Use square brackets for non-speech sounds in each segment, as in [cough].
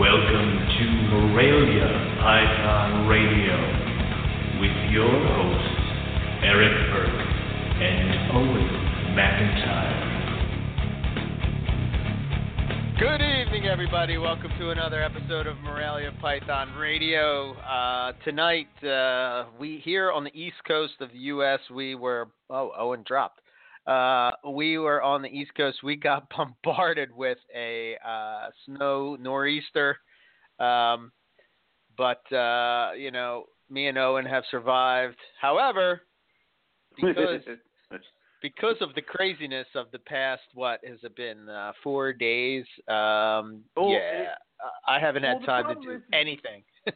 Welcome to Morelia Python Radio with your hosts, Eric Burke and Owen McIntyre. Good evening, everybody. Welcome to another episode of Morelia Python Radio. Uh, tonight, uh, we here on the East Coast of the U.S. We were oh Owen dropped. Uh, we were on the East Coast. We got [laughs] bombarded with a uh, snow nor'easter, um, but uh, you know me and Owen have survived. However, because [laughs] because of the craziness of the past, what has it been? Uh, four days. Um, Oh, yeah, it- I haven't well, had time to do is- anything. [laughs]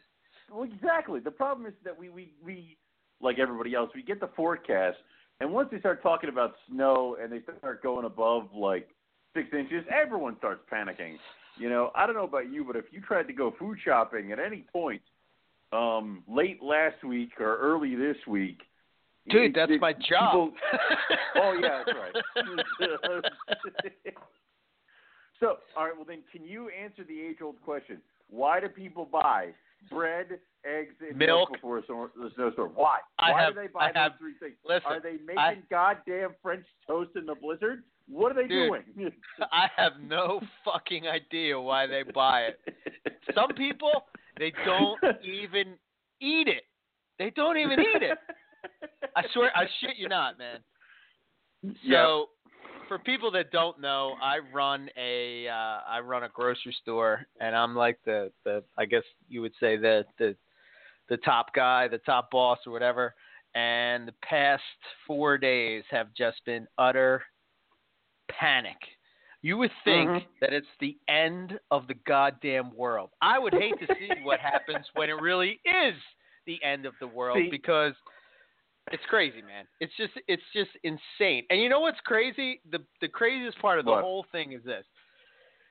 Well, exactly. The problem is that we, we, we, like everybody else, we get the forecast, and once they start talking about snow and they start going above like six inches, everyone starts panicking. You know, I don't know about you, but if you tried to go food shopping at any point, um, late last week or early this week, Dude, you- that's the- my job. people- [laughs] oh yeah, that's right. [laughs] so, all right. Well, then, can you answer the age-old question? Why do people buy bread, eggs, and milk, Milk. before the snowstorm? Why? I Why have- do they buy I those have- three things? listen, are they making I- goddamn French toast in the blizzard? What are they Dude. doing? [laughs] I have no fucking idea why they buy it. Some people they don't even eat it. They don't even eat it. I swear, I shit you not, man. [laughs] So. For people that don't know, I run a uh, I run a grocery store, and I'm like the the I guess you would say the the the top guy, the top boss, or whatever. And the past four days have just been utter panic. You would think Mhm. that it's the end of the goddamn world. I would hate to see what happens when it really is the end of the world [laughs] See- because it's crazy, man. It's just it's just insane. And you know what's crazy? The the craziest part of the What? whole thing is this.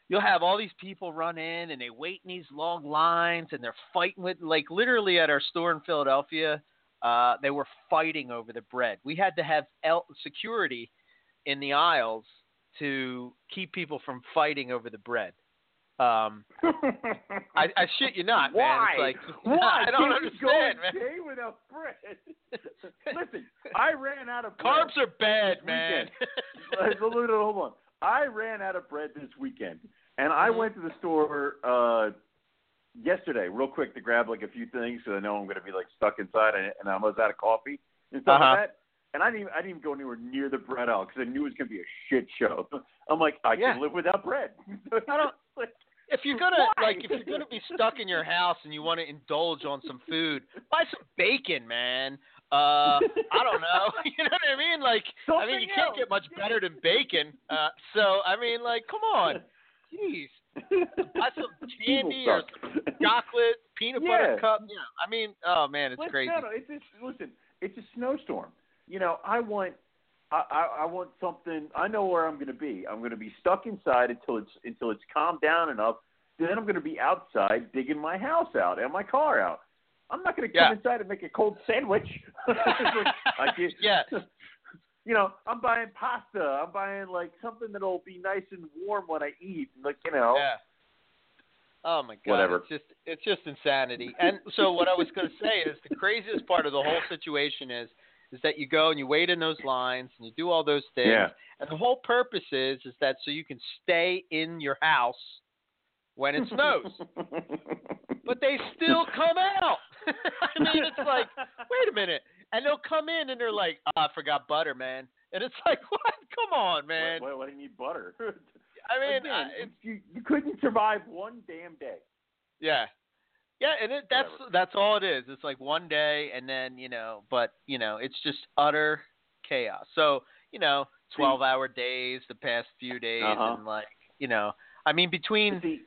You'll have all these people run in and they wait in these long lines and they're fighting with like literally at our store in Philadelphia, uh, they were fighting over the bread. We had to have el- security in the aisles to keep people from fighting over the bread. Um, [laughs] I, I shit you not, man. Why? It's like [laughs] Why? I don't Can't go understand, a man. day without bread? Listen, I ran out of bread. Carbs are bad, man. Hold on. I ran out of bread this weekend, and I Mhm. went to the store uh yesterday, real quick, to grab like a few things because I know I'm going to be like stuck inside, and, and I was out of coffee and stuff Uh-huh. like that. And I didn't, even, I didn't even go anywhere near the bread aisle because I knew it was going to be a shit show. [laughs] I'm like, I Yeah. can live without bread. I don't- if you're gonna Why? like if you're gonna be [laughs] stuck in your house and you want to indulge on some food, buy some bacon, man. Uh, I don't know. [laughs] you know what I mean? Like, I mean, you Something can't get much better than bacon. Uh, so I mean, like, come on, jeez, buy some [laughs] candy or chocolate, peanut Yeah. butter cup. Yeah. I mean, oh man, it's Listen, crazy. No, no, it's just listen. It's a snowstorm. You know, I want, I, I, I want something. I know where I'm going to be. I'm going to be stuck inside until it's until it's calmed down enough. Then I'm going to be outside digging my house out and my car out. I'm not going to come Yeah. inside and make a cold sandwich. [laughs] I get, [laughs] Yeah. [laughs] You know, I'm buying pasta. I'm buying like something that'll be nice and warm when I eat. Like you know. Yeah. Oh my god, Whatever. it's just it's just insanity. And so what I was going to say is the craziest part of the whole situation is is that you go and you wait in those lines and you do all those things. Yeah. And the whole purpose is is that so you can stay in your house when it snows. [laughs] but they still come out. [laughs] I mean, it's like, wait a minute. And they'll come in and they're like, oh, I forgot butter, man. And it's like, [laughs] what? Come on, man. Why, why, do you need butter? I mean, Again, I, it's you, you couldn't survive one damn day. Yeah. Yeah, and it, that's Whatever. that's all it is. It's like one day and then, you know, but, you know, it's just utter chaos. So, you know, twelve hour days the past few days, Uh-huh. and like you know, I mean between See,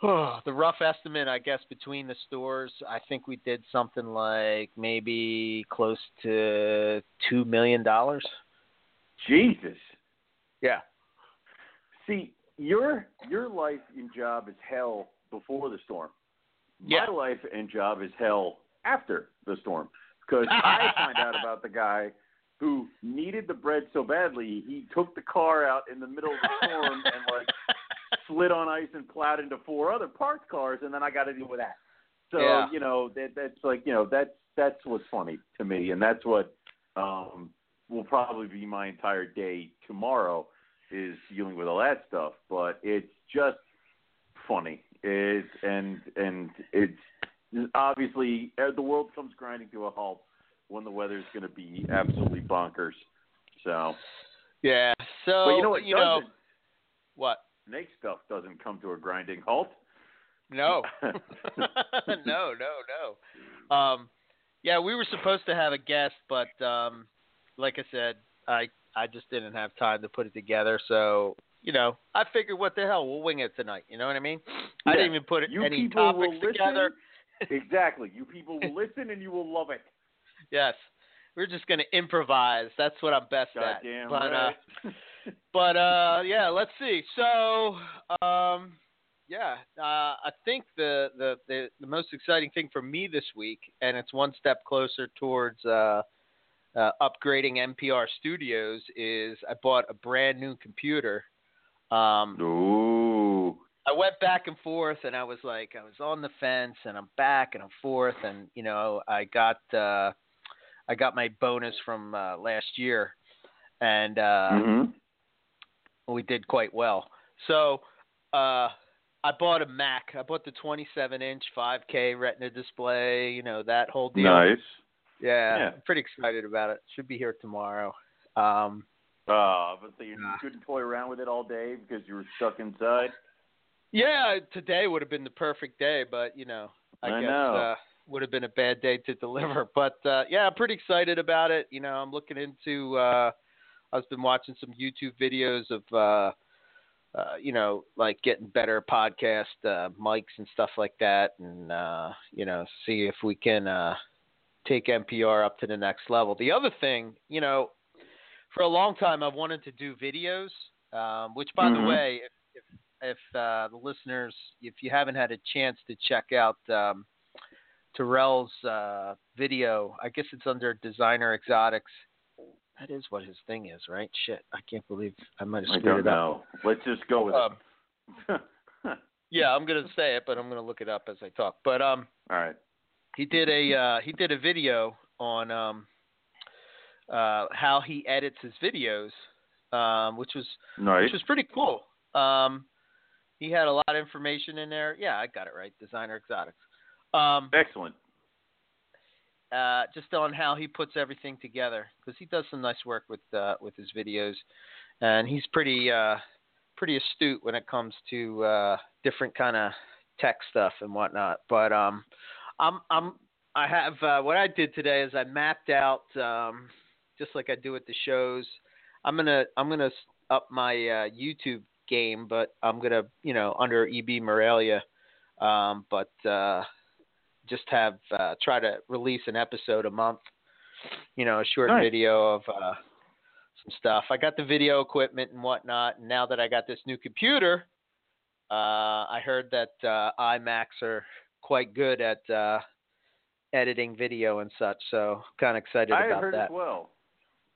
[sighs] the rough estimate, I guess, between the stores, I think we did something like maybe close to two million dollars. Jesus. Yeah. See, your your life and job is hell before the storm. Yeah. My life and job is hell after the storm because [laughs] I find out about the guy who needed the bread so badly he took the car out in the middle of the storm [laughs] and like slid on ice and plowed into four other parked cars, and then I got to deal with that. So Yeah. you know that that's like you know that's that's what's funny to me, and that's what um, will probably be my entire day tomorrow is dealing with all that stuff. But it's just funny. It's and and it's obviously uh, the world comes grinding to a halt when the weather's going to be absolutely bonkers. So, Yeah. So but you know what? You know what? Snake stuff doesn't come to a grinding halt. No. [laughs] [laughs] no, no, no. Um, yeah, we were supposed to have a guest, but um, like I said, I I just didn't have time to put it together. So you know, I figured, what the hell, we'll wing it tonight. You know what I mean? I didn't even put You any topics together. exactly. You people [laughs] will listen and you will love it. Yes, we're just gonna improvise. That's what I'm best at. Goddamn but right. uh, [laughs] but uh, yeah, let's see. So um, yeah, uh, I think the, the the the most exciting thing for me this week, and it's one step closer towards uh, uh, upgrading MPR Studios, is I bought a brand new computer. Um, Ooh. I went back and forth, and I was like, I was on the fence, and I'm back and I'm forth, and you know, I got uh, I got my bonus from uh, last year, and uh, Mhm. we did quite well. So uh, I bought a Mac. I bought the 27 inch 5K Retina display. You know that whole deal. Nice. Yeah, Yeah. I'm pretty excited about it. Should be here tomorrow. Um, Uh, but so you Ah. couldn't toy around with it all day because you were stuck inside. yeah, today would have been the perfect day, but you know, I, I guess know. uh would have been a bad day to [laughs] deliver. But uh yeah, I'm pretty excited about it. You know, I'm looking into uh I've been watching some YouTube videos of uh uh, you know, like getting better podcast uh, mics and stuff like that, and uh, you know, see if we can uh, take MPR up to the next level. The other thing, you know, for a long time I've wanted to do videos, um, which, by the Mhm. way, if if, if uh, the listeners, if you haven't had a chance to check out um, Terrell's uh, video, I guess it's under Designer Exotics. That is what his thing is, right? Shit, I can't believe I might have I screwed don't it up. Let's just go with Um, it. [laughs] yeah, I'm gonna say it, but I'm gonna look it up as I talk. But um, all right. he did a uh, he did a video on um, uh, how he edits his videos, um, which was Nice. which was pretty cool. Um, he had a lot of information in there. Yeah, I got it right. Designer Exotics. Um, Excellent. uh, just on how he puts everything together because he does some nice work with uh, with his videos, and he's pretty uh, pretty astute when it comes to uh, different kind of tech stuff and whatnot. But um, I'm I'm I have uh, what I did today is I mapped out um, just like I do at the shows. I'm gonna I'm gonna up my uh, YouTube game, but I'm gonna you know under EB Morelia, um, but uh, just have uh, try to release an episode a month. You know, a short Nice. video of uh, some stuff. I got the video equipment and whatnot, and now that I got this new computer, uh, I heard that uh, iMacs are quite good at uh, editing video and such. So, kind of excited I about heard that. as well.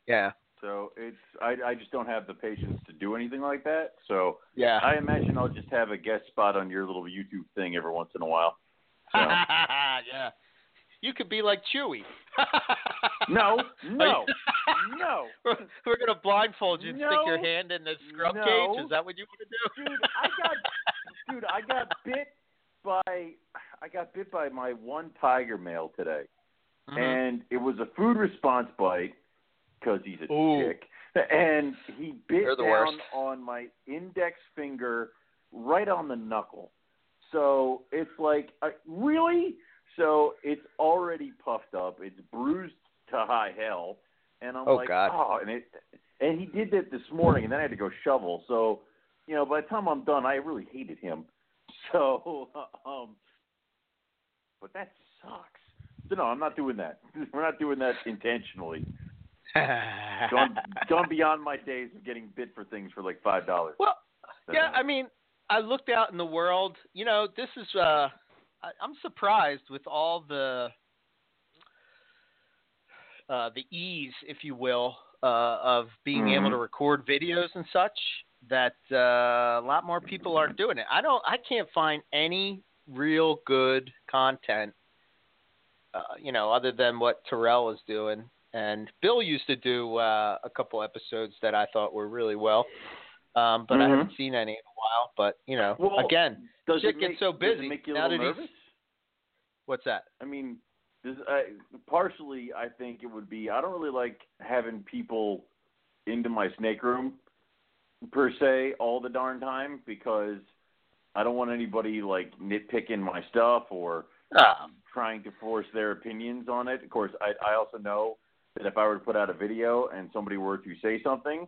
Yeah, So it's I I just don't have the patience to do anything like that. So yeah. I imagine I'll just have a guest spot on your little YouTube thing every once in a while. So. [laughs] yeah. You could be like Chewy. [laughs] no, no, [laughs] no. We're, we're gonna blindfold you and stick your hand in the scrub No. cage. Is that what you want to do? Dude, I got dude, I got bit by I got bit by my one tiger male today. Mhm. and it was a food response bite because he's a Ooh. chick, and he bit They're the down worst. on my index finger, right on the knuckle. So it's like, uh, really? So it's already puffed up. It's bruised to high hell, and I'm Oh, like, God. oh, and it and he did that this morning, and then I had to go shovel. So, you know, by the time I'm done, I really hated him. [laughs] So, um, but that sucks. So no, I'm not doing that. [laughs] We're not doing that intentionally. [laughs] gone, gone beyond my days of getting bid for things for like five dollars. Well, yeah, I mean, I looked out in the world. You know, this is. uh I, I'm surprised with all the uh, the ease, if you will, uh, of being Mhm. able to record videos and such. That uh, a lot more people are doing it. I don't. I can't find any real good content. Uh, you know, other than what Terrell is doing, and Bill used to do uh, a couple episodes that I thought were really well. Um, but I Mhm. haven't seen any in a while. But you know, Well, again, Does shit it gets so busy it make you a now that he's- what's that? I mean, does, uh, partially, I think it would be. I don't really like having people into my snake room per se all the darn time because I don't want anybody like nitpicking my stuff or Um, trying to force their opinions on it. Of course, I, I also know that if I were to put out a video and somebody were to say something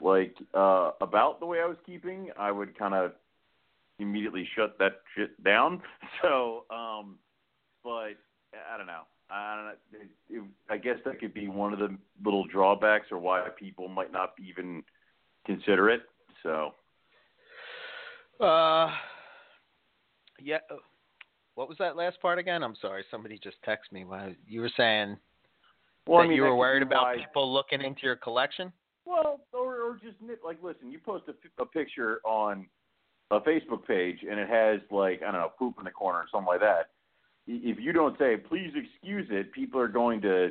like uh, about the way I was keeping, I would kind of immediately shut that shit down. [laughs] So, um, but I don't know. I don't know. It, it, I guess that could be one of the little drawbacks or why people might not even consider it. So, uh, yeah. uh, What was that last part again? I'm sorry. Somebody just texted me. You were saying well, that I mean, you were worried about why- people looking into your collection. Well, or or just nit like listen, you post a, a picture on a Facebook page and it has like I don't know poop in the corner or something like that. If you don't say please excuse it, people are going to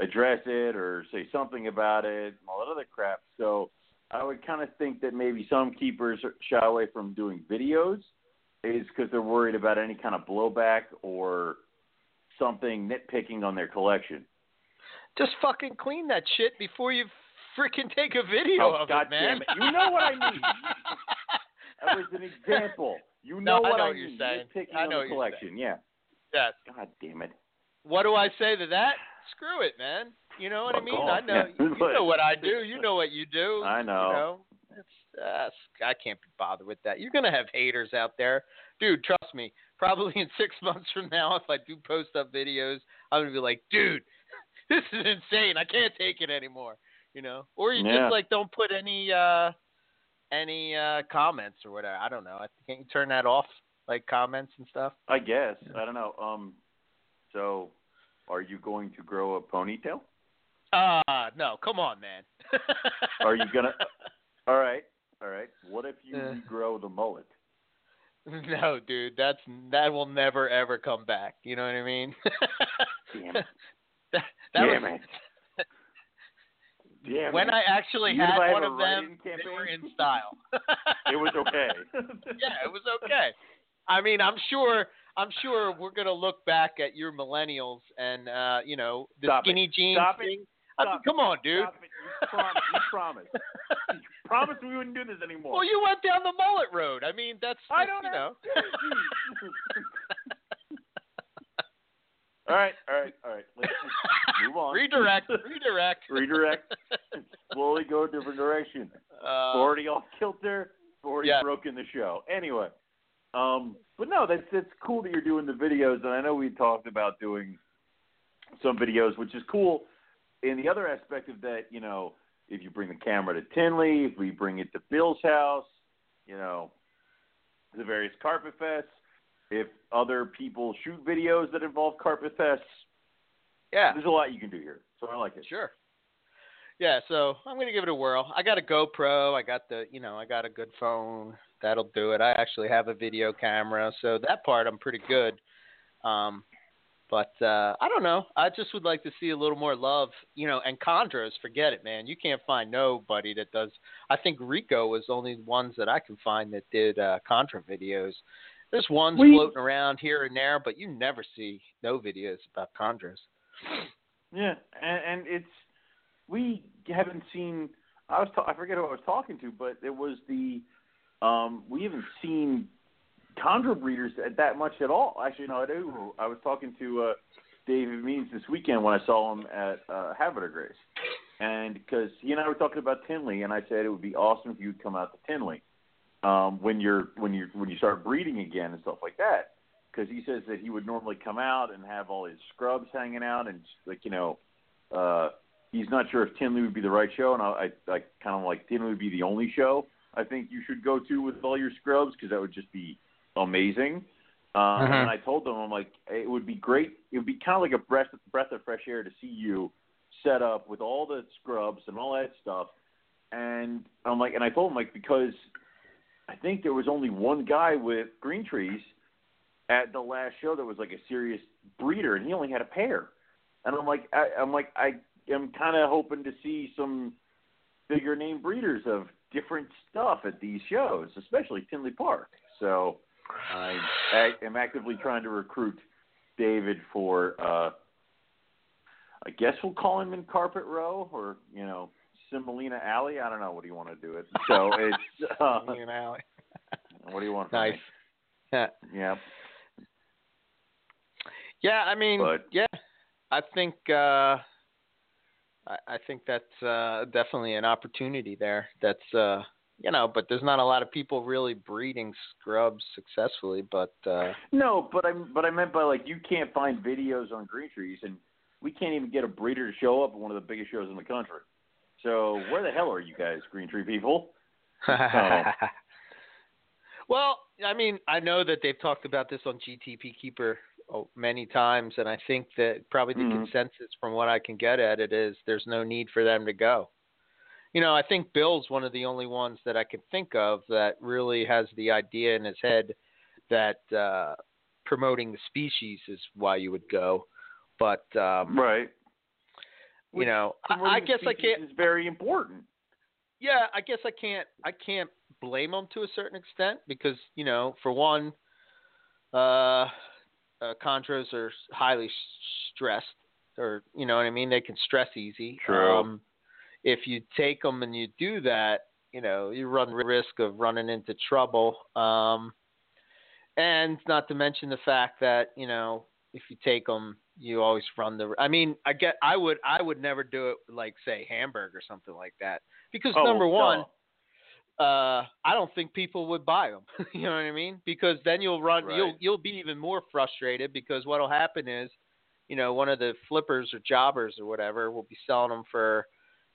address it or say something about it and all that other crap. So I would kind of think that maybe some keepers shy away from doing videos is because they're worried about any kind of blowback or something nitpicking on their collection. Just fucking clean that shit before you freaking take a video Oh, of God it, man. damn it. You know what I mean. [laughs] That was an example. You No, know I what know I what you're mean. saying. Nitpicking I on know the you're collection. Yeah. yes. God damn it. What do I say to that? Screw it, man. You know what I mean? off. I know. Yeah. You know what I do. You know what you do. [laughs] I know. You know, it's uh, I can't be bothered with that. You're gonna have haters out there, dude. Trust me. Probably [laughs] in six months from now, if I do post up videos, I'm gonna be like, dude, this is insane. I can't take it anymore. You know, or you Yeah. just like don't put any uh any uh comments or whatever. I don't know. I can't you turn that off, like comments and stuff. I guess. I don't know. Um. So, are you going to grow a ponytail? Ah, no, come on, man. [laughs] Are you gonna? [laughs] All right. All right. What if you Uh. regrow the mullet? [laughs] No, dude, that's that will never ever come back. You know what I mean? Damn it. That, that Damn was, it. Damn [laughs] when it. I actually had I one of them, write-in they were in style. it was okay. [laughs] [laughs] yeah, it was okay. I mean, I'm sure. I'm sure we're gonna look back at your millennials and uh, you know the Stop it. skinny jeans Stop it. thing. I mean, come on, dude. Stop it. You promised. You promised. you promised we wouldn't do this anymore. Well, you went down the mullet road. I mean, that's I don't you know. All right, all right, all right. Let's just [laughs] move on. redirect, redirect, Redirect. [laughs] Slowly go a different direction. Uh, already off kilter. Already yeah. broken the show. Anyway, um, but no, that's that's cool that you're doing the videos, and I know we talked about doing some videos, which is cool. And the other aspect of that, you know, if you bring the camera to Tinley, if we bring it to Bill's house, you know, the various carpet fests, if other people shoot videos that involve carpet fests, yeah. there's a lot you can do here. So I like it. Sure. Yeah, so I'm gonna give it a whirl. I got a GoPro. I got the, you know, I got a good phone. That'll do it. I actually have a video camera, so that part I'm pretty good. Um, but uh, I don't know. I just would like to see a little more love, you know. And Chondros, forget it, man. You can't find nobody that does. I think Rico was the only ones that I can find that did uh, Chondro videos. There's ones We- floating around here and there, but you never see no videos about Chondros. Yeah, and, and it's we haven't seen. I was ta- I forget who I was talking to, but it was the um, we haven't seen chondro breeders at that much at all. Actually, no, I do. I was talking to uh, David Means this weekend when I saw him at uh, Habitat Grace, and because he and I were talking about Tinley, and I said it would be awesome if you'd come out to Tinley um, when you're when you when you start breeding again and stuff like that. Because he says that he would normally come out and have all his scrubs hanging out, and like you know, uh, he's not sure if Tinley would be the right show, and I I, I kind of like Tinley would be the only show I think you should go to with all your scrubs because that would just be amazing. Uh, Mhm. And I told them, I'm like, it would be great. It would be kind of like a breath breath of fresh air to see you set up with all the scrubs and all that stuff. And I'm like, and I told him like because I think there was only one guy with green trees at the last show that was like a serious breeder, and he only had a pair. And I'm like, I, I'm like, I am kind of hoping to see some bigger name breeders of different stuff at these shows, especially Tinley Park. So I, I am actively trying to recruit David for. uh I guess we'll call him in Carpet Row or you know Semolina Alley. I don't know what do you want to do it. [laughs] So it's uh, Alley. [laughs] what do you want from Nice. [laughs] Yeah. me? Yeah. Yeah, I mean, But- yeah, I think uh, I, I think that's uh, definitely an opportunity there. That's uh, you know, but there's not a lot of people really breeding scrubs successfully. But uh, No, but I but I meant by like you can't find videos on green trees, and we can't even get a breeder to show up at one of the biggest shows in the country. So where the hell are you guys, green tree people? [laughs] well, I mean, I know that they've talked about this on GTP Keeper oh, many times, and I think that probably the Mhm. consensus from what I can get at it is there's no need for them to go. You know, I think Bill's one of the only ones that I can think of that really has the idea in his head that uh, promoting the species is why you would go. But um, Right. You know, I, I guess I can't. is very important. Yeah, I guess I can't. I can't blame them to a certain extent because you know, for one, uh, uh chondros are highly stressed, or you know what I mean. They can stress easy. True. Um, if you take them and you do that, you know, you run the risk of running into trouble. Um, and not to mention the fact that you know, if you take them, you always run the. I mean, I get. I would. I would never do it like say Hamburg or something like that because Oh, number one, duh. uh, I don't think people would buy them. [laughs] you know what I mean? Because then you'll run, Right. you'll you'll be even more frustrated because what'll happen is, you know, one of the flippers or jobbers or whatever will be selling them for,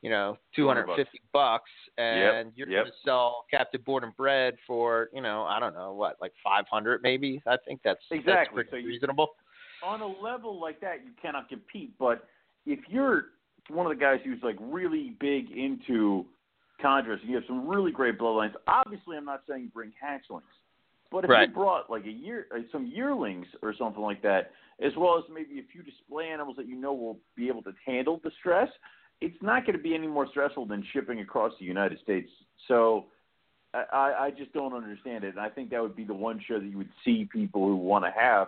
you know, two hundred fifty bucks, and you're yep. going to sell captive born and bred for, you know, I don't know what, like five hundred maybe. I think that's that's Exactly. pretty So you- reasonable. On a level like that, you cannot compete. But if you're one of the guys who's like really big into and you have some really great bloodlines. Obviously, I'm not saying bring hatchlings, but if Right. you brought like a year, uh, some yearlings or something like that, as well as maybe a few display animals that you know will be able to handle the stress, it's not going to be any more stressful than shipping across the United States. So. I I just don't understand it, and I think that would be the one show that you would see people who want to have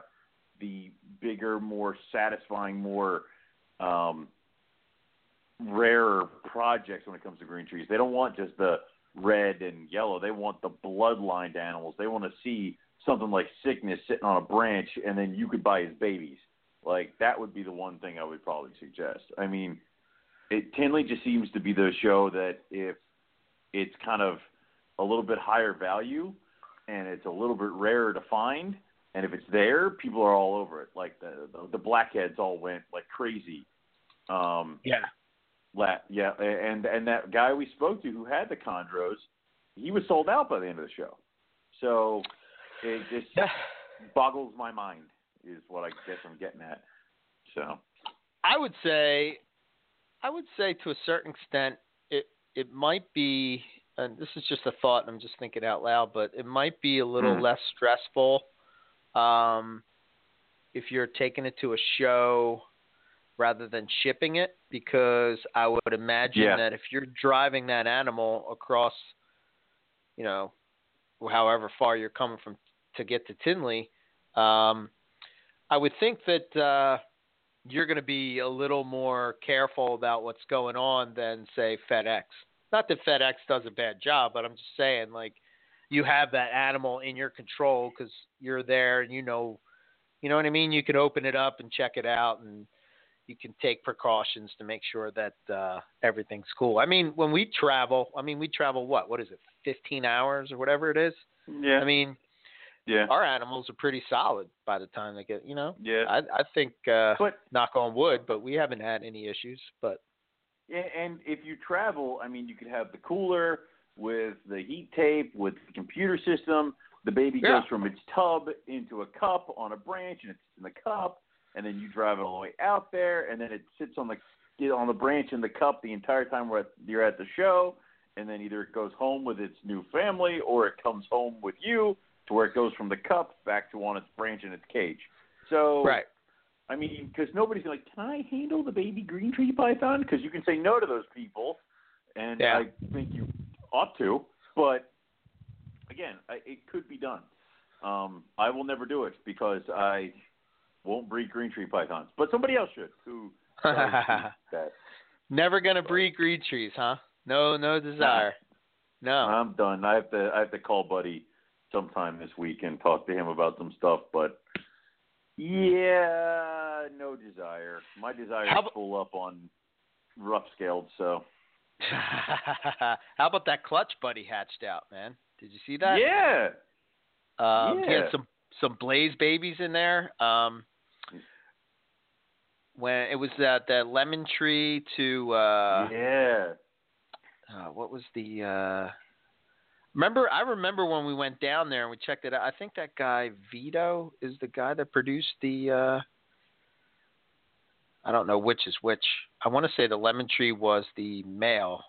the bigger, more satisfying, more um, rarer projects when it comes to green trees. They don't want just the red and yellow. They want the bloodlined animals. They want to see something like sickness sitting on a branch, and then you could buy his babies. Like that would be the one thing I would probably suggest. I mean, it, Tinley just seems to be the show that if it's kind of a little bit higher value and it's a little bit rarer to find, and if it's there, people are all over it. Like the the, the blackheads all went like crazy. Um, Yeah. La- yeah, and and that guy we spoke to who had the chondros, he was sold out by the end of the show. So it just boggles my mind, is what I guess I'm getting at. So I would say, I would say to a certain extent, it it might be, and this is just a thought, and I'm just thinking out loud, but it might be a little Mhm. less stressful, um, if you're taking it to a show rather than shipping it, because I would imagine Yeah. that if you're driving that animal across, you know, however far you're coming from to get to Tinley, um, I would think that. Uh, you're going to be a little more careful about what's going on than say FedEx. Not that FedEx does a bad job, but I'm just saying like you have that animal in your control because you're there and you know, you know what I mean. You can open it up and check it out, and you can take precautions to make sure that uh, everything's cool. I mean, when we travel, I mean, we travel what? What is it? 15 hours or whatever it is. Yeah. I mean, yeah. our animals are pretty solid by the time they get, you know. Yeah. I I think uh But knock on wood, but we haven't had any issues, but Yeah, and if you travel, I mean, you could have the cooler with the heat tape, with the computer system. The baby Yeah. goes from its tub into a cup on a branch, and it's in the cup, and then you drive it all the way out there, and then it sits on the on the branch in the cup the entire time we're at, you're at the show, and then either it goes home with its new family or it comes home with you to where it goes from the cup back to on its branch in its cage. So right. I mean, because nobody's like, can I handle the baby green tree python? Because you can say no to those people, and Yeah. I think you ought to. But again, I, it could be done. Um, I will never do it because I won't breed green tree pythons. But somebody else should who. [laughs] Never gonna breed green trees, huh? No, no desire. No. I'm done. I have to I have to call Buddy sometime this week and talk to him about some stuff. But yeah, no desire. My desire How is full up on rough scaled. So [laughs] How about that clutch buddy hatched out, man? Did you see that? yeah, Um, He had some some blaze babies in there. Um, when it was that that lemon tree to uh, yeah. uh what was the uh remember I remember when we went down there and we checked it out. I think that guy Vito is the guy that produced the uh I don't know which is which. I want to say the lemon tree was the male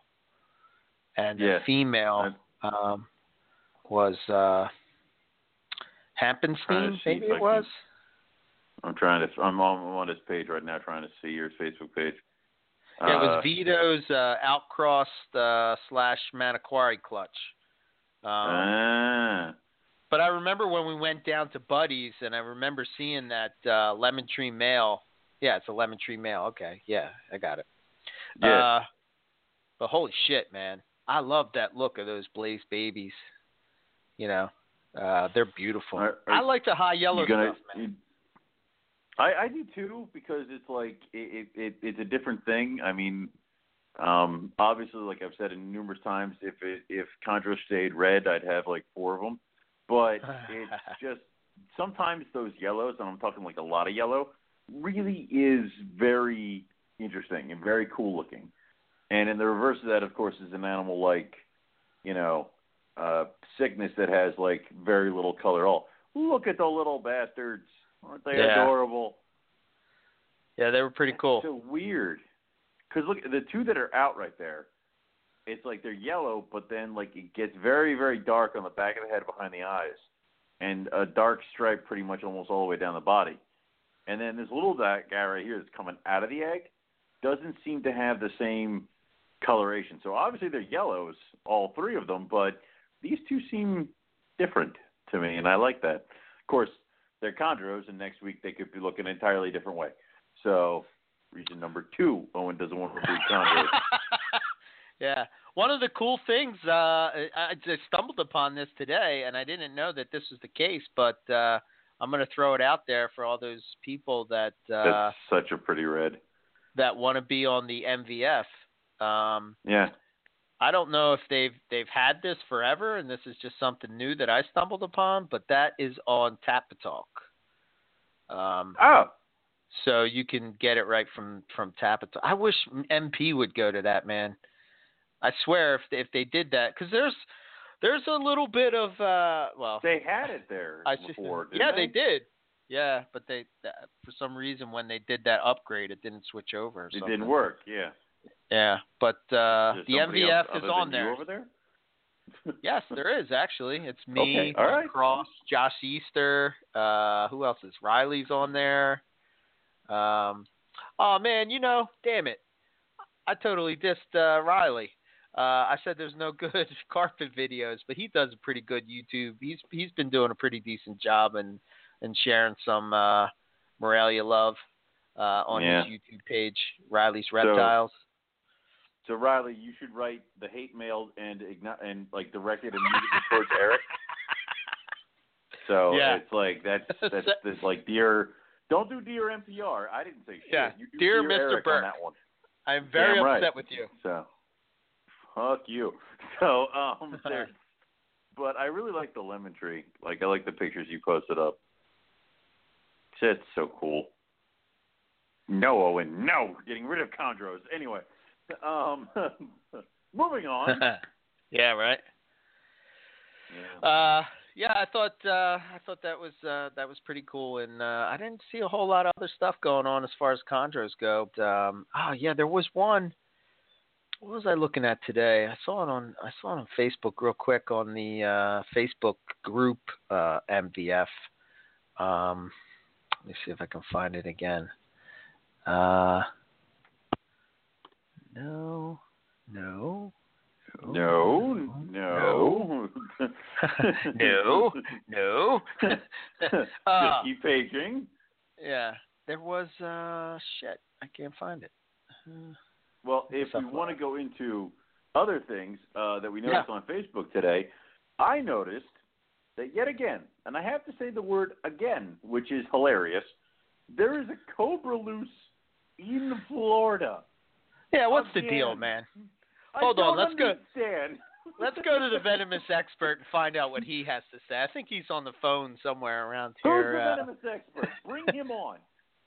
and Yeah. the female um was uh Hampenstein, maybe it was. I'm trying to. I'm on, I'm on his page right now, trying to see your Facebook page. Yeah, it was Uh, Vito's uh, outcrossed uh, slash Manokwari clutch. Um, ah, but I remember when we went down to Buddy's, and I remember seeing that uh, lemon tree male. Yeah, it's a lemon tree male. Okay, yeah, I got it. yeah. Uh, but holy shit, man! I love that look of those Blaze babies. You know, uh, they're beautiful. Are- are I like the high yellow gonna, stuff, man. you- I I do too because it's like it, it, it it's a different thing. I mean, um, obviously, like I've said in numerous times, if it, if Chondro stayed red, I'd have like four of them. But [laughs] it's just sometimes those yellows, and I'm talking like a lot of yellow, really is very interesting and very cool looking. And in the reverse of that, of course, is an animal like, you know, uh, sickness that has like very little color at all. Look at the little bastards. Aren't they Yeah. adorable? Yeah, they were pretty cool. So weird. Because look, the two that are out right there, it's like they're yellow, but then like it gets very, very dark on the back of the head behind the eyes, and a dark stripe pretty much almost all the way down the body. And then this little guy right here that's coming out of the egg doesn't seem to have the same coloration. So obviously they're yellows, all three of them, but these two seem different to me, and I like that. Of course, they're chondros, and next week they could be looking an entirely different way. So, reason number two, Owen doesn't want to breed chondros. [laughs] yeah. One of the cool things, uh, I I just stumbled upon this today, and I didn't know that this was the case, but uh, I'm going to throw it out there for all those people that uh, That's such a pretty red. that want to be on the MVF. Um, Yeah. I don't know if they've they've had this forever, and this is just something new that I stumbled upon, but that is on Tapatalk. Um, Oh. so you can get it right from from Tapatalk. I wish MP would go to that, man. I swear, if they, if they did that, because there's there's a little bit of uh, well, They had it there I before, didn't yeah, they? they did. Yeah, but they uh, for some reason when they did that upgrade, it didn't switch over. It didn't work, yeah. Yeah, but uh, the MVF is on there. over there? [laughs] Yes, there is actually. It's me, Okay, all right. Cross, Josh Easter. Uh, who else is? Riley's on there. Um, oh man, you know, damn it, I totally dissed uh, Riley. Uh, I said there's no good [laughs] carpet videos, but he does a pretty good YouTube. He's he's been doing a pretty decent job and and sharing some uh, Morelia love uh, on Yeah. his YouTube page, Riley's Reptiles. So Riley, you should write the hate mail and and like direct it immediately towards Eric. [laughs] So Yeah. it's like that's [laughs] that's, that's like dear Don't do dear MPR. I didn't say shit. Yeah. You do Dear dear Mr. Burke. on that one. I'm very Damn upset right. with you. So, fuck you. [laughs] So, um, [laughs] but I really like the lemon tree. Like, I like the pictures you posted up. It's so cool. No, Owen, no, getting rid of chondros. Anyway, um, [laughs] moving on. yeah, right. Yeah. Uh, yeah, I thought uh, I thought that was uh, that was pretty cool, and uh, I didn't see a whole lot of other stuff going on as far as chondros go. But, um, oh yeah, there was one. What was I looking at today? I saw it on I saw it on Facebook real quick on the uh, Facebook group uh, MVF. Um, let me see if I can find it again. Uh, no, no, No, no, no, [laughs] no. [laughs] Just Uh, keep paging. Yeah, there was uh shit. I can't find it. Uh, Well, if we want to go into other things uh, that we Yeah. noticed on Facebook today, I noticed that yet again, and I have to say the word again, which is hilarious, there is a cobra loose in Florida. yeah, what's the deal, man? Hold on, let's go- [laughs] Let's go to the venomous expert and find out what he has to say. I think he's on the phone somewhere around Who's here. the uh, venomous expert? Bring him on.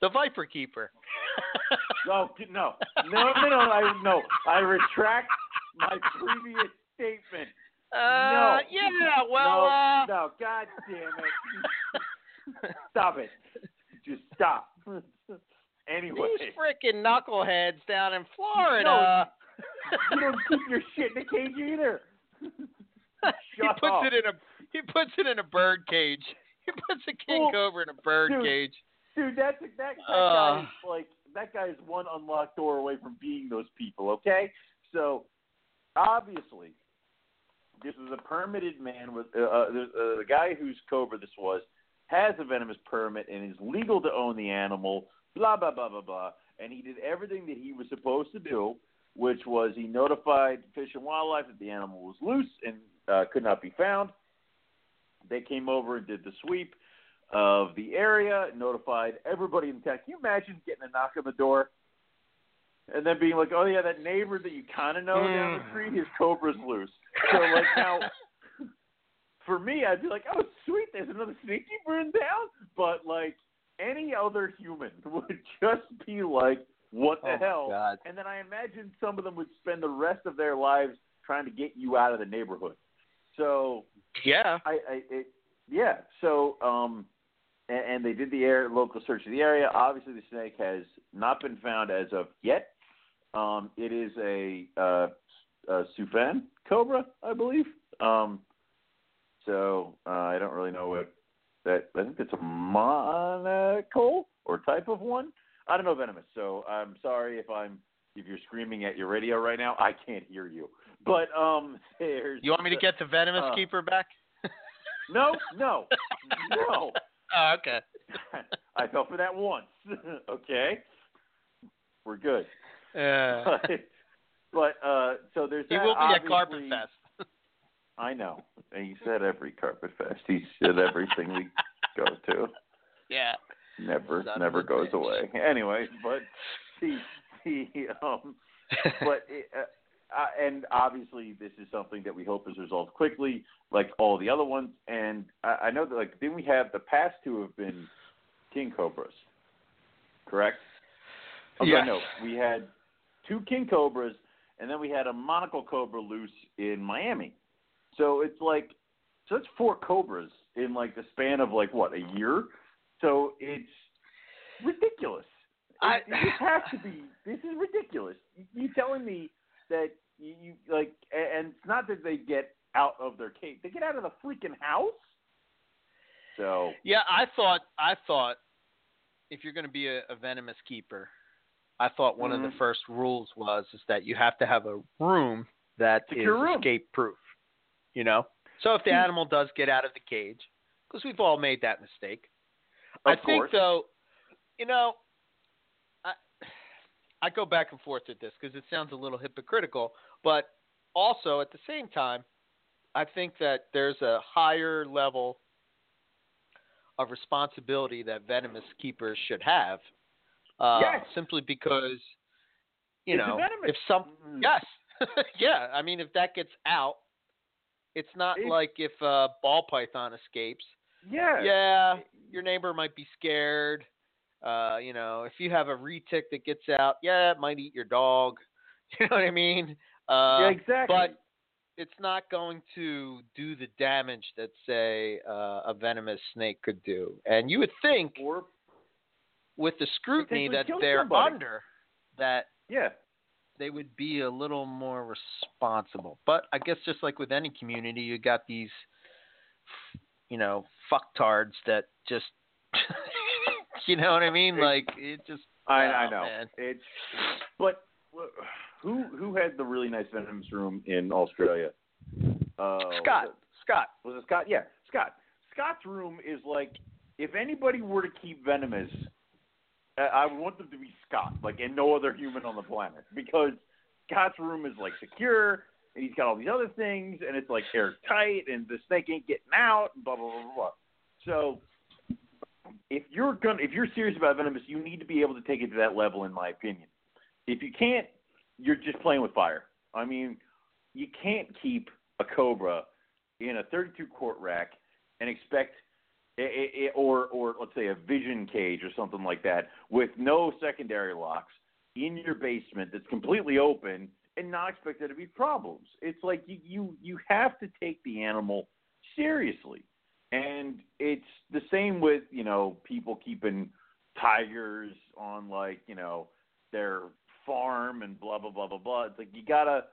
The Viper Keeper. [laughs] No, no, no, no, no, I, no. I retract my previous statement. Uh, No. yeah, well, no, uh, no, God damn it! Stop it! Just stop. anyway, these freaking knuckleheads down in Florida. you don't [laughs] keep your shit in a cage either. he puts up. it in a he puts it in a bird cage. He puts a king Well, cobra in a bird dude, cage. Dude, that's that, that Uh. guy is like that guy is one unlocked door away from being those people. Okay, so obviously this is a permitted man with uh, uh, the, uh, the guy whose cobra this was has a venomous permit and is legal to own the animal. Blah blah blah blah blah. And he did everything that he was supposed to do, which was he notified Fish and Wildlife that the animal was loose and uh, could not be found. They came over and did the sweep of the area, notified everybody in town. Can you imagine getting a knock on the door and then being like, "Oh yeah, that neighbor that you kind of know down the Mm. street, his cobra's loose." So like now, [laughs] for me, I'd be like, "Oh sweet, there's another snake keeper down," town." But like any other human [laughs] would just be like, "What the Oh, hell?" God. And then I imagine some of them would spend the rest of their lives trying to get you out of the neighborhood. So Yeah. I, I it, yeah. So um, and, and they did the air local search of the area. Obviously, the snake has not been found as of yet. Um, it is a uh, a Suphan cobra, I believe. Um, so uh, I don't really know what that. I think it's a monocle or type of one. I don't know venomous. So I'm sorry if I'm if you're screaming at your radio right now. I can't hear you. But um, [laughs] there's You want me to get the venomous Uh, keeper back? no, [laughs] no, no. Oh, okay. [laughs] I fell for that once. [laughs] okay, we're good. Uh, [laughs] But, but uh, so there's he that. will be at Carpet Fest. I know. And he said every Carpet Fest. He said everything we go to Yeah. never Son never goes bitch. away. Anyway, but he he um but it, uh, uh, and obviously this is something that we hope is resolved quickly, like all the other ones. And I, I know that like didn't we have the past two have been king cobras, correct? Oh, Yes. No, we had two king cobras, and then we had a monocle cobra loose in Miami. So it's like so it's four cobras in like the span of like what a year. So it's ridiculous. I- this has to be. This is ridiculous. You telling me that you, you like, and it's not that they get out of their cage; they get out of the freaking house. So Yeah, I thought I thought if you're going to be a, a venomous keeper, I thought one of Mhm. the first rules was is that you have to have a room that is room. escape proof. You know, so if the Hmm. animal does get out of the cage, because we've all made that mistake. I Of think course. though, you know, I I go back and forth with this because it sounds a little hypocritical, but also at the same time, I think that there's a higher level of responsibility that venomous keepers should have. Uh, Yes. Simply because, you It's know, if some Mm. yes, [laughs] yeah. I mean, if that gets out, it's not It- like if a ball python escapes. Yeah. Yeah, your neighbor might be scared. Uh, you know, if you have a retic that gets out, yeah, it might eat your dog. [laughs] You know what I mean? Uh, yeah, exactly. but it's not going to do the damage that say uh, a venomous snake could do. And you would think or with the scrutiny that they're somebody. under that yeah, they would be a little more responsible. But I guess just like with any community, you got these, you know, fucktards that just, [laughs] you know what I mean? Like it just. I, I know. man. It's but who who had the really nice venomous room in Australia? Uh, Scott, Was Scott. was it Scott? Yeah, Scott. Scott's room is like if anybody were to keep venomous, I would want them to be Scott, like and no other human on the planet, because Scott's room is like secure. And he's got all these other things, and it's like airtight, and the snake ain't getting out, and blah blah blah blah. blah. So if you're gonna if you're serious about venomous, you need to be able to take it to that level, in my opinion. If you can't, you're just playing with fire. I mean, you can't keep a cobra in a 32 quart rack and expect, or or let's say a vision cage or something like that with no secondary locks in your basement that's completely open and not expect there to be problems. It's like you you you have to take the animal seriously. And it's the same with, you know, people keeping tigers on like, you know, their farm and blah blah blah blah blah. It's like you gotta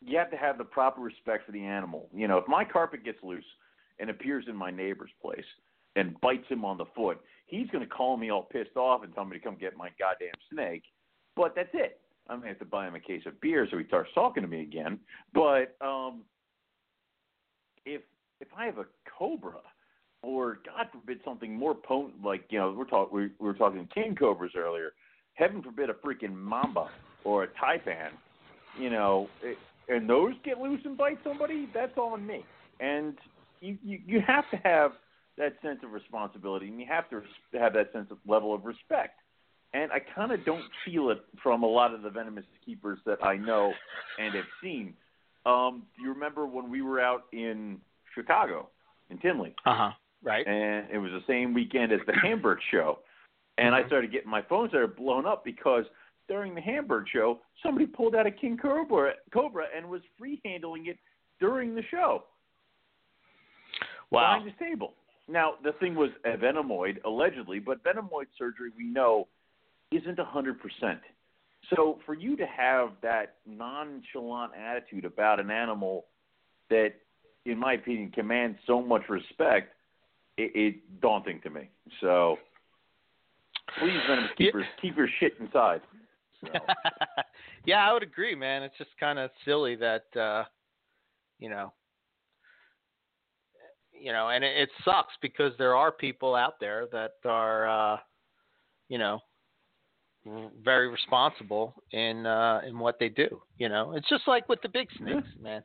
you have to have the proper respect for the animal. You know, if my carpet gets loose and appears in my neighbor's place and bites him on the foot, he's gonna call me all pissed off and tell me to come get my goddamn snake. But that's it. I'm gonna have to buy him a case of beer so he starts talking to me again. But um if if I have a cobra or God forbid something more potent, like you know we're talking we, we were talking king cobras earlier. Heaven forbid a freaking mamba or a taipan, you know, it, and those get loose and bite somebody. That's on me. And you, you you have to have that sense of responsibility, and you have to have that sense of level of respect. And I kind of don't feel it from a lot of the venomous keepers that I know and have seen. Um, do you remember when we were out in Chicago, in Tinley? Uh huh. Right. and it was the same weekend as the Hamburg show. And I mm-hmm. started getting my phone started blown up because during the Hamburg show, somebody pulled out a king cobra, cobra and was free handling it during the show Wow. behind his table. Now the thing was a venomoid allegedly, but venomoid surgery we know isn't a hundred percent. So for you to have that nonchalant attitude about an animal that, in my opinion, commands so much respect, it, it's daunting to me. So please, Yeah. keepers, keep your shit inside. So, [laughs] yeah, I would agree, man. It's just kind of silly that uh you know, you know, and it, it sucks because there are people out there that are uh you know, very responsible in uh in what they do, you know. It's just like with the big snakes, man.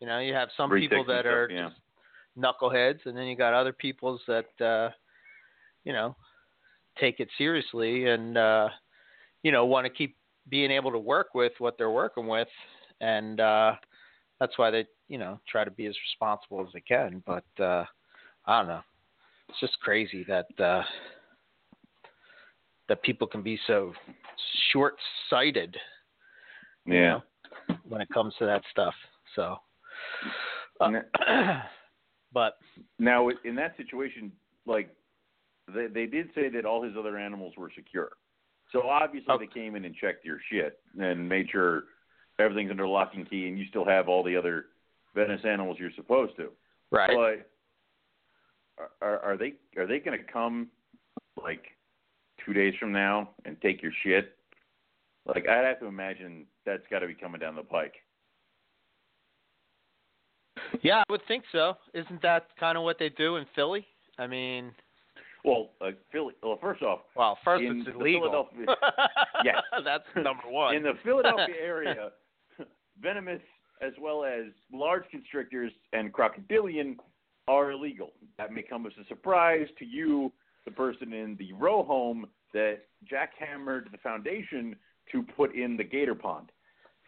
You know, you have some people that stuff, are yeah. just knuckleheads and then you got other peoples that uh you know, take it seriously and uh you know, want to keep being able to work with what they're working with, and uh, that's why they, you know, try to be as responsible as they can. But uh, I don't know, it's just crazy that uh, that people can be so short-sighted you yeah. know, when it comes to that stuff. So, uh, [clears throat] but Now, in that situation, like they they did say that all his other animals were secure. So obviously Oh. they came in and checked your shit and made sure everything's under lock and key, and you still have all the other venomous animals you're supposed to. right, But are, are they are they going to come like two days from now and take your shit? Like I'd have to imagine that's got to be coming down the pike. yeah, I would think so. Isn't that kind of what they do in Philly? I mean, Well, uh, Philly. Well, first off, well, first In it's illegal. Philadelphia- [laughs] Yes. that's number one. in the Philadelphia area, [laughs] venomous as well as large constrictors and crocodilian are illegal. That may come as a surprise to you, the person in the row home that jackhammered the foundation to put in the gator pond.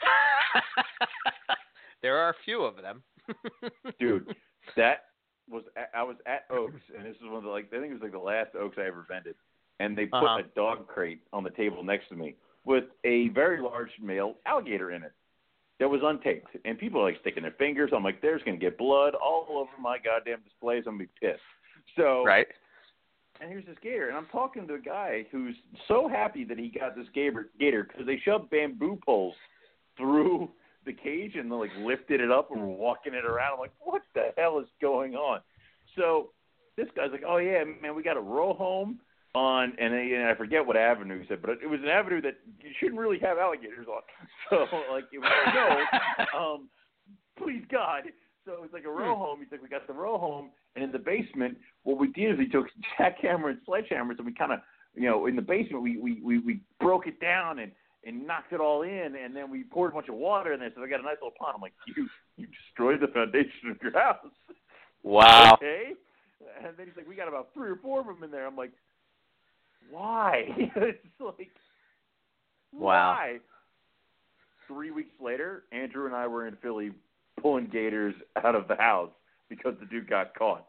[laughs] there are a few of them. Dude, that was I was at Oaks, and this is one of the like I think it was like the last Oaks I ever vended, and they put Uh-huh. a dog crate on the table next to me with a very large male alligator in it that was untaped, and people are like sticking their fingers. I'm like, there's gonna get blood all over my goddamn displays. I'm gonna be pissed. So right. and here's this gator, and I'm talking to a guy who's so happy that he got this gator gator because they shoved bamboo poles through the cage and like lifted it up and were walking it around. I'm like, what the hell is going on? So this guy's like, oh yeah, man, we got a row home on, and, and I forget what avenue he said, but it was an avenue that you shouldn't really have alligators on. [laughs] So like it was no, [laughs] um, please God. So it was like a row home. He's like, we got the row home, and in the basement, what we did is we took [laughs] jackhammer and sledgehammers, and we kind of, you know, in the basement, we we we, we broke it down and and knocked it all in, and then we poured a bunch of water in there, so they got a nice little pond. I'm like, you you destroyed the foundation of your house. Wow. [laughs] Okay. And then he's like, we got about three or four of them in there. I'm like, why? [laughs] it's like, Wow. why? Three weeks later, Andrew and I were in Philly pulling gators out of the house because the dude got caught.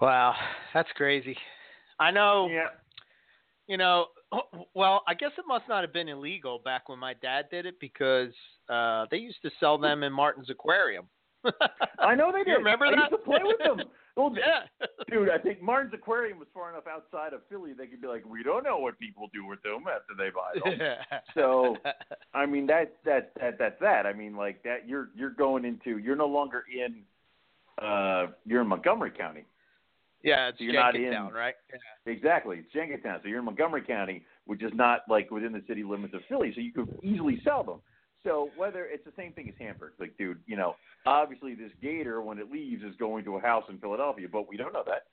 Wow, that's crazy. I know. Yeah. You know, [clears throat] well, I guess it must not have been illegal back when my dad did it because uh they used to sell them in Martin's Aquarium. [laughs] I know they [laughs] did. You remember I that? used to play with them. Well, [laughs] yeah. Dude, I think Martin's Aquarium was far enough outside of Philly they could be like, we don't know what people do with them after they buy them. So I mean that that that that's that. I mean like that you're you're going into you're no longer in uh you're in Montgomery County. Yeah, it's So you're not in- right? Exactly. It's Jenkintown. So you're in Montgomery County, which is not like within the city limits of Philly, so you could easily sell them. So whether it's the same thing as Hamburg, like dude, you know, obviously this gator when it leaves is going to a house in Philadelphia, but we don't know that.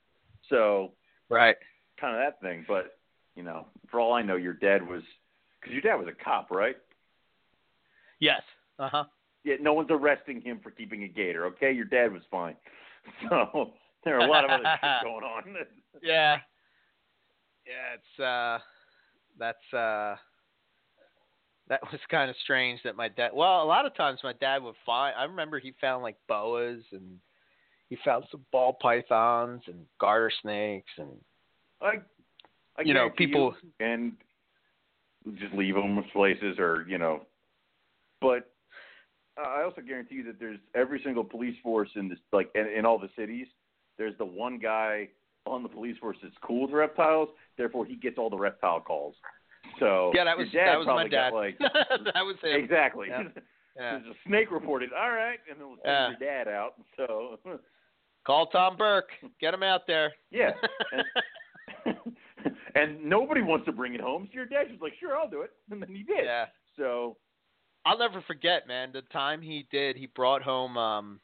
So Right. kind of that thing. But you know, for all I know, your dad was because your dad was a cop, right? Yes. Uh huh. Yeah, no one's arresting him for keeping a gator. Okay, your dad was fine. [laughs] So there are a lot of other shit [laughs] going on. [laughs] Yeah. Yeah, it's uh that's uh that was kind of strange that my dad well, a lot of times my dad would find I remember he found like boas and he found some ball pythons and garter snakes and I, I You know, people- you, and just leave them in places, or you know. But I also guarantee you that there's every single police force in this, like in, in all the cities. There's the one guy on the police force that's cool with reptiles. Therefore, he gets all the reptile calls. So Yeah, that was that was my dad. like [laughs] that was him. exactly. Yeah. [laughs] Yeah. There's a snake reported. All right, and then we'll send Yeah. your dad out. So [laughs] Call Tom Burke. Get him out there. yeah. And, and nobody wants to bring it home. So your dad's just like, sure, I'll do it, and then he did. yeah. So I'll never forget, man, the time he did, he brought home um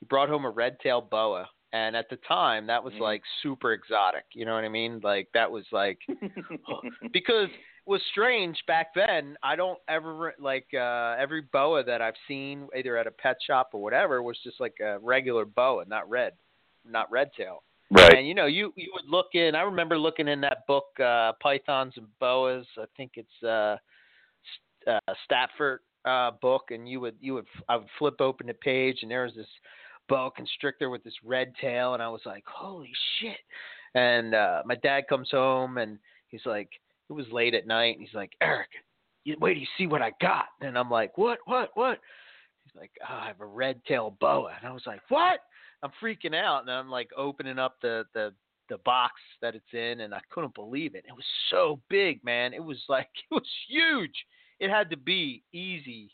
he brought home a red-tailed boa. And at the time, that was Mhm. like super exotic. You know what I mean? Like that was like [laughs] because it was strange back then. I don't ever like uh every boa that I've seen either at a pet shop or whatever was just like a regular boa, not red, not red tail. right. And you know, you you would look in. I remember looking in that book, uh, Pythons and Boas. I think it's uh, uh, Stafford uh, book, and you would you would I would flip open the page, and there was this boa constrictor with this red tail, and I was like, holy shit! And uh, my dad comes home, and he's like, it was late at night, and he's like, Eric, you, wait, you see what I got? And I'm like, what, what, what? He's like, oh, I have a red tail boa, and I was like, what? I'm freaking out, and I'm like opening up the the the box that it's in, and I couldn't believe it. It was so big, man. It was like [laughs] it was huge. It had to be easy.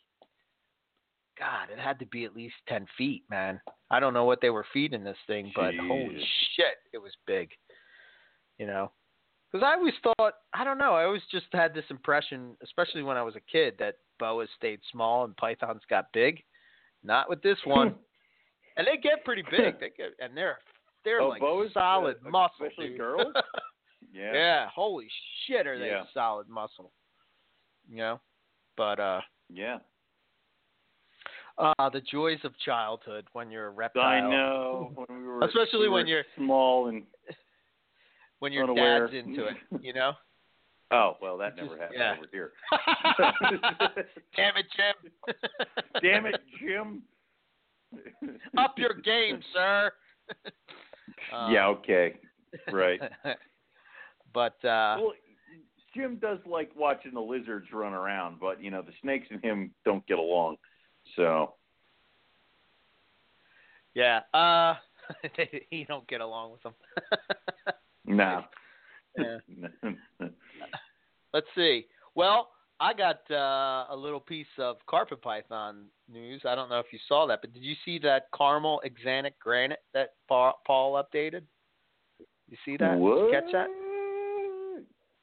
God, it had to be at least ten feet, man. I don't know what they were feeding this thing, but holy shit, it was big. You know, because I always thought, I don't know, I always just had this impression, especially when I was a kid, that boas stayed small and pythons got big. Not with this [laughs] one. and they get pretty big. [laughs] They get, and they're they're Oh, like boas, solid uh, muscle, especially dude. girls? [laughs] yeah. Yeah. holy shit, are they Yeah. solid muscle? You know, but uh, Yeah. Ah, the joys of childhood when you're a reptile. I know. When we were, Especially we when you're- small and [laughs] When your unaware. dad's into it, you know. [laughs] oh well, that never happened yeah. over here. [laughs] Damn it, Jim. Damn it, Jim. Up your game, sir. Um, yeah. Okay. Right. but uh well, Jim does like watching the lizards run around, but you know the snakes and him don't get along. So yeah, uh [laughs] they, you don't get along with them. [laughs] no. Yeah. [laughs] Let's see. Well, I got uh, a little piece of carpet python news. I don't know if you saw that, but did you see that caramel axanthic granite that Pa- Paul updated? You see that? Did you catch that?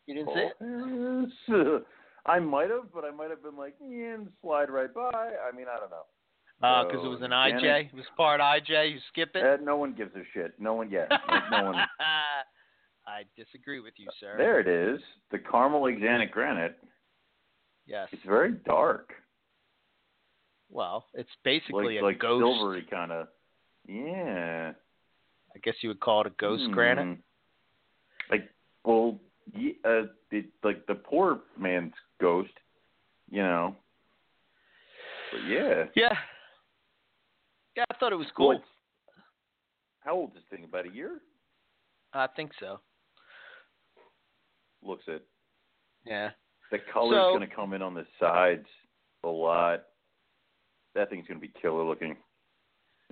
You didn't see it? I might have, but I might have been like, yeah, and slide right by. I mean, I don't know. Because Uh, it was an IJ. It was part IJ. You skip it. Uh, no one gives a shit. No one, like, no one. [laughs] I disagree with you, sir. There it is, the caramel axanthic granite. Yes. It's very dark, Well, it's basically like a like ghost. silvery kind of. Yeah. I guess you would call it a ghost granite. Hmm. Like, well, uh, it, like the poor man's ghost, you know. But yeah. Yeah. Yeah, I thought it was Well, cool. it's- how old is this thing? About a year? I think so. Looks it. Yeah. The color's So- going to come in on the sides a lot. That thing's going to be killer looking.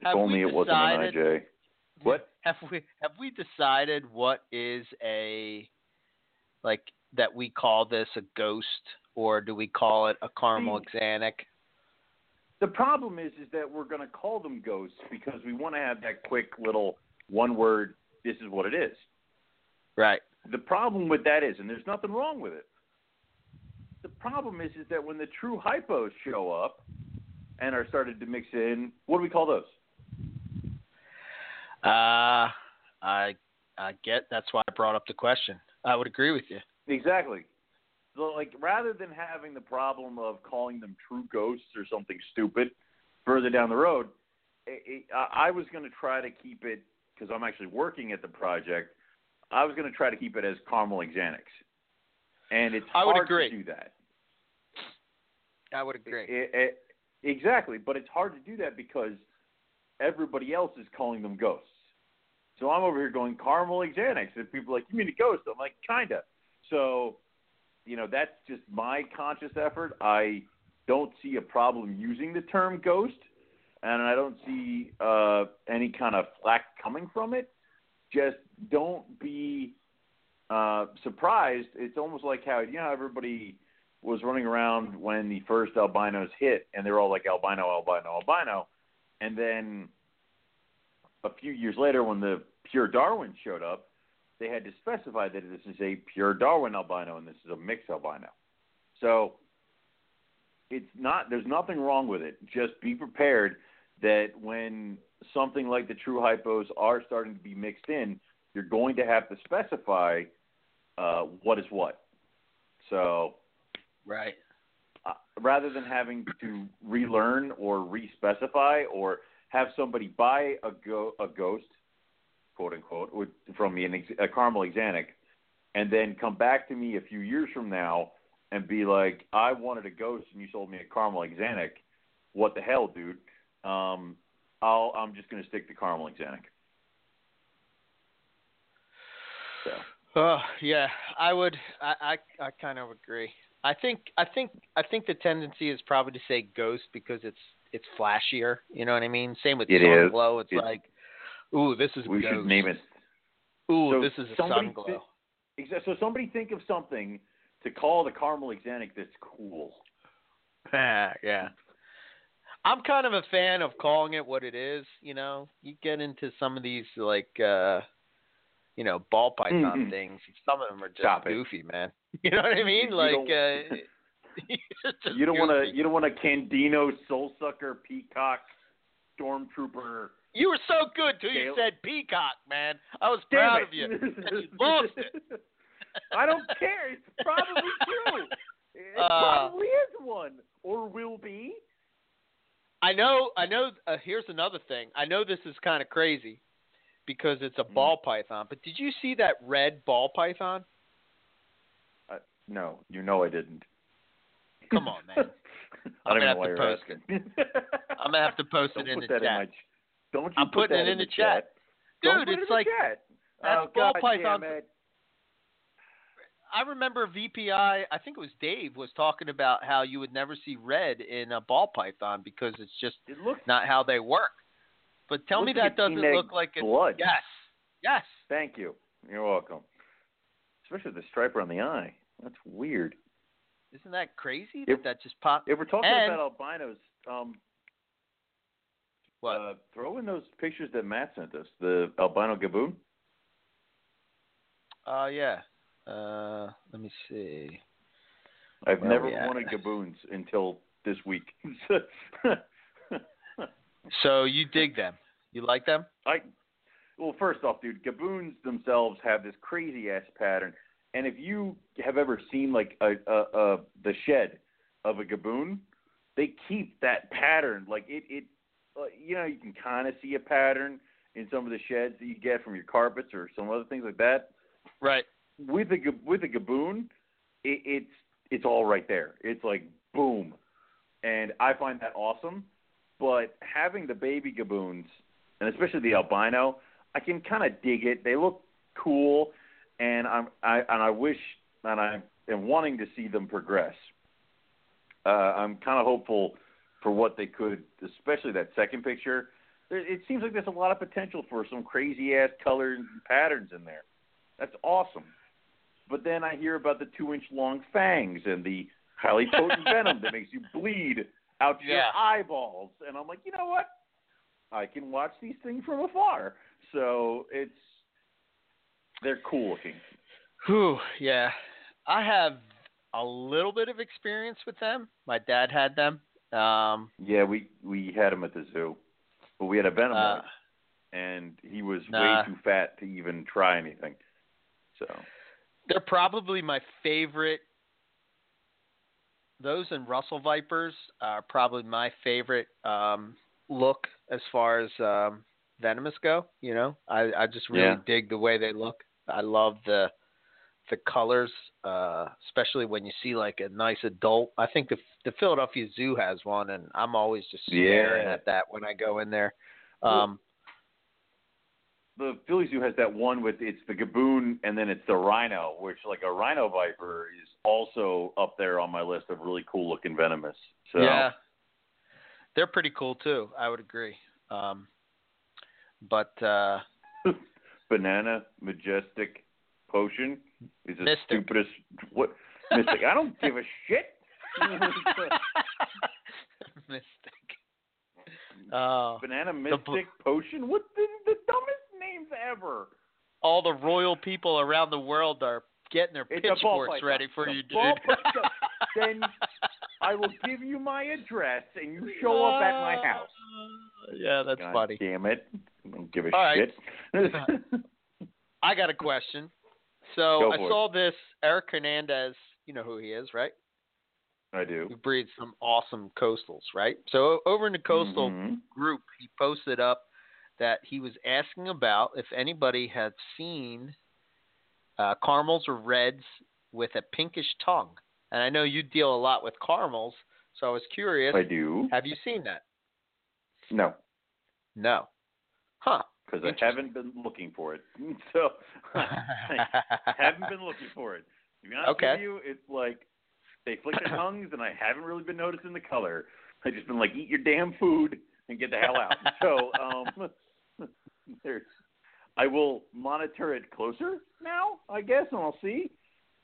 If only it wasn't an IJ. What? [laughs] Have we have we decided what is a like that we call this a ghost or do we call it a caramel axanthic? The problem is, is that we're going to call them ghosts because we want to have that quick little one word. This is what it is. Right. The problem with that is, and there's nothing wrong with it. The problem is, is that when the true hypos show up and are started to mix in, what do we call those? Uh I I get that's why I brought up the question. I would agree with you. Exactly. So, like, rather than having the problem of calling them true ghosts or something stupid further down the road, it, it, I was going to try to keep it because I'm actually working at the project. I was going to try to keep it as caramel axanthics, and it's I would hard agree. to do that. I would agree. It- exactly, but it's hard to do that because everybody else is calling them ghosts. So I'm over here going caramel axanthics, and people are like, "You mean a ghost?" I'm like, "Kinda." So, you know, that's just my conscious effort. I don't see a problem using the term ghost, and I don't see uh, any kind of flack coming from it. Just don't be uh, surprised. It's almost like how you know everybody was running around when the first albinos hit, and they're all like albino, albino, albino, and then a few years later, when the pure Darwin showed up, they had to specify that this is a pure Darwin albino and this is a mixed albino. So it's not. There's nothing wrong with it. Just be prepared that when something like the true hypos are starting to be mixed in, you're going to have to specify uh, what is what. So Right. uh, rather than having to relearn or re-specify or have somebody buy a, go- a ghost, quote unquote, with, from me, an ex- a caramel axanthic, and then come back to me a few years from now and be like, I wanted a ghost and you sold me a caramel axanthic. What the hell, dude? Um, I'll, I'm just going to stick to caramel axanthic. So. Oh yeah, I would. I I, I kind of agree. I think I think I think the tendency is probably to say ghost because it's it's flashier. You know what I mean? Same with It glow. It's, It's- like, ooh, this is We ghost. should name it. Ooh, So this is a somebody sun glow. thi- So somebody think of something to call the caramel axanthic that's cool. yeah. I'm kind of a fan of calling it what it is. You know, you get into some of these like, uh you know, ball python Mhm. things. Some of them are just Stop it. goofy, man. [laughs] You know what I mean? You like, uh, [laughs] [laughs] You don't want to. You don't want a Candino Soul Sucker Peacock Stormtrooper. You were so good till you said peacock, man. I was Damn proud it. of you. [laughs] And you lost it. [laughs] I don't care. It's probably true. It Uh, probably is one, or will be. I know. I know. Uh, here's another thing. I know this is kind of crazy because it's a Mhm. ball python. But did you see that red ball python? Uh, no, you know I didn't. Come on, man. [laughs] I I'm don't gonna even have know why to you're post asking. I'm gonna have to post Don't it in the chat. in Don't you I'm put putting it in the the chat. Don't Dude, it it's in like chat. that's oh, ball God python. It. I remember VPI. I think it was Dave was talking about how you would never see red in a ball python because it's just It looks. not how they work. But tell me that doesn't look like it. blood. Yes. Yes. Thank you. You're welcome. Especially the stripe around the eye. That's weird. Isn't that crazy If- that that just popped? If we're talking And- about albinos, um, What? Uh, throw in those pictures that Matt sent us. The albino gaboon. Oh yeah. Uh, let me see. I've Where never wanted gaboons until this week. [laughs] So you dig them? You like them? I well, first off, dude, gaboons themselves have this crazy ass pattern, and if you have ever seen like a, a, a the shed of a gaboon, they keep that pattern. Like it, it, uh, you know, you can kind of see a pattern in some of the sheds that you get from your carpets or some other things like that. Right. With a with a gaboon, it, it's it's all right there. It's like boom, and I find that awesome. But having the baby gaboons, and especially the albino, I can kind of dig it. They look cool, and I'm I and I wish and I am wanting to see them progress. Uh, I'm kind of hopeful for what they could, especially that second picture. It seems like there's a lot of potential for some crazy ass colors and patterns in there. That's awesome. But then I hear about the two inch long fangs and the highly potent [laughs] venom that makes you bleed out to your eyeballs. And I'm like, you know what? I can watch these things from afar. So it's they're cool looking. Whew, yeah. I have a little bit of experience with them. My dad had them. Um, Yeah, we we had him at the zoo, but we had a venom uh, and he was nah. way too fat to even try anything. So they're probably my favorite. Those and Russell Vipers are probably my favorite um, look as far as um, venomous go. You know, I, I just really Yeah. dig the way they look. I love the the colors, uh, especially when you see like a nice adult. I think the the Philadelphia Zoo has one, and I'm always just staring Yeah. at that when I go in there. Um, the Philly Zoo has that one with it's the gaboon and then it's the rhino, which like a rhino viper is also up there on my list of really cool looking venomous. So Yeah, they're pretty cool too. I would agree. Um, but uh, [laughs] banana majestic potion is the Mystic. stupidest what mystic. I don't give a shit. [laughs] Mystic. Oh, banana The bl- mystic potion? What the, the dumbest names ever. all the royal people around the world are getting their It's a pitchforks ready for It's you, dude. ball [laughs] then I will give you my address and you show up at my uh, house. Yeah, that's God funny. Damn it! I don't give a All right. shit. [laughs] I got a question. So Go I for it. saw this Eric Hernandez. You know who he is, right? I do. Who breeds some awesome coastals, right? So over in the coastal Mhm. group, he posted up that he was asking about if anybody had seen uh, caramels or reds with a pinkish tongue. And I know you deal a lot with caramels, so I was curious. I do. Have you seen that? No, No. Huh. because I haven't been looking for it. [laughs] So [laughs] I [laughs] haven't been looking for it. To be honest Okay. with you, it's like they flick their [laughs] tongues, and I haven't really been noticing the color. I've just been like, eat your damn food and get the hell out. [laughs] so um, [laughs] there's, I will monitor it closer now, I guess, and I'll see.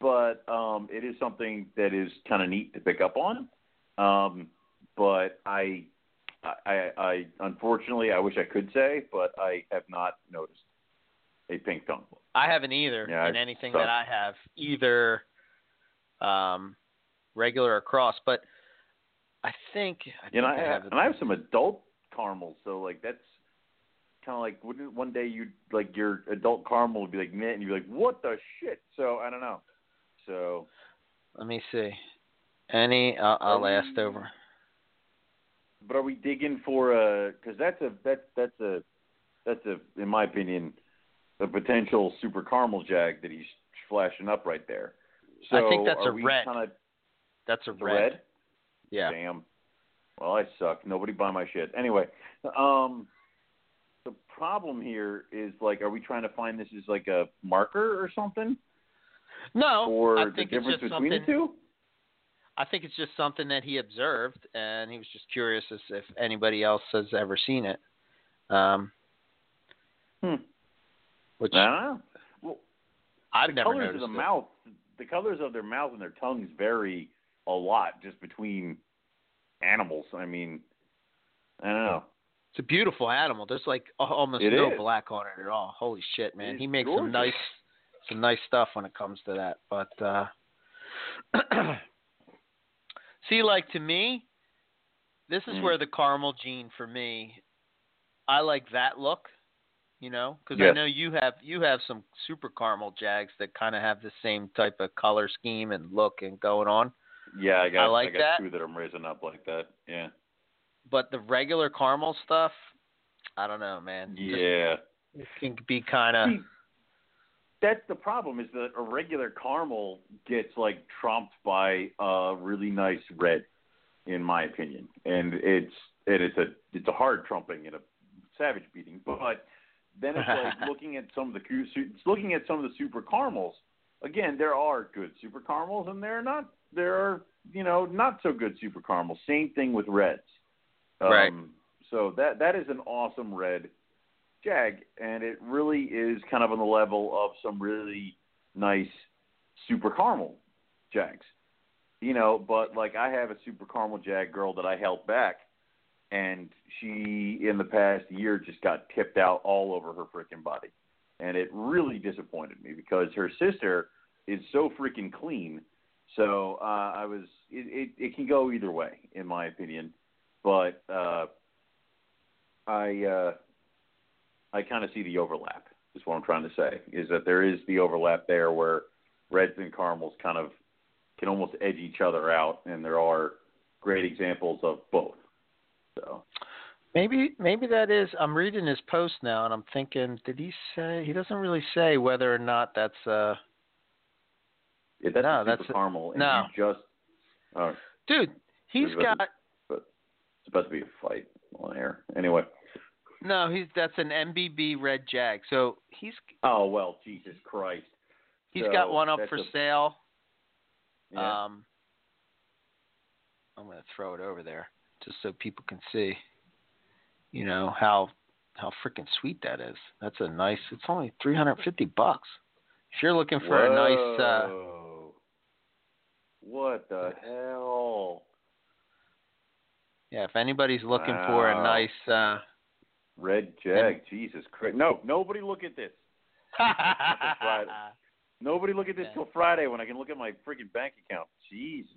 But um, it is something that is kind of neat to pick up on. Um, but I, I, I, unfortunately, I wish I could say, but I have not noticed a pink tongue. I haven't either Yeah, in anything that I have, either um, regular or cross. But I think I You know, I, I have and I have some adult caramels, so like that's kind of like wouldn't one day you like your adult caramel would be like mint, and you'd be like, what the shit? So I don't know. So Let me see. Any? I'll, I'll ask over. but are we digging for a? Because that's a that's that's a that's a in my opinion a potential super caramel jag that he's flashing up right there. So I think that's a red. Kinda, That's a red. red. Yeah. Damn. Well, I suck. Nobody buy my shit. Anyway, um, the problem here is like, are we trying to find this as like a marker or something, No, or I the think it's difference just between something. the two? I think it's just something that he observed, and he was just curious as if anybody else has ever seen it. Um, Hmm. which I don't know. Well, I've the never colors noticed. of the it. mouth, the colors of their mouth and their tongues vary a lot just between animals. I mean, I don't know. It's a beautiful animal. There's like almost It no is. black on it at all. Holy shit, man! It's he makes gorgeous. some nice, some nice stuff when it comes to that. But uh [clears throat] see, like to me, this is Mm. where the caramel gene for me. I like that look, you know, because I know you have you have some super caramel jags that kind of have the same type of color scheme and look and going on. Yeah, I got I like got that. two that I'm raising up like that. Yeah. But the regular caramel stuff, I don't know, man. Just- Yeah. it can be kind of. That's the problem is that a regular caramel gets like trumped by a really nice red, in my opinion, and it's and it's a it's a hard trumping and a savage beating. But then it's like [laughs] looking at some of the looking at some of the super caramels. Again, there are good super caramels, and there are not there are you know not so good super caramels. Same thing with reds. Um, Right. So that that is an awesome red jag, and it really is kind of on the level of some really nice super caramel jags. You know, but like I have a super caramel jag girl that I held back, and she in the past year just got tipped out all over her freaking body, and it really disappointed me because her sister is so freaking clean. So uh, I was it, it it can go either way in my opinion, but uh, I uh, I kind of see the overlap. Is what I'm trying to say is that there is the overlap there where reds and caramels kind of can almost edge each other out, and there are great examples of both. So Maybe maybe that is. I'm reading his post now, and I'm thinking, did he say? He doesn't really say whether or not that's. uh No, super that's- caramel, and no. just uh, Dude, he's There's about got it's about to be a fight on air. Anyway, no. He's that's an MBB red jag. So he's oh well, Jesus Christ, he's So, got one up for a- sale. yeah. Um, I'm gonna throw it over there just so people can see. You know how how freaking sweet that is. That's a nice. It's only 350 bucks. If you're looking for a nice. uh Whoa. What the hell? Yeah, if anybody's looking for a nice uh Red Jag, Jesus Christ! No, nobody look at this. [laughs] Nobody look at this Yeah. till Friday when I can look at my freaking bank account. Jesus,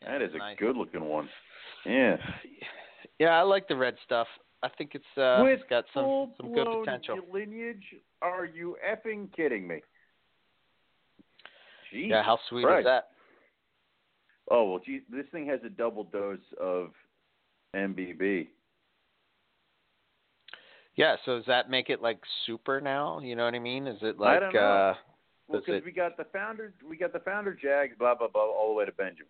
Yeah, that is a nice. good looking one. Yeah, [sighs] Yeah, I like the red stuff. I think it's uh with it's got some some good potential. lineage. Are you effing kidding me? Jesus Yeah, how sweet Christ. is that? Oh well, gee, this thing has a double dose of MBB. Yeah, so does that make it like super now? You know what I mean? Is it like? I don't know. uh Well, because it- we got the founder, we got the founder Jag, blah blah blah, all the way to Benjamin,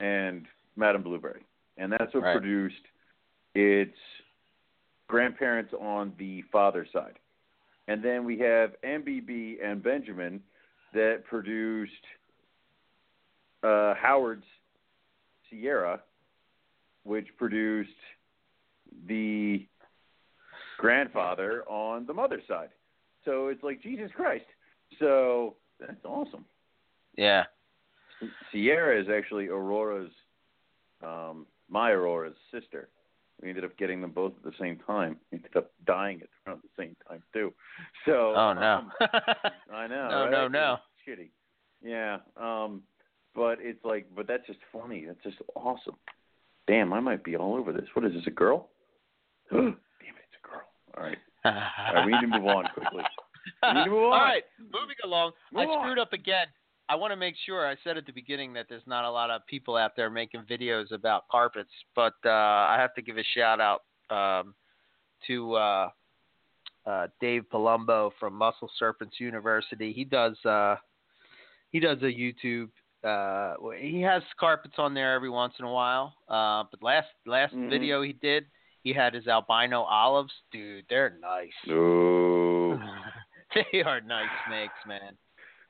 and Madame Blueberry, and that's what Right. produced its grandparents on the father's side, and then we have MBB and Benjamin that produced uh, Howard's Sierra, which produced the grandfather on the mother's side. So it's like Jesus Christ. So that's awesome. yeah. Sierra is actually Aurora's, um, my Aurora's sister. We ended up getting them both at the same time. We ended up dying at around the same time too. So Oh no. um, [laughs] I know. [laughs] No, right? no, no. It's Shitty. Yeah. Um, but it's like, but that's just funny. That's just awesome. Damn, I might be all over this. What is this? A girl? [gasps] Damn it, it's a girl. All right. [laughs] All right, we need to move on quickly. We need to move [laughs] on. right, moving along. I Move on. screwed up again. I want to make sure I said at the beginning that there's not a lot of people out there making videos about carpets, but uh, I have to give a shout out um, to uh, uh, Dave Palumbo from Muscle Serpents University. He does uh, he does a YouTube. Uh, he has carpets on there every once in a while. Uh, but last last Mhm. video he did, he had his albino olives. Dude, they're nice. Ooh. [laughs] they are nice snakes, man.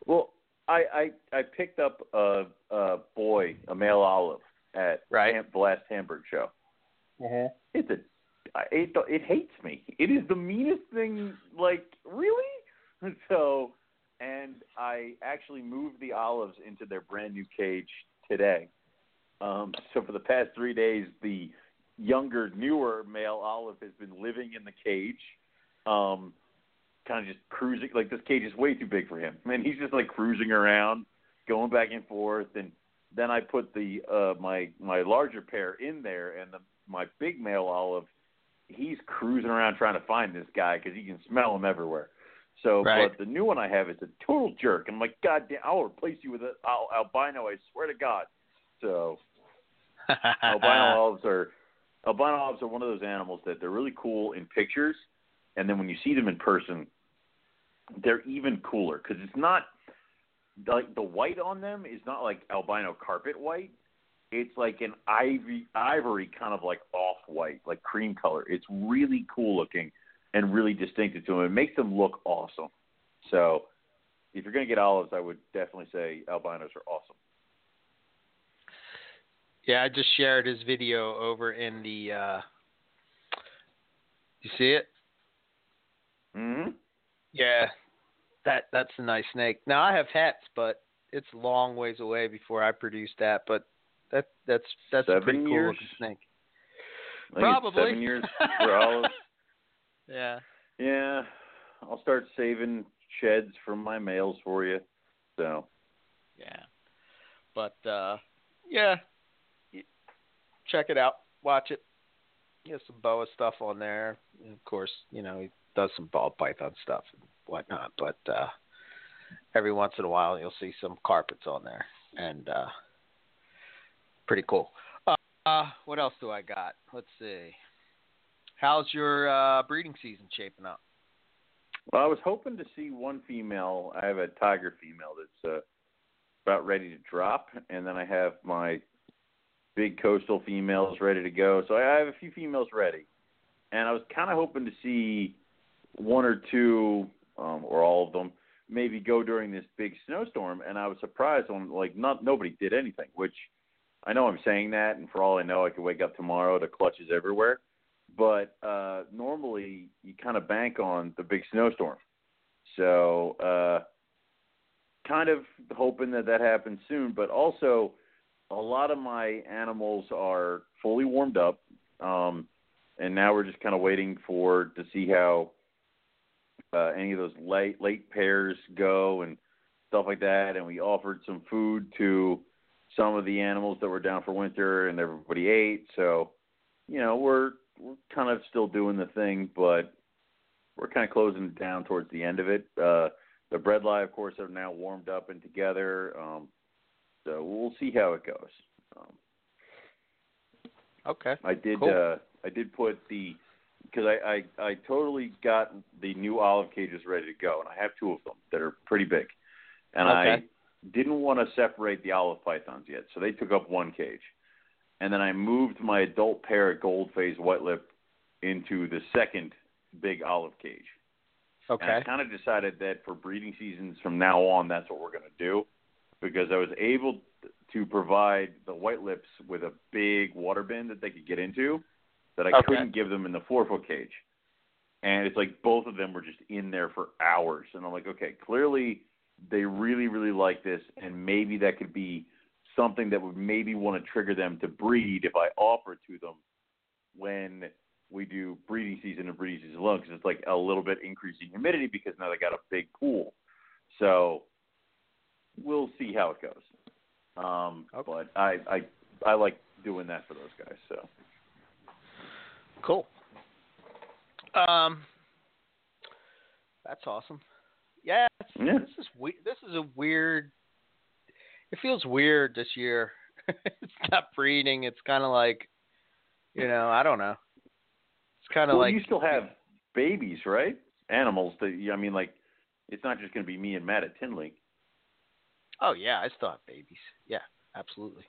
Well, I I I picked up a a boy, a male olive at Right. Ham, the last Hamburg show. Uh-huh. It's a it it hates me. It is the meanest thing. Like really? [laughs] So, and I actually moved the olives into their brand new cage today. Um, so for the past three days, the younger, newer male olive has been living in the cage. Um, kind of just cruising. Like this cage is way too big for him, [laughs] and he's just like cruising around, going back and forth. And then I put the uh, my my larger pair in there, and the my big male olive, he's cruising around trying to find this guy because he can smell him everywhere. So, Right. but the new one I have is a total jerk. I'm like, God damn, I'll replace you with an al- albino. I swear to God. So [laughs] albino olives are albino olives are one of those animals that they're really cool in pictures, and then when you see them in person, they're even cooler because it's not like the white on them is not like albino carpet white. It's like an ivory, ivory kind of like off white, like cream color. It's really cool looking and really distinctive to them. It makes them look awesome. So, if you're gonna get olives, I would definitely say albinos are awesome. Yeah, I just shared his video over in the. uh You see it? hmm Yeah, that that's a nice snake. Now I have hets, but it's a long ways away before I produce that. But that that's that's a Seven pretty cool looking snake. I think it's Probably. seven years [laughs] for olives. Yeah. Yeah, I'll start saving sheds from my males for you. So Yeah. But uh yeah. Check it out. Watch it. He has some boa stuff on there. And of course, you know, he does some ball python stuff and whatnot. But uh every once in a while you'll see some carpets on there. And uh pretty cool. Uh, uh what else do I got? Let's see. How's your uh breeding season shaping up? Well, I was hoping to see one female. I have a tiger female that's uh, about ready to drop, and then I have my big coastal females ready to go. So I have a few females ready, and I was kind of hoping to see one or two, um, or all of them, maybe go during this big snowstorm. And I was surprised on like not nobody did anything. Which I know I'm saying that, and for all I know, I could wake up tomorrow to clutches everywhere but uh normally you kind of bank on the big snowstorm. So, uh kind of hoping that that happens soon, but also a lot of my animals are fully warmed up. Um and now we're just kind of waiting for to see how uh any of those late late pairs go and stuff like that and we offered some food to some of the animals that were down for winter and everybody ate. So, you know, we're we're kind of still doing the thing, but we're kind of closing down towards the end of it. Uh, the bredli, of course, are now warmed up and together. Um, so we'll see how it goes. Um, Okay. I did. Cool. Uh, I did put the because I, I I totally got the new olive cages ready to go, and I have two of them that are pretty big, and I didn't want to separate the olive pythons yet, so they took up one cage, and then I moved my adult pair of gold phase white lip into the second big olive cage. And Okay. I kind of decided that for breeding seasons from now on, that's what we're going to do because I was able to provide the white lips with a big water bin that they could get into that I Okay. couldn't give them in the four foot cage. And it's like both of them were just in there for hours. And I'm like, okay, clearly they really, really like this. And maybe that could be something that would maybe want to trigger them to breed if I offer it to them when we do breeding season and breeding season alone because it's like a little bit increasing humidity because now they got a big pool. So we'll see how it goes. Um, Okay. But I, I I like doing that for those guys. So Cool. Um, that's awesome. Yeah, Yeah. this is we- this is a weird it feels weird this year. [laughs] it's not breeding. It's kind of like, you know, I don't know. It's kind of well, like you still have babies, right? Animals. That I mean, like, it's not just going to be me and Matt at Tinley. Oh yeah, I still have babies. Yeah, absolutely.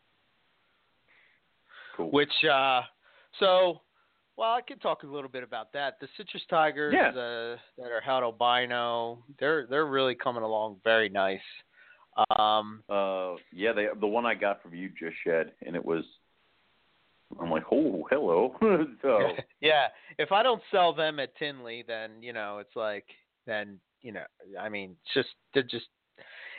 Cool. Which uh so well, I could talk a little bit about that. The citrus tigers Yeah. uh, that are het albino, they're they're really coming along very nice. Um Uh, yeah, they the one I got from you just shed, and it was. I'm like, oh, hello. [laughs] so [laughs] yeah, if I don't sell them at Tinley, then you know it's like then you know I mean it's just they're just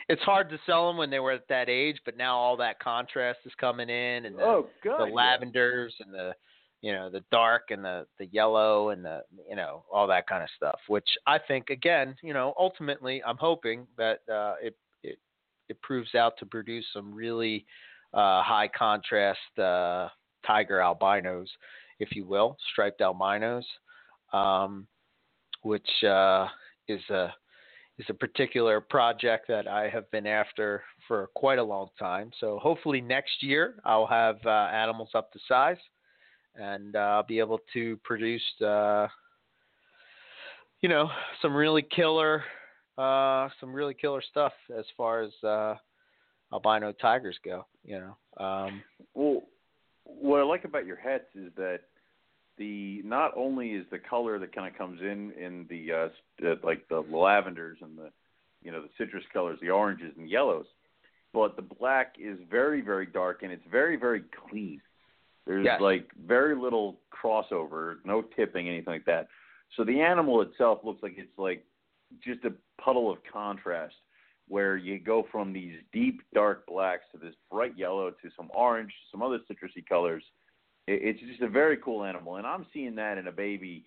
it's hard to sell them when they were at that age, but now all that contrast is coming in and the, oh god, the yeah. lavenders and the you know the dark and the the yellow and the you know all that kind of stuff, which I think again you know ultimately I'm hoping that uh, it it proves out to produce some really uh, high contrast uh, tiger albinos, if you will, striped albinos, um, which uh, is a is a particular project that I have been after for quite a long time. So hopefully next year I'll have uh, animals up to size, and uh, I'll be able to produce, uh, you know, some really killer, uh, some really killer stuff as far as uh, albino tigers go. You know, um, Well, what I like about your hets is that the not only is the color that kind of comes in in the uh, like the lavenders and the you know the citrus colors, the oranges and yellows, but the black is very very dark and it's very very clean. There's Yes. like very little crossover, no tipping, anything like that. So the animal itself looks like it's like just a puddle of contrast where you go from these deep dark blacks to this bright yellow to some orange, some other citrusy colors. It's just a very cool animal, and I'm seeing that in a baby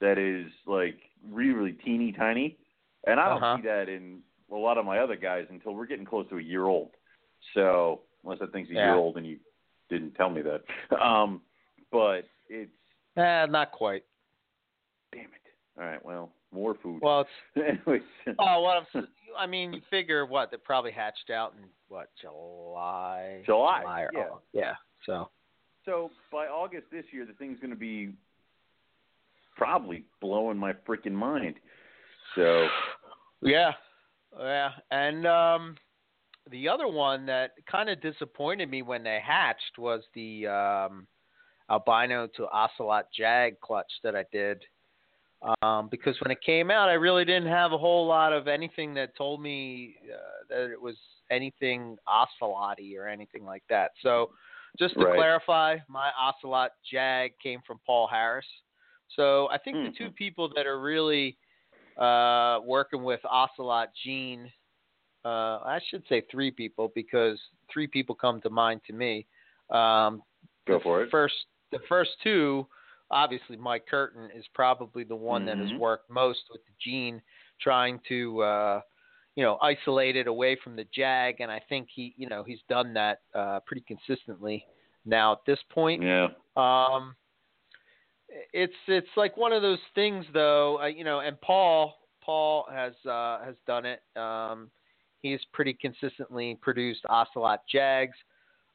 that is like really, really teeny tiny, and I don't Uh-huh. see that in a lot of my other guys until we're getting close to a year old. So unless that thing's a Yeah. year old and you didn't tell me that, [laughs] um, but it's eh, not quite. damn it. All right, well, more food. Well, it's [laughs] Anyways, Oh, what s- I mean, you figure what they probably hatched out in what July, July, or yeah. August. yeah. So So by August this year, the thing's going to be probably blowing my freaking mind. So yeah, yeah, and um, the other one that kind of disappointed me when they hatched was the um, albino to ocelot jag clutch that I did. Um, because when it came out, I really didn't have a whole lot of anything that told me uh, that it was anything oceloty or anything like that. So, just to Right. clarify, my ocelot jag came from Paul Harris. So I think the two Mhm. people that are really uh, working with ocelot gene, uh, I should say three people because three people come to mind to me. Um, go for it. First, the first two, obviously, Mike Curtin is probably the one that has Mhm. worked most with the gene, trying to, uh, you know, isolate it away from the jag, and I think he, you know, he's done that uh, pretty consistently now at this point. Yeah. Um, it's it's like one of those things, though. Uh, you know, and Paul Paul has uh, has done it. Um, he's pretty consistently produced ocelot jags.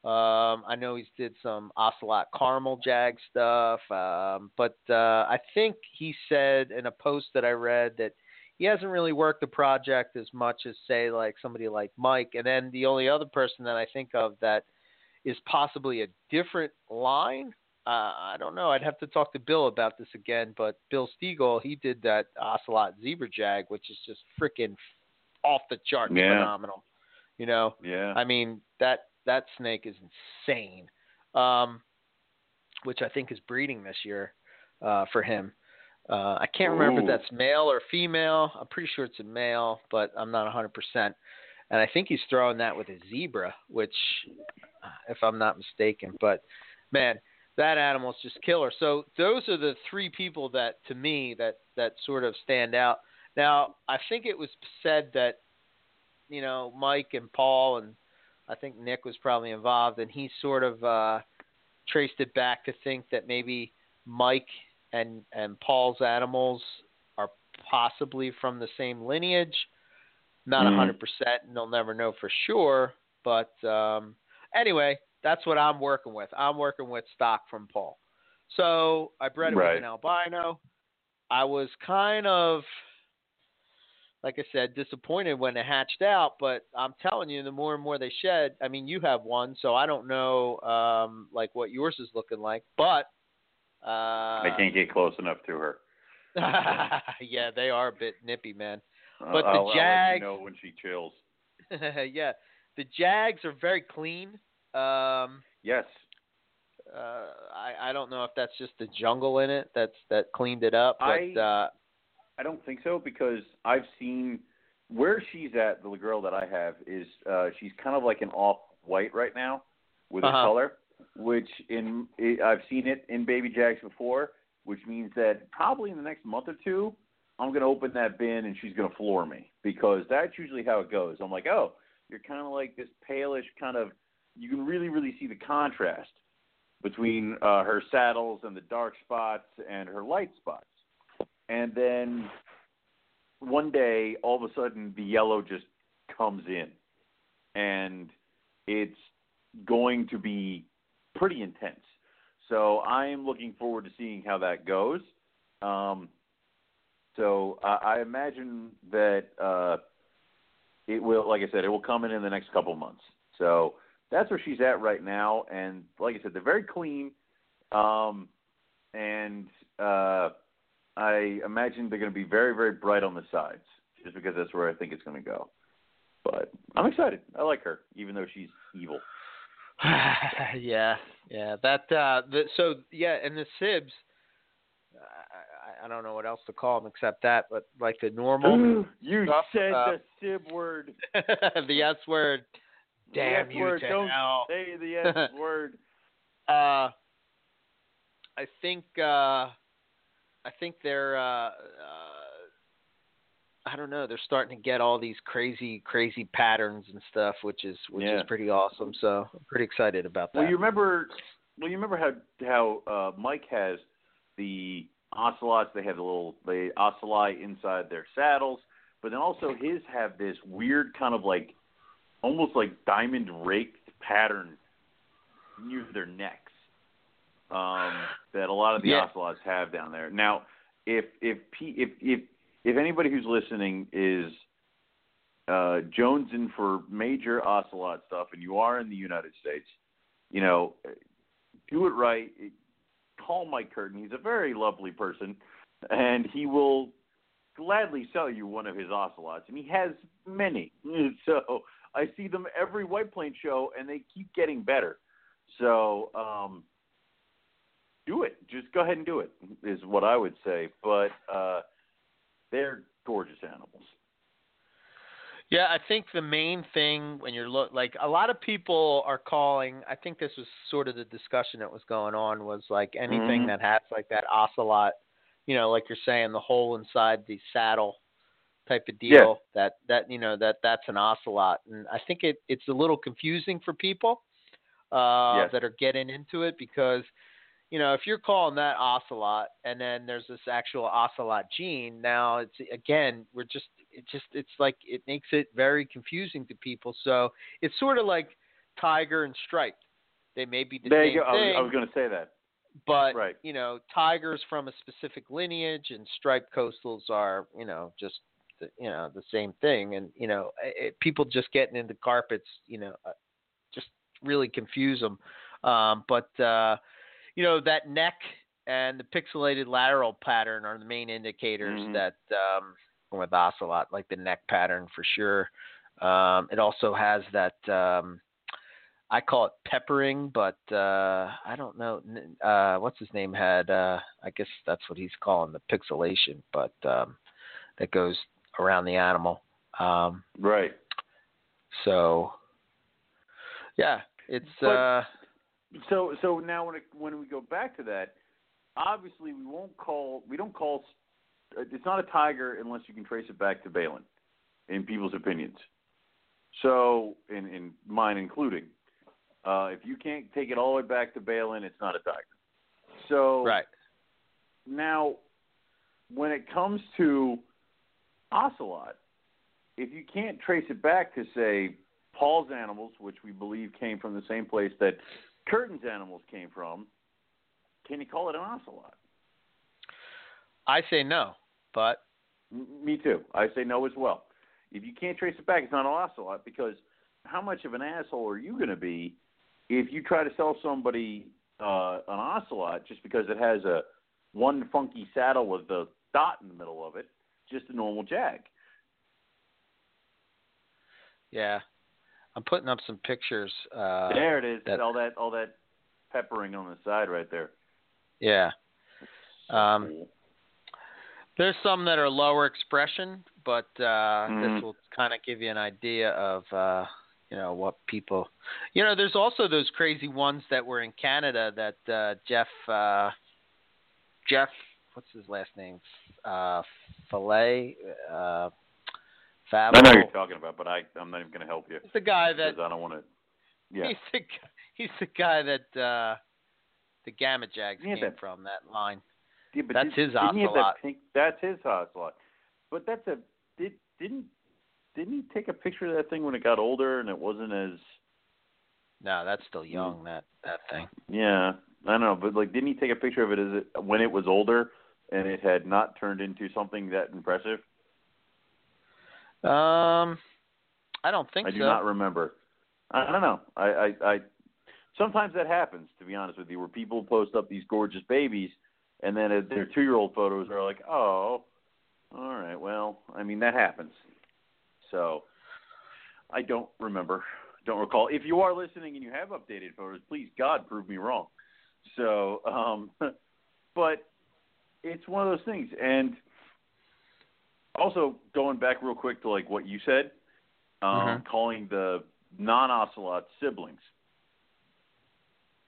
Um, I know he's did some ocelot caramel jag stuff, um, but uh, I think he said in a post that I read that he hasn't really worked the project as much as say like somebody like Mike. And then the only other person that I think of that is possibly a different line. Uh, I don't know. I'd have to talk to Bill about this again. But Bill Stiegel, he did that Ocelot Zebra Jag, which is just freaking off the charts Yeah. phenomenal. You know, Yeah. I mean that that snake is insane. Um, which I think is breeding this year uh, for him. Uh, I can't remember if that's male or female. I'm pretty sure it's a male, but I'm not 100%. And I think he's throwing that with a zebra, which, uh, if I'm not mistaken, but man, that animal's just killer. So those are the three people that, to me, that that sort of stand out. Now, I think it was said that, you know, Mike and Paul and I think Nick was probably involved, and he sort of uh, traced it back to think that maybe Mike and and Paul's animals are possibly from the same lineage. Not a Mhm. hundred percent, and they'll never know for sure. But um, anyway, that's what I'm working with. I'm working with stock from Paul. So I bred it Right. with an albino. I was kind of, like I said, disappointed when it hatched out. But I'm telling you, the more and more they shed. I mean, you have one, so I don't know um, like what yours is looking like, but. Uh, I can't get close enough to her. [laughs] yeah, they are a bit nippy, man. Uh, But the I'll, I'll you know when she chills. [laughs] yeah, the Jags are very clean. Um, Yes. uh, I I don't know if that's just the jungle in it that's that cleaned it up, but I- uh, I don't think so because I've seen where she's at. The girl that I have is uh, she's kind of like an off white right now with Uh-huh. her color, which in I've seen it in baby jags before, which means that probably in the next month or two, I'm going to open that bin and she's going to floor me because that's usually how it goes. I'm like, oh, you're kind of like this palish kind of. You can really really see the contrast between uh, her saddles and the dark spots and her light spots and then one day all of a sudden the yellow just comes in. And it's going to be pretty intense. So i am looking forward to seeing how that goes. Um, so I, imagine that uh, it will like i said it will come in in the next couple months. So that's where she's at right now. And like i said they're very clean. Um, and uh, I imagine they're going to be very, very bright on the sides, just because that's where I think it's going to go. But I'm excited. I like her, even though she's evil. [sighs] yeah, yeah. That uh, the, so yeah, and the Sibs. I, I- I don't know what else to call them except that, but like the normal, you Stuff, said uh, the sib word. [laughs] the S word. Damn the S you word. Don't hell. say the S [laughs] word. Uh, I think uh, I think they're uh, uh, I don't know. They're starting to get all these crazy, crazy patterns and stuff, which is which Yeah. is pretty awesome. So I'm pretty excited about that. Well, you remember? Well, you remember how how uh, Mike has the ocelots. They have the little the ocelli inside their saddles, but then also his have this weird kind of like almost like diamond raked pattern near their necks um, that a lot of the Yeah. ocelots have down there. Now, if if P, if if if anybody who's listening is uh, jonesing for major ocelot stuff, and you are in the United States, you know, do it right. Call Mike Curtin. He's a very lovely person, and he will gladly sell you one of his ocelots, and he has many. [laughs] So I see them every White Plains show, and they keep getting better. So um, do it. Just go ahead and do it. Is what I would say. But uh, they're gorgeous animals. Yeah, I think the main thing when you're look like a lot of people are calling. I think this was sort of the discussion that was going on was like anything Mhm. that has like that ocelot, you know, like you're saying the hole inside the saddle type of deal. That that you know that that's an ocelot, and I think it it's a little confusing for people uh, Yes. that are getting into it because you know, if you're calling that ocelot and then there's this actual ocelot gene, now it's again, we're just it just it's like it makes it very confusing to people. So it's sort of like tiger and striped. They may be the there same you go. I was, thing, I was going to say that. but right. you know, tigers from a specific lineage and striped coastals are, you know, just the, you know the same thing. And you know, it, people just getting into carpets, you know, uh, just really confuse them. Um, but uh, you know, that neck and the pixelated lateral pattern are the main indicators Mhm. that um, with ocelot, like the neck pattern for sure. Um, it also has that. Um, I call it peppering, but uh, I don't know. Uh, what's his name had? Uh, I guess that's what he's calling the pixelation, but um, that goes around the animal. Um, Right. so, yeah, it's But- uh, So so now when it, when we go back to that, obviously we won't call we don't call it's not a tiger unless you can trace it back to Balin, in people's opinions. So in in mine including, uh, if you can't take it all the way back to Balin, it's not a tiger. So right. now, when it comes to ocelot, if you can't trace it back to say Paul's animals, which we believe came from the same place that Curtin's animals came from, can you call it an ocelot? I say no, but M- me too. I say no as well. If you can't trace it back, it's not an ocelot because how much of an asshole are you going to be if you try to sell somebody uh, an ocelot just because it has a one funky saddle with a dot in the middle of it, just a normal jag? yeah, I'm putting up some pictures. Uh, there it is. that- all that all that peppering on the side right there. yeah, Um, there's some that are lower expression, but uh, Mhm. this will kind of give you an idea of uh, you know what people. You know, there's also those crazy ones that were in Canada that uh, Jeff uh, Jeff what's his last name uh, Fillet uh, Fabo. I know who you're talking about, but I I'm not even going to help you He's the guy that I don't want to. Yeah. he's the he's the guy that uh, the Gamma Jags Yeah, came that- from that line. Yeah, but That's did, his didn't he have ocelot. That pink, that's his ocelot. But that's a did didn't didn't he take a picture of that thing when it got older and it wasn't as No, that's still young. That that thing. yeah I don't know but like didn't he take a picture of it as it, when it was older and it had not turned into something that impressive? Um, I don't think I do so. not remember. I, don't know. I, I I sometimes that happens to be honest with you where people post up these gorgeous babies and then their two year old photos are like oh all right well I mean that happens. So I don't remember, don't recall. If you are listening and you have updated photos, please God prove me wrong. So, um, [laughs] but it's one of those things. And also going back real quick to like what you said, um, Mhm. calling the non-ocelot siblings.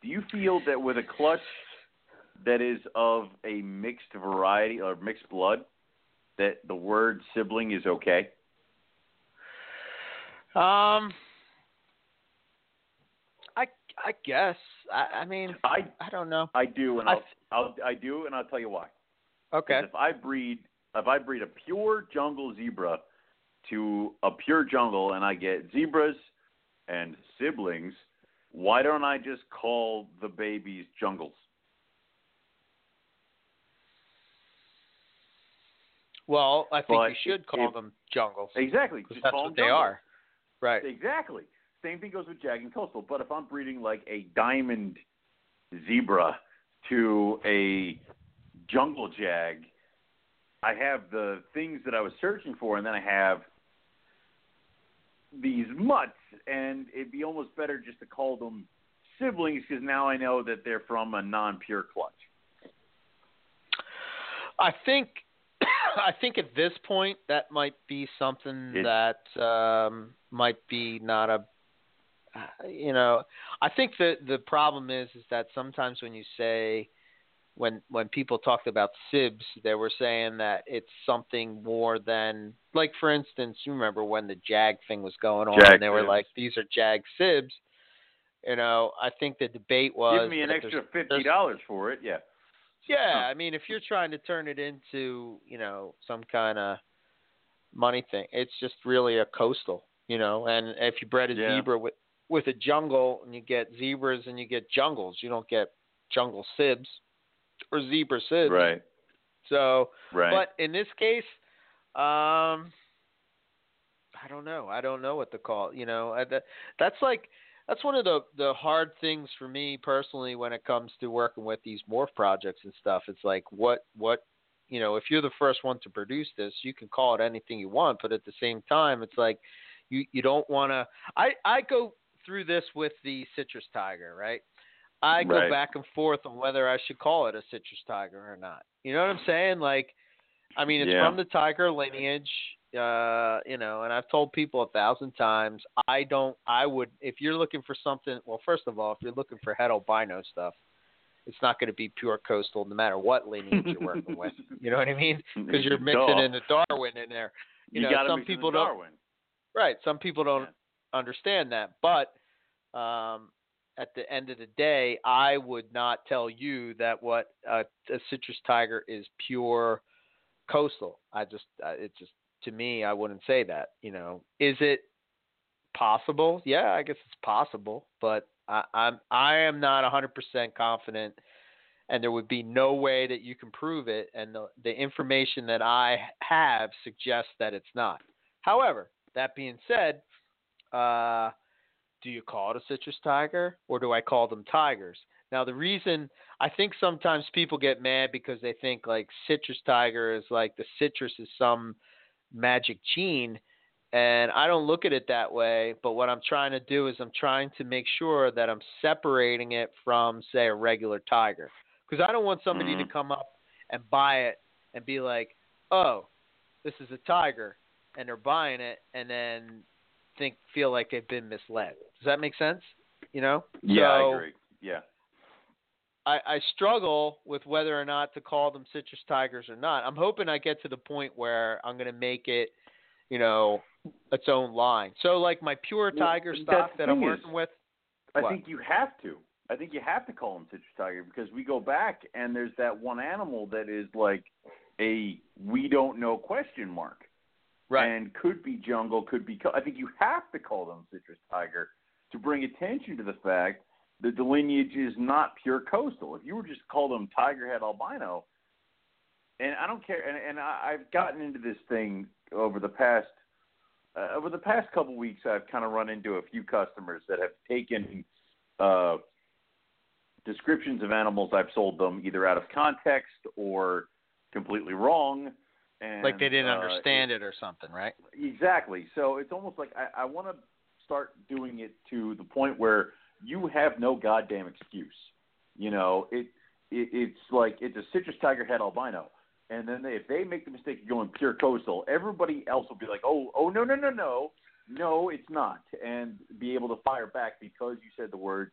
Do you feel that with a clutch that is of a mixed variety or mixed blood, that the word sibling is okay? Um, I I guess. I I mean I I don't know. I do, and I I'll, I'll I do, and I'll tell you why. Okay. If I breed if I breed a pure jungle zebra to a pure jungle, and I get zebras and siblings, why don't I just call the babies jungles? Well, I think But you should call if- them jungles Exactly. Just that's call what them they jungles. are. Right. Exactly. Same thing goes with jag and coastal. But if I'm breeding like a diamond zebra to a jungle jag, I have the things that I was searching for, and then I have these mutts, and it'd be almost better just to call them siblings because now I know that they're from a non-pure clutch. I think [coughs] I think at this point that might be something It- that um, might be not a you know I think that the problem is is that sometimes when you say when when people talked about sibs they were saying that it's something more than like for instance you remember when the jag thing was going on Jag and they were sibs. like these are jag sibs you know I think the debate was Give me an extra there's- fifty there's- dollars for it, yeah. yeah, Huh. I mean, if you're trying to turn it into, you know, some kind of money thing, it's just really a coastal, you know. And if you bred a Yeah. zebra with with a jungle, and you get zebras and you get jungles, you don't get jungle sibs or zebra sibs. Right, So, right. but in this case, um, I don't know. I don't know what to call. You know, I, that, that's like that's one of the the hard things for me personally when it comes to working with these morph projects and stuff. It's like what what you know, if you're the first one to produce this, you can call it anything you want, but at the same time, it's like you you don't want to. I I go through this with the citrus tiger, right? I go Right. back and forth on whether I should call it a citrus tiger or not. You know what I'm saying? Like, I mean, it's Yeah. from the tiger lineage, uh, you know, and I've told people a thousand times, I don't, I would, if you're looking for something, well, first of all, if you're looking for het albino stuff, it's not going to be pure coastal no matter what lineage you're working with. [laughs] You know what I mean? [laughs] Because you're mixing in the Darwin in there. You, You know, some people don't. Darwin. Right. Some people don't Yeah. understand that, but um, at the end of the day, I would not tell you that what a, citrus tiger is pure coastal. I just, it just to me, I wouldn't say that. You know, is it possible. Yeah, I guess it's possible, but I, I'm I am not 100% confident, and there would be no way that you can prove it. And the the information that I have suggests that it's not. However, that being said, uh, do you call it a citrus tiger or do I call them tigers? Now, the reason I think sometimes people get mad because they think like citrus tiger is like the citrus is some magic gene. And I don't look at it that way, but what I'm trying to do is I'm trying to make sure that I'm separating it from, say, a regular tiger. Because I don't want somebody Mhm. to come up and buy it and be like, oh, this is a tiger. And they're buying it and then think feel like they've been misled. Does that make sense? You know? Yeah, I agree. Yeah. I, I struggle with whether or not to call them citrus tigers or not. I'm hoping I get to the point where I'm going to make it, you know, its own line. So like my pure tiger that's stock that I'm thing is- working with. I What? think you have to. I think you have to call them citrus tiger because we go back and there's that one animal that is like a we don't know question mark. Right. And could be jungle, could be. I think you have to call them citrus tiger to bring attention to the fact that the lineage is not pure coastal. If you were just to call them tiger het albino, and I don't care. And, and I, I've gotten into this thing over the past uh, over the past couple weeks. I've kind of run into a few customers that have taken uh, descriptions of animals I've sold them either out of context or completely wrong. And, like they didn't uh, understand it or something, right? Exactly. So it's almost like I, I want to start doing it to the point where you have no goddamn excuse. You know, it, it it's like it's a citrus tiger het albino, and then they, if they make the mistake of going pure coastal, everybody else will be like, oh, oh, no, no, no, no, no, it's not, and be able to fire back because you said the words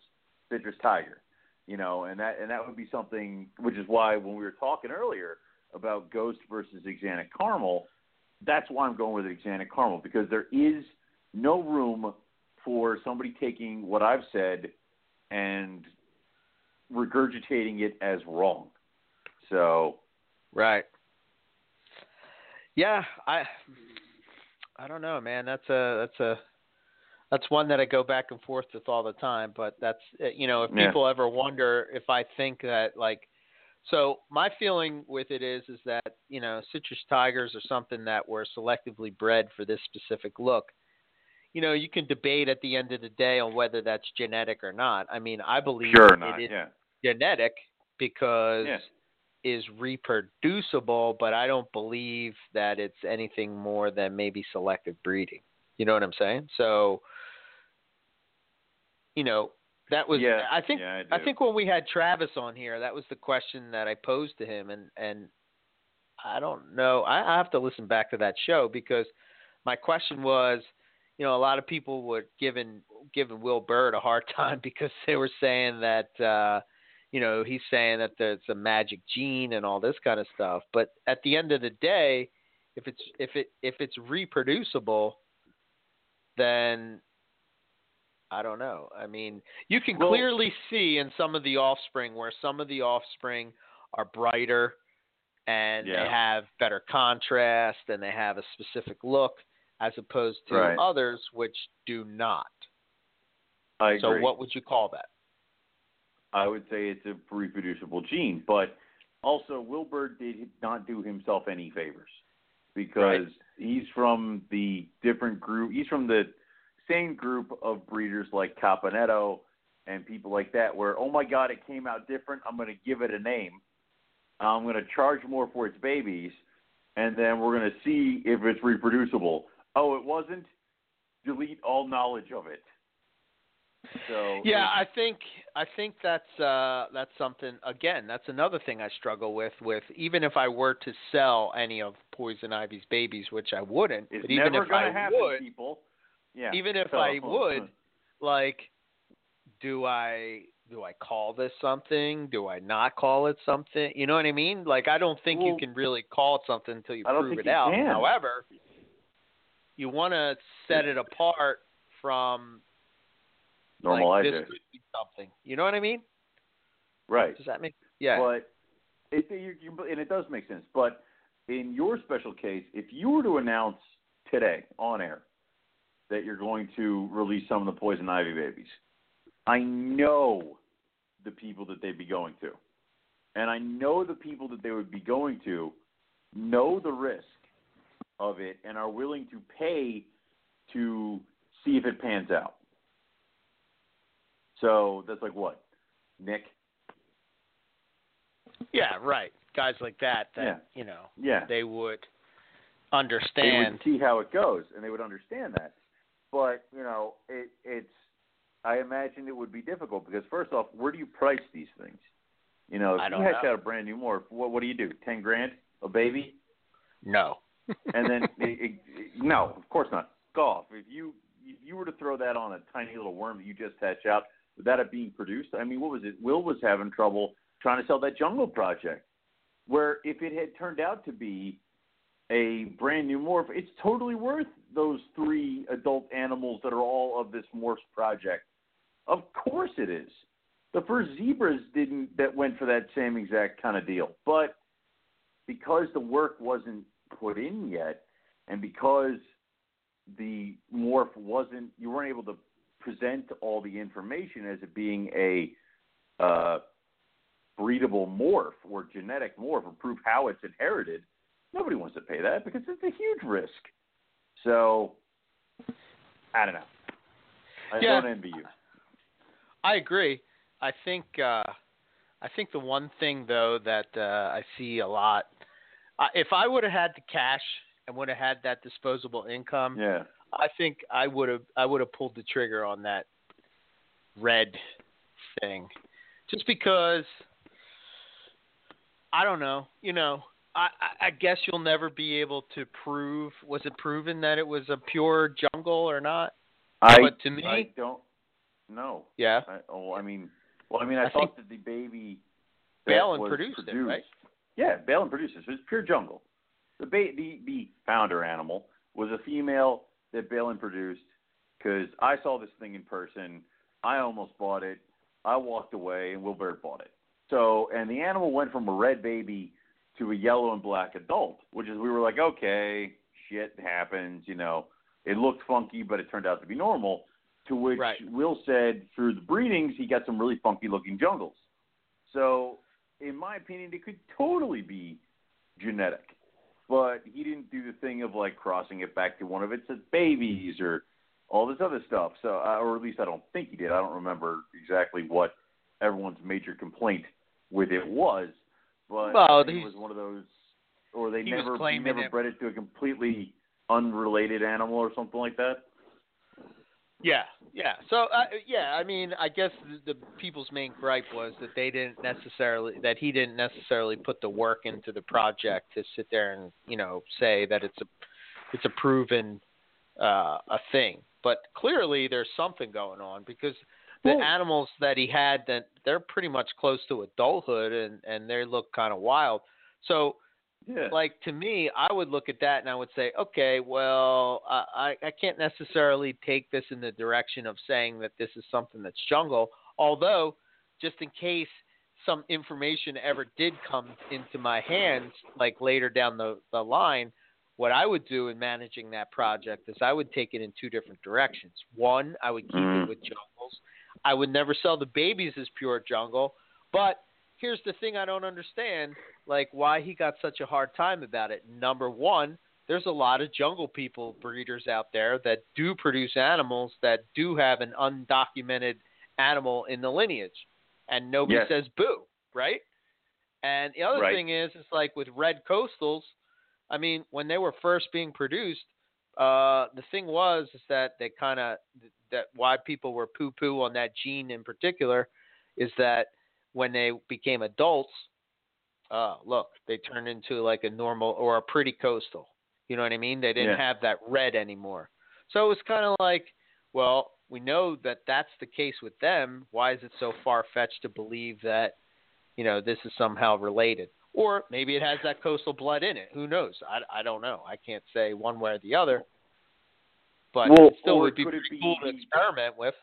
citrus tiger. You know, and that and that would be something, which is why when we were talking earlier about Ghost versus Axanthic Caramel, that's why I'm going with Axanthic Caramel because there is no room for somebody taking what I've said and regurgitating it as wrong. So Right. Yeah, I I don't know, man. That's a that's a that's one that I go back and forth with all the time. But that's uh, you know, if Yeah. people ever wonder if I think that like, so my feeling with it is is that you know citrus tigers are something that were selectively bred for this specific look. You know, you can debate at the end of the day on whether that's genetic or not. I mean, I believe not, is yeah. genetic because Yeah. is reproducible, but I don't believe that it's anything more than maybe selective breeding. You know what I'm saying? So, you know, that was Yeah, I think yeah, I I think when we had Travis on here, that was the question that I posed to him and and I don't know. I, I have to listen back to that show because my question was, you know, a lot of people were giving giving Will Bird a hard [laughs] time because they were saying that uh you know, he's saying that there's a magic gene and all this kind of stuff. But at the end of the day, if it's if it if it's reproducible, then I don't know. I mean, you can Well- clearly see in some of the offspring where some of the offspring are brighter and Yeah. they have better contrast and they have a specific look as opposed to Right. others which do not. I So agree. what would you call that? I would say it's a reproducible gene, but also Wilbur did not do himself any favors because he's from the different group. He's from the same group of breeders like Caponetto and people like that, where oh my god, it came out different. I'm going to give it a name. I'm going to charge more for its babies, and then we're going to see if it's reproducible. Oh, it wasn't. Delete all knowledge of it. So Yeah, I think I think that's uh that's something again, that's another thing I struggle with with even if I were to sell any of Poison Ivy's babies, which I wouldn't, It's but even never if going I to happen, would, people. Yeah. even if So- I would, like do I do I call this something? Do I not call it something? You know what I mean? Like I don't think you can really call it something until you prove it you out. can. However, you want to set it apart from normalize like, this could be something. You know what I mean? Right. Does that make yeah? But it, you, you, and it does make sense. But in your special case, if you were to announce today on air that you're going to release some of the poison ivy babies. I know the people that they'd be going to. And I know the people that they would be going to know the risk of it and are willing to pay to see if it pans out. So that's like what? Nick? Yeah, right. Guys like that that Yeah. you know Yeah. they would understand. they would see how it goes and they would understand that. But, you know, it it's I imagine it would be difficult because first off, where do you price these things? You know, if you hatch know. out a brand new morph, what what do you do? Ten grand? A baby? No. And then [laughs] it, it, no, of course not. Golf. If you if you were to throw that on a tiny little worm that you just hatch out without it being produced, I mean, what was it? Will was having trouble trying to sell that jungle project. Where if it had turned out to be a brand new morph, it's totally worth those three adult animals that are all of this morphs project. Of course it is. The first zebras didn't that went for that same exact kind of deal. But because the work wasn't put in yet and because the morph wasn't you weren't able to present all the information as it being a uh, breedable morph or genetic morph or prove how it's inherited, nobody wants to pay that because it's a huge risk. So I don't know. I Yeah. don't envy you. I agree. I think uh, I think the one thing though that uh, I see a lot, uh, if I would have had the cash and would have had that disposable income, Yeah. I think I would have I would have pulled the trigger on that red thing, just because I don't know. You know, I I- guess you'll never be able to prove. Was it proven that it was a pure jungle or not? I But to me- I don't know. Yeah. I, oh, I mean, well, I mean, I, I thought that the baby that Balin was produced it, right? Yeah, Balin. So it's pure jungle. The ba- the the founder animal was a female that Balin produced because I saw this thing in person. I almost bought it. I walked away, and Wilbert bought it. So, and the animal went from a red baby to a yellow and black adult, which is we were like, okay, shit happens, you know. It looked funky, but it turned out to be normal. To which Right. Will said through the breedings he got some really funky looking jungles. So, in my opinion, it could totally be genetic. But he didn't do the thing of like crossing it back to one of its babies or all this other stuff. So, uh, or at least I don't think he did. I don't remember exactly what everyone's major complaint with it was. But Well, it was one of those, or they he never he never bred it to a completely unrelated animal or something like that. Yeah, yeah. So, uh, yeah, I mean, I guess the, the people's main gripe was that they didn't necessarily that he didn't necessarily put the work into the project to sit there and you know say that it's a it's a proven uh, a thing. But clearly, there's something going on because the animals that he had that they're pretty much close to adulthood and and they look kind of wild. So Yeah. like to me, I would look at that and I would say, okay, well, I I can't necessarily take this in the direction of saying that this is something that's jungle. Although, just in case some information ever did come into my hands, like later down the the line, what I would do in managing that project is I would take it in two different directions. One, I would keep Mhm. it with jungles. I would never sell the babies as pure jungle, but here's the thing I don't understand, like why he got such a hard time about it. Number one, there's a lot of jungle people breeders out there that do produce animals that do have an undocumented animal in the lineage, and nobody Yes. says boo, right? And the other Right. thing is, it's like with red coastals. I mean, when they were first being produced, uh, the thing was is that they kind of that why people were poo poo on that gene in particular is that when they became adults, uh, look, they turned into like a normal or a pretty coastal. You know what I mean? They didn't Yeah. have that red anymore. So it was kind of like, well, we know that that's the case with them. Why is it so far fetched to believe that, you know, this is somehow related? Or maybe it has that coastal blood in it. Who knows? I, I don't know. I can't say one way or the other. But Well, it still would be pretty cool to experiment with.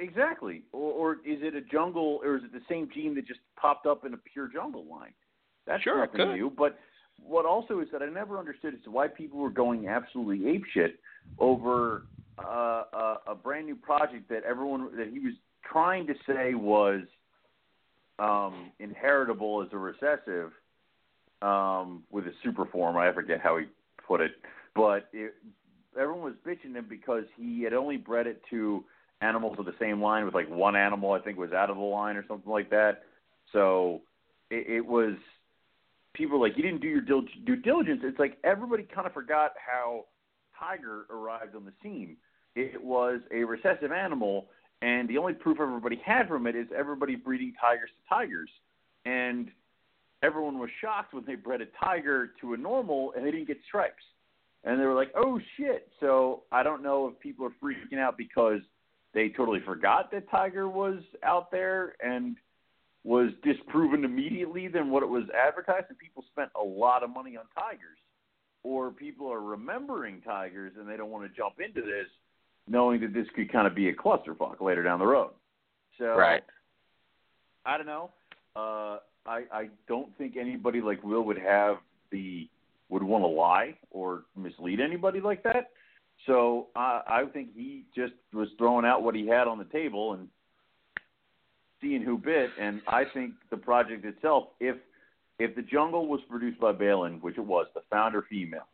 Exactly. Or, or is it a jungle, or is it the same gene that just popped up in a pure jungle line? That's Sure, nothing could. new. But what also is that I never understood is why people were going absolutely apeshit over uh, a, a brand new project that everyone that he was trying to say was um, inheritable as a recessive um, with a super form. I forget how he put it, but it, everyone was bitching him because he had only bred it to animals of the same line with like one animal I think was out of the line or something like that. So it, it was people were like you didn't do your due diligence. It's like everybody kind of forgot how Tiger arrived on the scene. It was a recessive animal, and the only proof everybody had from it is everybody breeding tigers to tigers, and everyone was shocked when they bred a tiger to a normal and they didn't get stripes, and they were like, "Oh shit!" So I don't know if people are freaking out because they totally forgot that Tiger was out there and was disproven immediately than what it was advertised, and people spent a lot of money on Tigers, or people are remembering Tigers and they don't want to jump into this, knowing that this could kind of be a clusterfuck later down the road. So, Right. I don't know. Uh, I I don't think anybody like Will would have the would want to lie or mislead anybody like that. So uh, I think he just was throwing out what he had on the table and seeing who bit. And I think the project itself, if if the jungle was produced by Balin, which it was, the founder female,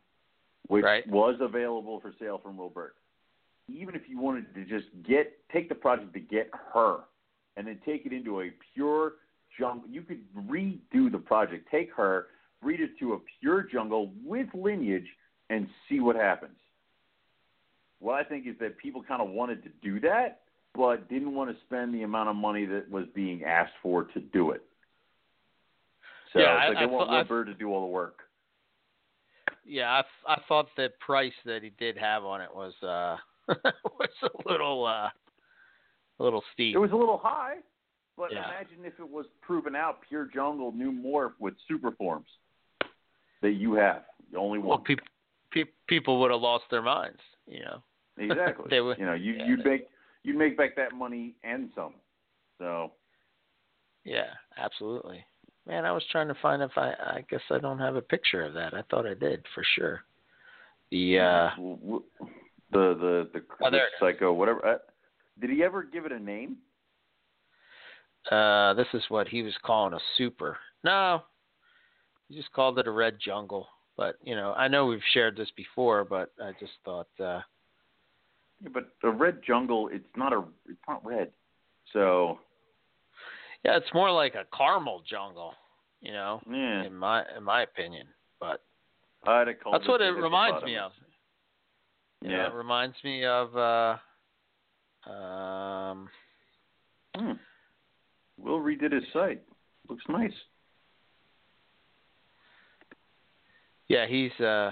which Right. was available for sale from Wilbert, even if you wanted to just get take the project to get her, and then take it into a pure jungle, you could redo the project. Take her, breed it to a pure jungle with lineage, and see what happens. What I think is that people kind of wanted to do that, but didn't want to spend the amount of money that was being asked for to do it. So Yeah, it's I- like I they want Wilbur to do all the work. Yeah, I, I thought the price that he did have on it was uh [laughs] was a little uh a little steep. It was a little high, but Yeah. imagine if it was proven out pure jungle new morph with super forms that you have, the only well, one. people pe- people would have lost their minds, you know. Exactly. [laughs] they would- you know, you yeah, you'd they- make you'd make back that money and some. So Yeah, absolutely. Man, I was trying to find if I I guess I don't have a picture of that. I thought I did for sure. The uh the the the, Oh, the there it is. psycho whatever. Uh, did he ever give it a name? uh this is what he was calling a super. No. He just called it a red jungle. But, you know, I know we've shared this before, but I just thought uh Yeah, but a red jungle, it's not a it's not red. So yeah, it's more like a caramel jungle, you know, yeah, in my in my opinion. But I'd have called that's what it reminds me of. Yeah. it reminds me of uh um Hmm. Will redid his site. Looks nice. Yeah, he's uh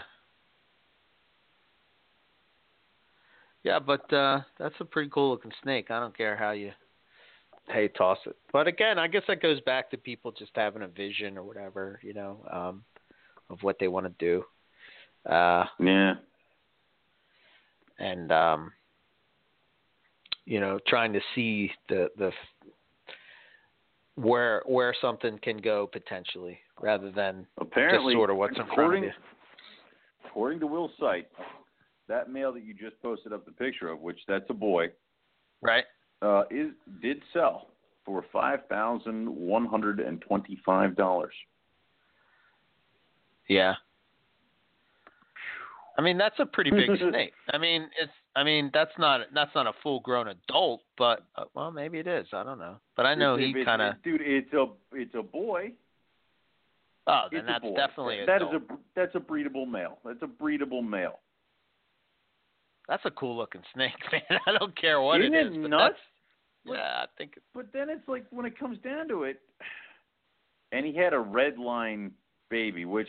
Yeah, but uh that's a pretty cool looking snake. I don't care how you hey, toss it. But again, I guess that goes back to people just having a vision or whatever, you know, um of what they want to do. Uh Yeah. and um you know, trying to see the the where where something can go potentially rather than Apparently, just sort of what's in front of according, you. according to Will's site, that male that you just posted up the picture of, which that's a boy, Right? uh, is did sell for five thousand one hundred and twenty-five dollars. Yeah. I mean, that's a pretty big [laughs] snake. I mean, it's. I mean, that's not that's not a full grown adult, but uh, well, maybe it is. I don't know. But I know he kind of. dude. It's a it's a boy. Oh, then it's that's definitely that is adult. a that's a breedable male. That's a breedable male. That's a cool looking snake, [laughs] man. I don't care what Isn't it it is. but nuts? that's- Yeah, I think. It, But then it's like when it comes down to it, [sighs] and he had a red line baby, which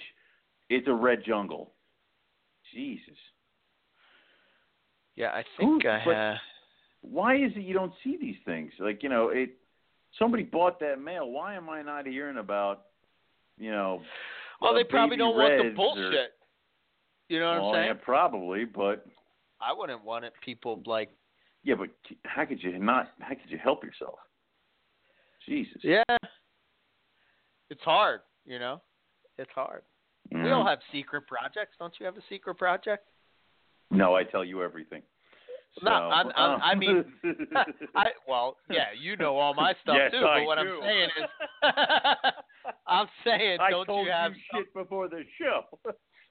it's a red jungle. Jesus, yeah, I think Who- I but- why is it you don't see these things? Like you know, it somebody bought that male. Why am I not hearing about, you know? Well, uh, they probably don't want the reds or- bullshit. You know what well, I'm saying? yeah, probably, but I wouldn't want it. People like. yeah, but how could you not? How could you help yourself? Jesus. Yeah. It's hard, you know. It's hard. We all Mm. have secret projects. Don't you have a secret project? No, I tell you everything. No, I'm- I'm- I mean, [laughs] I well, yeah, you know all my stuff Yes, too. I but what do. I'm saying is, [laughs] [laughs] I'm saying, I don't told you have? shit before the show.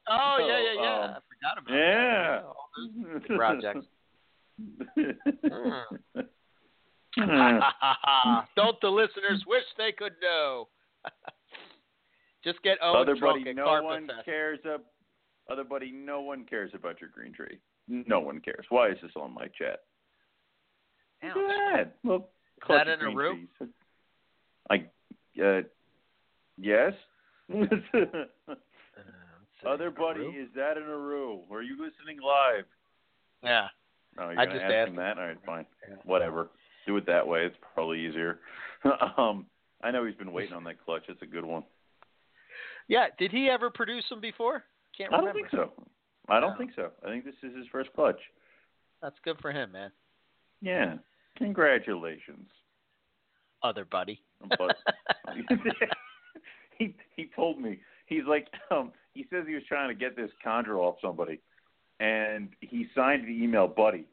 Oh yeah, yeah, yeah. um, I forgot about yeah. that. Those [laughs] projects. Hmm. [laughs] don't the listeners wish they could know? [laughs] Just get Owen Other buddy, no Carpet one Fest. cares. Up, other buddy, no one cares about your green tree. No one cares. Why is this on my chat? Ouch. Go. Well, Is that in a room? trees. I, uh, yes. Uh, Other buddy, is that in a room? Are you listening live? Yeah. No, you're I just ask asked him him. that. All right, fine. Yeah. Whatever. Do it that way. It's probably easier. [laughs] um, I know he's been waiting on that clutch. It's a good one. Yeah. Did he ever produce them before? Can't remember. I don't think so. I don't No. think so. I think this is his first clutch. That's good for him, man. Yeah. Congratulations. Other buddy. But [laughs] [laughs] he he told me he's like um he says he was trying to get this chondro off somebody, and he signed the email Buddy,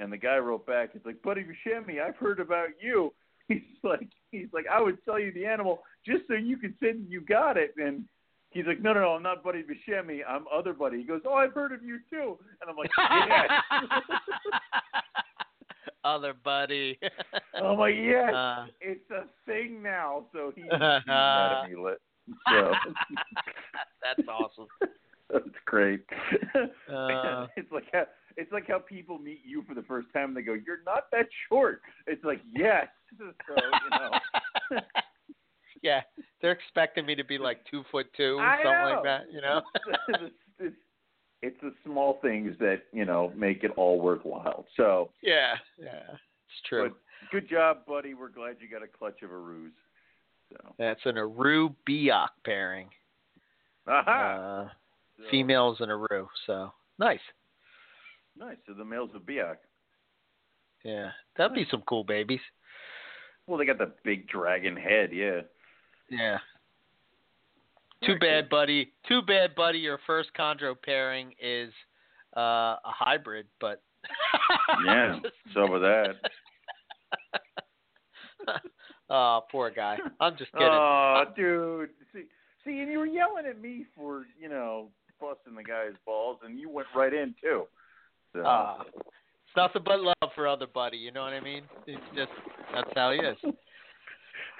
and the guy wrote back he's like Buddy Buscemi, I've heard about you. [laughs] He's like he's like I would sell you the animal just so you could say you got it, and he's like no no no I'm not Buddy Buscemi I'm other Buddy. He goes oh I've heard of you too, and I'm like yes. [laughs] Other buddy. I'm like yes. Uh, it's a thing now. So he, he's [laughs] mad at me lit. So [laughs] That's awesome. that's great. [laughs] Uh. it's like how it's like how people meet you for the first time and they go, "You're not that short." It's like yes. [laughs] So you know, yeah, they're expecting me to be like two foot two, or something know. like that. You know. it's, it's, it's the small things that you know make it all worthwhile. So, yeah, yeah, it's true. but good job, buddy. We're glad you got a clutch of a ruse. So, That's an Aru Biak pairing. aha. Uh, So, females and Aru, so nice. Nice. So the males of Biak. Yeah, that'd be some cool babies. Well, they got the big dragon head. Yeah. Yeah. Too bad, buddy. Too bad, buddy. Your first chondro pairing is uh, a hybrid, but [laughs] Yeah. So with that. [laughs] oh, poor guy. [laughs] I'm just kidding. Oh, [laughs] dude. See, see, and you were yelling at me for you know busting the guy's balls, and you went right in too. So. Uh, it's nothing but love for other buddy. You know what I mean? It's just that's how he is. [laughs]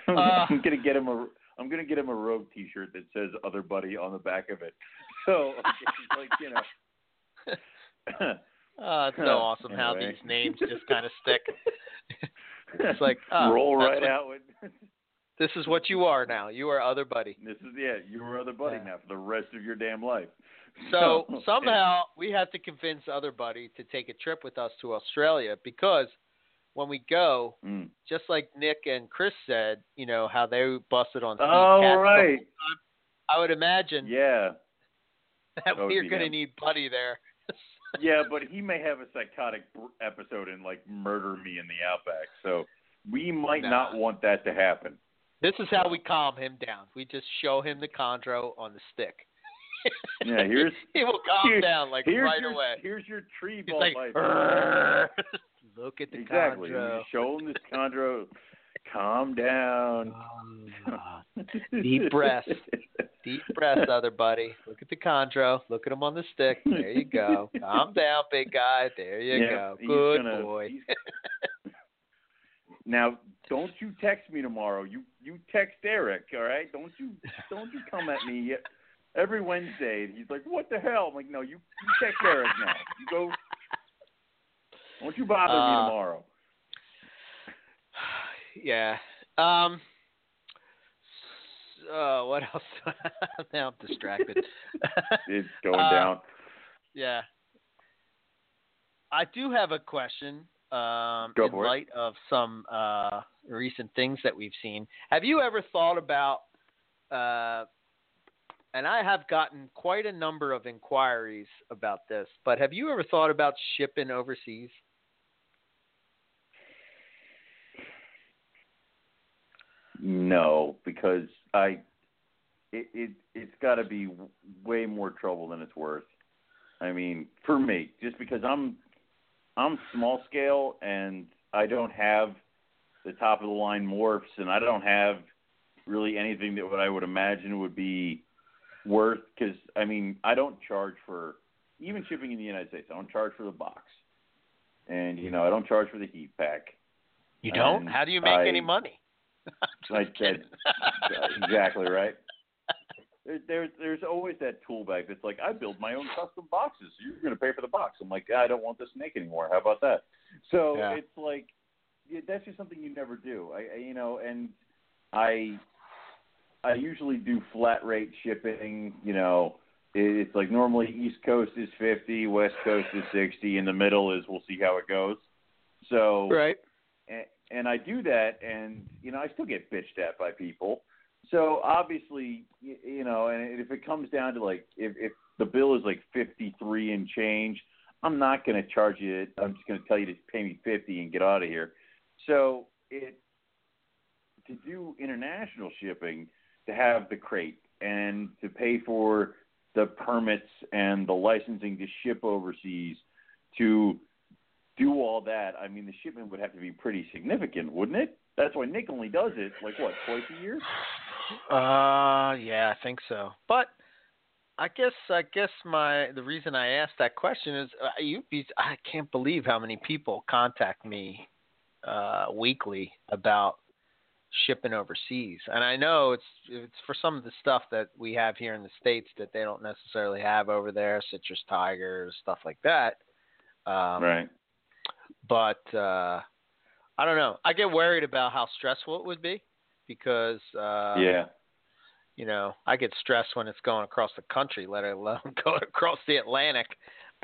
uh, I'm gonna get him a. I'm gonna get him a Rogue T-shirt that says "Other Buddy" on the back of it. So like you know. Oh, it's so awesome how these names just kind of stick. It's like, [laughs] oh, roll right what- out with. [laughs] This is what you are now. You are other buddy. This is yeah. You're other buddy Yeah. now for the rest of your damn life. So [laughs] somehow we have to convince other buddy to take a trip with us to Australia because when we go, Mm. just like Nick and Chris said, you know how they busted on Oh Katz the whole right. I would imagine Yeah. that That would we're going to need Buddy there. Yeah, but he may have a psychotic episode and like murder me in the outback. So we might Nah. not want that to happen. This is how we calm him down. We just show him the chondro on the stick. Yeah, here's [laughs] he will calm here- down like right your, away. Here's your tree ball like, [laughs] look at the Exactly. chondro. You show him this chondro. Calm down. Ah, Deep breath. Deep [laughs] breath, other buddy. Look at the chondro. Look at him on the stick. There you go. Calm down, big guy. There you Yeah, go. Good gonna- boy. now, don't you text me tomorrow. You you text Eric, all right? Don't you don't you come at me yet. Every Wednesday, he's like, "What the hell?" I'm like, "No, you, you text Eric now. You go. Don't you bother Uh, me tomorrow." Yeah. Um. Uh, what [laughs] else? now I'm distracted. [laughs] It's going Uh, down. Yeah. I do have a question. Um, Go in for it. light of some uh, recent things that we've seen, have you ever thought about? Uh, and I have gotten quite a number of inquiries about this, but have you ever thought about shipping overseas? No, because I, it it it's got to be way more trouble than it's worth. I mean, for me, just because I'm, I'm small scale and I don't have the top of the line morphs and I don't have really anything that what I would imagine would be worth because I mean I don't charge for even shipping in the United States. I don't charge for the box, and you know I don't charge for the heat pack. You don't? And How do you make I- any money? I said exactly right. [laughs] There, there, there's always that tool bag that's like, I build my own custom boxes. You're going to pay for the box. I'm like, I don't want the snake anymore. How about that? So Yeah. it's like, yeah, that's just something you never do. I, I, you know, and I, I usually do flat rate shipping. You know, it- it's like normally East Coast is 50, West Coast is 60, in the middle is we'll see how it goes. So Right. And, I do that, and you know I still get bitched at by people. So obviously, you, you know, and if it comes down to like if, if the bill is like fifty three and change, I'm not going to charge you. I'm just going to tell you to pay me fifty and get out of here. So it to do international shipping, to have the crate and to pay for the permits and the licensing to ship overseas, to do all that, I mean, the shipment would have to be pretty significant, wouldn't it? That's why Nick only does it like what twice a year. Uh, yeah, I think so. But I guess I guess my the reason I asked that question is uh, you be I can't believe how many people contact me uh weekly about shipping overseas. And I know it's it's for some of the stuff that we have here in the states that they don't necessarily have over there, citrus tigers, stuff like that. Um right. But uh I don't know. I get worried about how stressful it would be because uh yeah. you know, I get stressed when it's going across the country, let alone [laughs] going across the Atlantic.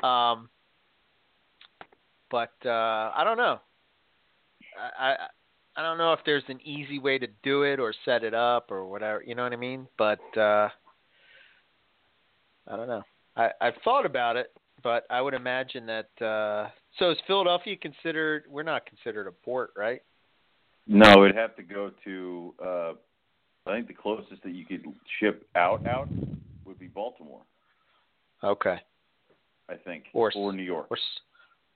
Um, but uh, I don't know. I, I I don't know if there's an easy way to do it or set it up or whatever. You know what I mean? But uh, I don't know. I I've thought about it, but I would imagine that. Uh, so is Philadelphia considered? We're not considered a port, right? No, it'd have to go to. uh I think the closest that you could ship out out would be Baltimore. Okay. I think, Or or New York. Or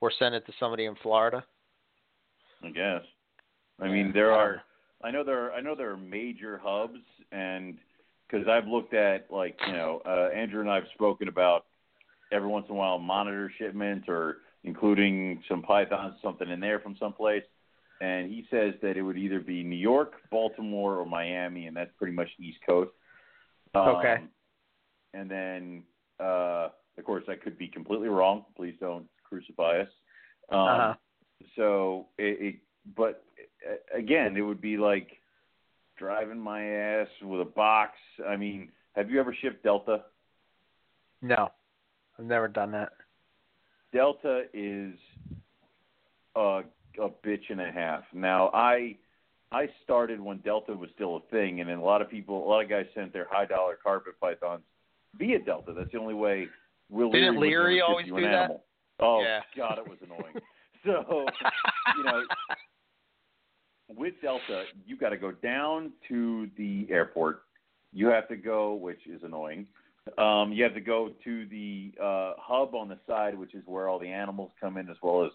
or send it to somebody in Florida. I guess. I mean, there are. I know there. Are, I know there are major hubs, and because I've looked at like you know, uh, Andrew and I have spoken about every once in a while monitor shipments or including some pythons, something in there from someplace. And he says that it would either be New York, Baltimore, or Miami, and that's pretty much the East Coast. Um, Okay. And then, uh, of course, I could be completely wrong. Please don't crucify us. Um, Uh-huh. So, it, it, but uh, again, it would be like driving my ass with a box. I mean, have you ever shipped Delta? No, I've never done that. Delta is a, a bitch and a half. Now, I I started when Delta was still a thing, and then a lot of people, a lot of guys sent their high dollar carpet pythons via Delta. That's the only way. Will Didn't Leary, Leary always do an that? animal. Oh Yeah. [laughs] God, it was annoying. so you know, with Delta, you got to go down to the airport. You have to go, which is annoying. Um, you have to go to the uh, hub on the side, which is where all the animals come in, as well as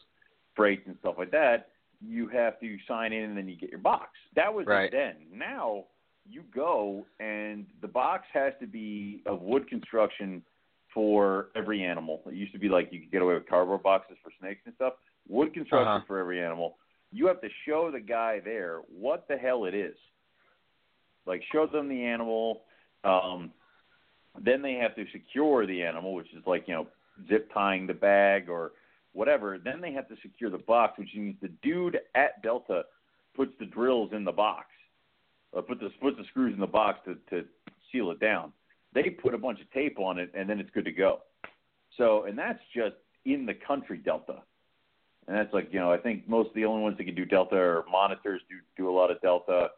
freight and stuff like that. You have to sign in, and then you get your box. That was Right. then. Now you go, and the box has to be of wood construction for every animal. It used to be like you could get away with cardboard boxes for snakes and stuff. Wood construction Uh-huh. for every animal. You have to show the guy there what the hell it is. Like show them the animal. Um, then they have to secure the animal, which is like you know zip tying the bag or whatever. Then they have to secure the box, which means the dude at Delta puts the drills in the box, or put the puts the screws in the box to to seal it down. They put a bunch of tape on it, and then it's good to go. So, and that's just in the country Delta. And that's like you know, I think most of the only ones that can do Delta are monitors do do a lot of Delta,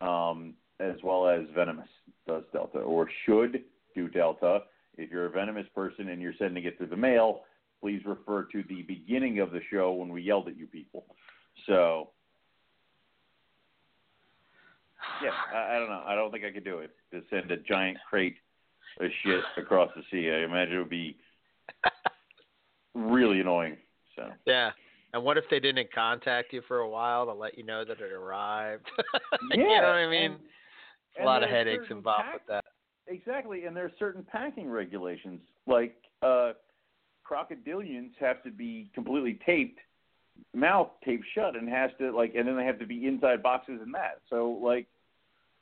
um, as well as Venomous does Delta or should do Delta. If you're a Venomous person and you're sending it through the mail, please refer to the beginning of the show when we yelled at you people. So, yeah, I, I don't know. I don't think I could do it to send a giant crate of shit across the sea. I imagine it would be really annoying. So, Yeah. And what if they didn't contact you for a while to let you know that it arrived? [laughs] Yeah, you know what I mean? and- a lot of headaches involved with that. Exactly, and there are certain packing regulations. Like uh, crocodilians have to be completely taped, mouth taped shut, and has to like, and then they have to be inside boxes and that. So like,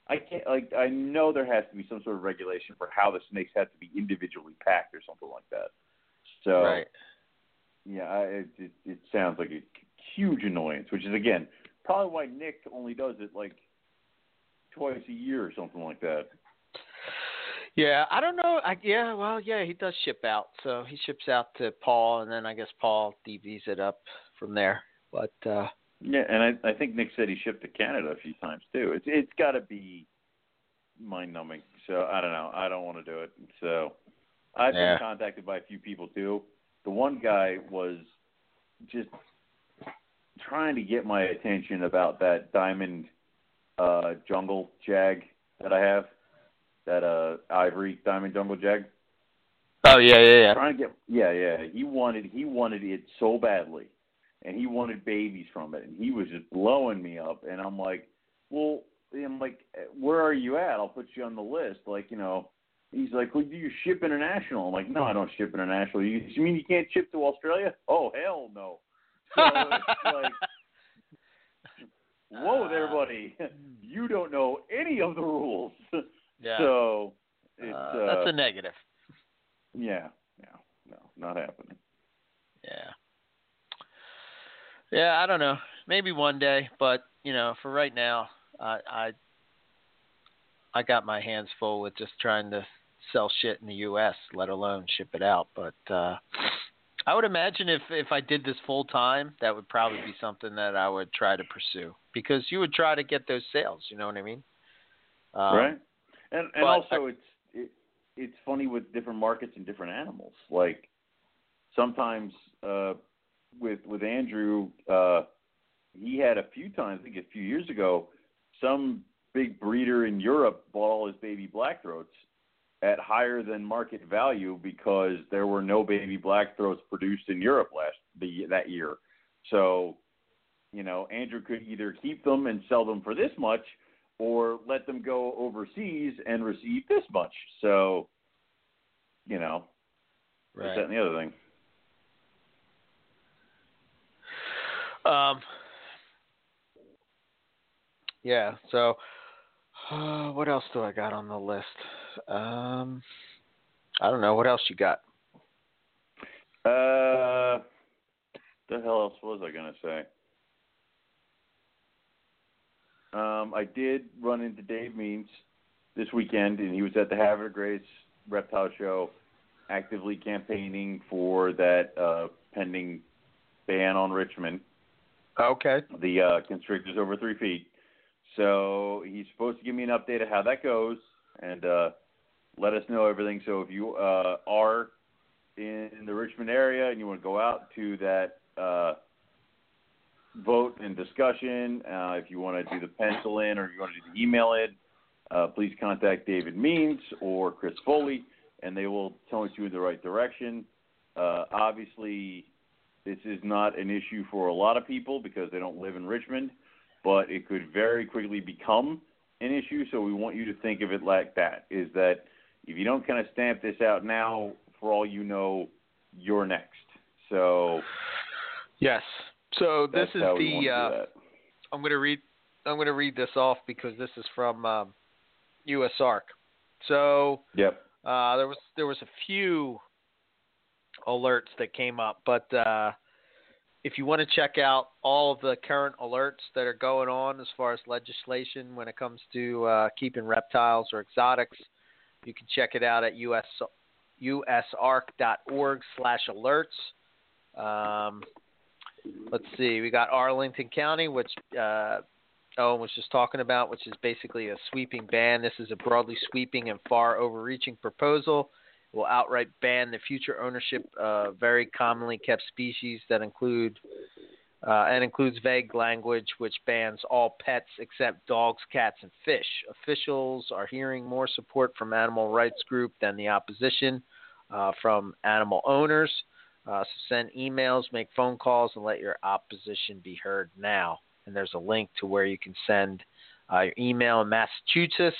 I can't like I know there has to be some sort of regulation for how the snakes have to be individually packed or something like that. So Right. yeah, I, it, it it sounds like a huge annoyance, which is again probably why Nick only does it like twice a year or something like that. Yeah, I don't know. I, yeah, well, yeah, he does ship out. So he ships out to Paul, and then I guess Paul DVs it up from there. But uh Yeah, and I I think Nick said he shipped to Canada a few times too. It's it's got to be mind numbing. So I don't know. I don't want to do it. So I've Yeah. been contacted by a few people too. The one guy was just trying to get my attention about that diamond uh jungle jag that I have. That uh ivory diamond jungle jag. oh yeah, yeah, yeah. Trying to get yeah, yeah. He wanted he wanted it so badly. And he wanted babies from it and he was just blowing me up and I'm like, Well I'm like, Where are you at? I'll put you on the list. Like, you know he's like, Well do you ship international? I'm like, No, I don't ship international. You, you mean you can't ship to Australia? Oh hell no. So it's like [laughs] Whoa there, buddy. You don't know any of the rules. [laughs] yeah. So it's uh, uh, that's a negative. yeah, no, no, not happening. Yeah. Yeah, I don't know. Maybe one day, but you know, for right now, I I I got my hands full with just trying to sell shit in the US, let alone ship it out. But uh I would imagine if if I did this full time, that would probably be something that I would try to pursue because you would try to get those sales, you know what I mean? Um, right? And and but also it's it, it's funny with different markets and different animals. Like sometimes uh with with Andrew, uh he had a few times, I think a few years ago, some big breeder in Europe bought all his baby blackthroats at higher than market value because there were no baby blackthroats produced in Europe last the that year. So, you know, Andrew could either keep them and sell them for this much or let them go overseas and receive this much. So, you know, Right. that, and the other thing. Um. Yeah. So, uh, [sighs] what else do I got on the list? Um, I don't know. What else you got? Uh, the hell else was I gonna say? Um, I did run into Dave Means this weekend, and he was at the Havre Grace Reptile Show, actively campaigning for that uh, pending ban on Richmond. Okay. the uh, constrictors over three feet. So he's supposed to give me an update of how that goes and uh, let us know everything. So if you uh, are in the Richmond area and you want to go out to that uh, vote and discussion, uh, if you want to do the pencil in or you want to do the email in, uh, please contact David Means or Chris Foley, and they will point you in the right direction. Uh, obviously, this is not an issue for a lot of people because they don't live in Richmond, but it could very quickly become an issue. So we want you to think of it like that: is that if you don't kind of stamp this out now, for all you know, you're next. So Yes. So this that's is how we want the. Uh. I'm going to read. I'm going to read this off because this is from um, USARC. So Yep. uh, there was there was a few alerts that came up, but uh, if you want to check out all of the current alerts that are going on as far as legislation when it comes to uh, keeping reptiles or exotics, you can check it out at us usarc.org slash alerts. Um, let's see, we got Arlington County, which uh, Owen was just talking about, which is basically a sweeping ban. This is a broadly sweeping and far overreaching proposal. It will outright ban the future ownership of very commonly kept species that include uh, and includes vague language which bans all pets except dogs, cats, and fish. Officials are hearing more support from animal rights group than the opposition uh, from animal owners. Uh, send emails, make phone calls, and let your opposition be heard now. And there's a link to where you can send uh, your email in Massachusetts.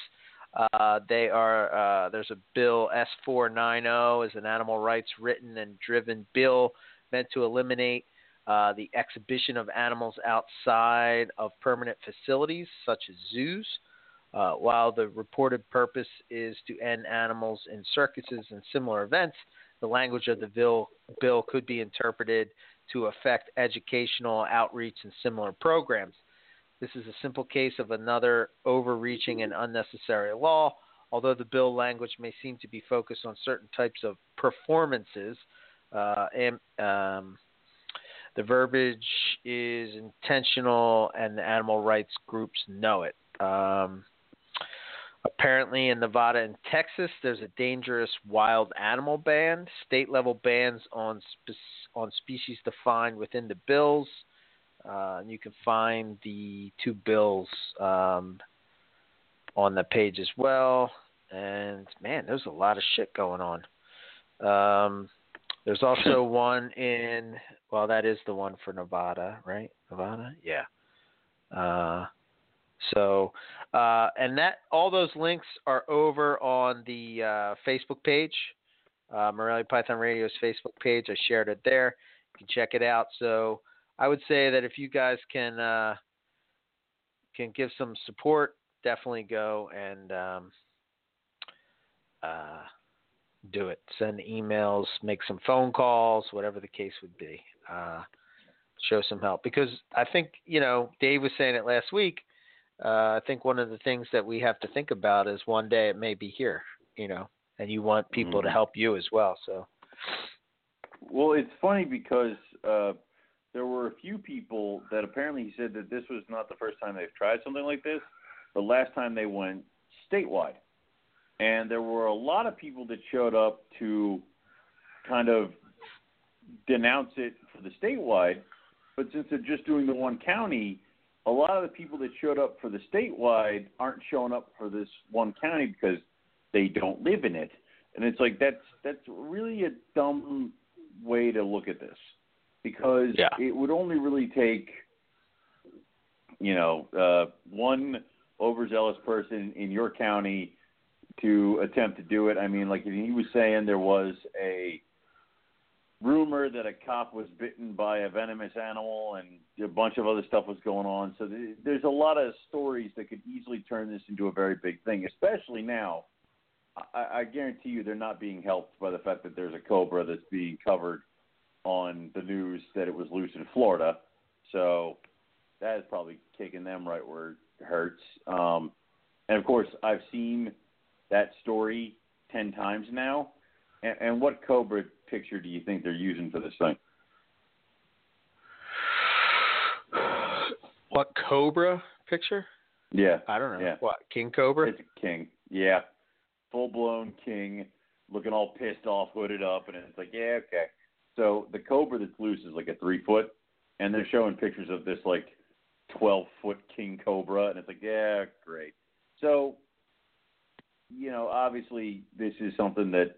Uh, they are uh, there's a bill S490 is an animal rights written and driven bill meant to eliminate uh, the exhibition of animals outside of permanent facilities such as zoos. Uh, while the reported purpose is to end animals in circuses and similar events, the language of the bill, bill could be interpreted to affect educational outreach and similar programs. This is a simple case of another overreaching and unnecessary law. Although the bill language may seem to be focused on certain types of performances, uh, and, um, the verbiage is intentional, and the animal rights groups know it. Um, apparently, in Nevada and Texas, there's a dangerous wild animal ban. State level bans on spe- on species defined within the bills. Uh, and you can find the two bills um, on the page as well. And man, there's a lot of shit going on. Um, there's also [laughs] one in well, that is the one for Nevada, right? Nevada, yeah. Uh, so, uh, and that all those links are over on the uh, Facebook page, uh, Morelia Python Radio's Facebook page. I shared it there. You can check it out. So, I would say that if you guys can uh, can give some support, definitely go and um, uh, do it. Send emails, make some phone calls, whatever the case would be. Uh, show some help because I think you know Dave was saying it last week. Uh, I think one of the things that we have to think about is one day it may be here, you know, and you want people Mm-hmm. to help you as well. So Well, it's funny because uh, there were a few people that apparently said that this was not the first time they've tried something like this. The last time they went statewide, and there were a lot of people that showed up to kind of denounce it for the statewide. But since they're just doing the one county, a lot of the people that showed up for the statewide aren't showing up for this one county because they don't live in it. And it's like that's that's really a dumb way to look at this because Yeah. it would only really take you know uh, one overzealous person in your county to attempt to do it. I mean, like he was saying, there was a rumor that a cop was bitten by a venomous animal, and a bunch of other stuff was going on. So th- there's a lot of stories that could easily turn this into a very big thing, especially now. I, I guarantee you, they're not being helped by the fact that there's a cobra that's being covered on the news that it was loose in Florida. So that is probably kicking them right where it hurts. Um, and of course, I've seen that story ten times now. And, and what Cobra picture do you think they're using for this thing? what Cobra picture? Yeah, I don't know. Yeah. What King Cobra? it's a king. Yeah, full blown king, looking all pissed off, hooded up, and it's like, yeah, okay. So the Cobra that's loose is like a three foot, and they're showing pictures of this like twelve foot king Cobra, and it's like, yeah, great. So, you know, obviously this is something that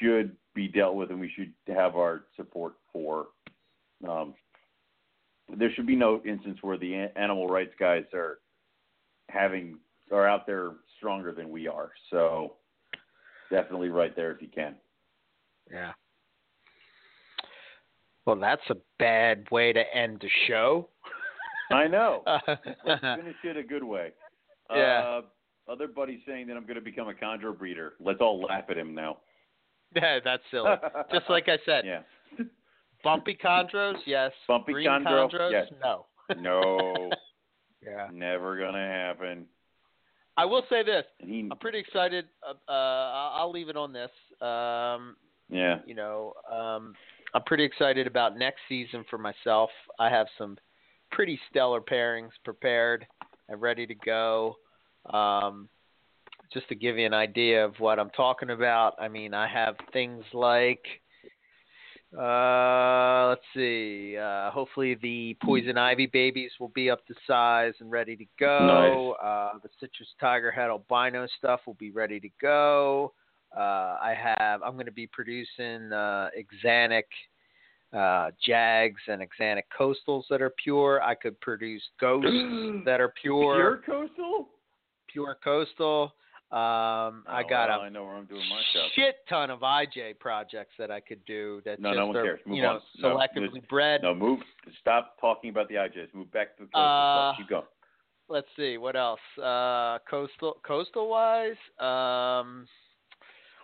should be dealt with, and we should have our support for. Um, there should be no instance where the animal rights guys are having are out there stronger than we are. So definitely right there if you can. Yeah. Well, that's a bad way to end the show. I know. [laughs] Let's finish it a good way. Yeah. Uh, other buddies saying that I'm going to become a chondro breeder. Let's all laugh at him now. [laughs] yeah, that's silly. Just like I said, Yeah. bumpy chondros, yes. Bumpy Green chondro, chondros, yes. no. No, [laughs] Yeah. never going to happen. I will say this. He, I'm pretty excited. Uh, uh, I'll leave it on this. Um, yeah. you know, um, I'm pretty excited about next season for myself. I have some pretty stellar pairings prepared and ready to go. Um, just to give you an idea of what I'm talking about, I mean, I have things like, uh, let's see, uh, hopefully the poison ivy babies will be up to size and ready to go. Uh, the citrus tiger head albino stuff will be ready to go. Uh, I have. I'm going to be producing uh, Axanthic uh, Jags and Axanthic Coastals that are pure. I could produce Ghosts [gasps] that are pure. Pure coastal. Pure Coastal. Um, I Oh, got well, a I know where I'm doing my shit ton of IJ projects that I could do that No, just no one are, cares. Move you know, on. No, selectively just- bred. No, move. Stop talking about the IJs. Move back to the coastal Uh. Keep going. let's see what else uh coastal coastal wise um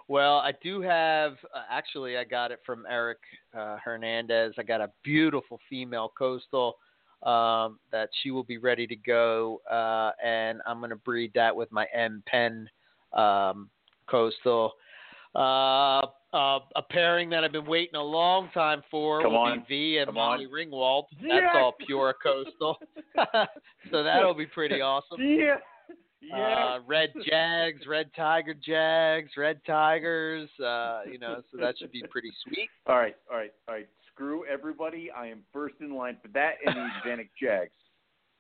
well i do have uh, actually i got it from eric uh, hernandez i got a beautiful female coastal um that she will be ready to go uh and i'm going to breed that with my m pen um coastal uh uh, a pairing that I've been waiting a long time for Come will on. be V and Come Molly on. Ringwald. That's Yes. all pure coastal. [laughs] [laughs] so that'll be pretty awesome. Yeah. Yeah. Uh, red Jags, red Tiger Jags, red Tigers. Uh, you know, so that should be pretty sweet. all right. All right. All right. Screw everybody. I am first in line for that and the [laughs] Axanthic Jags.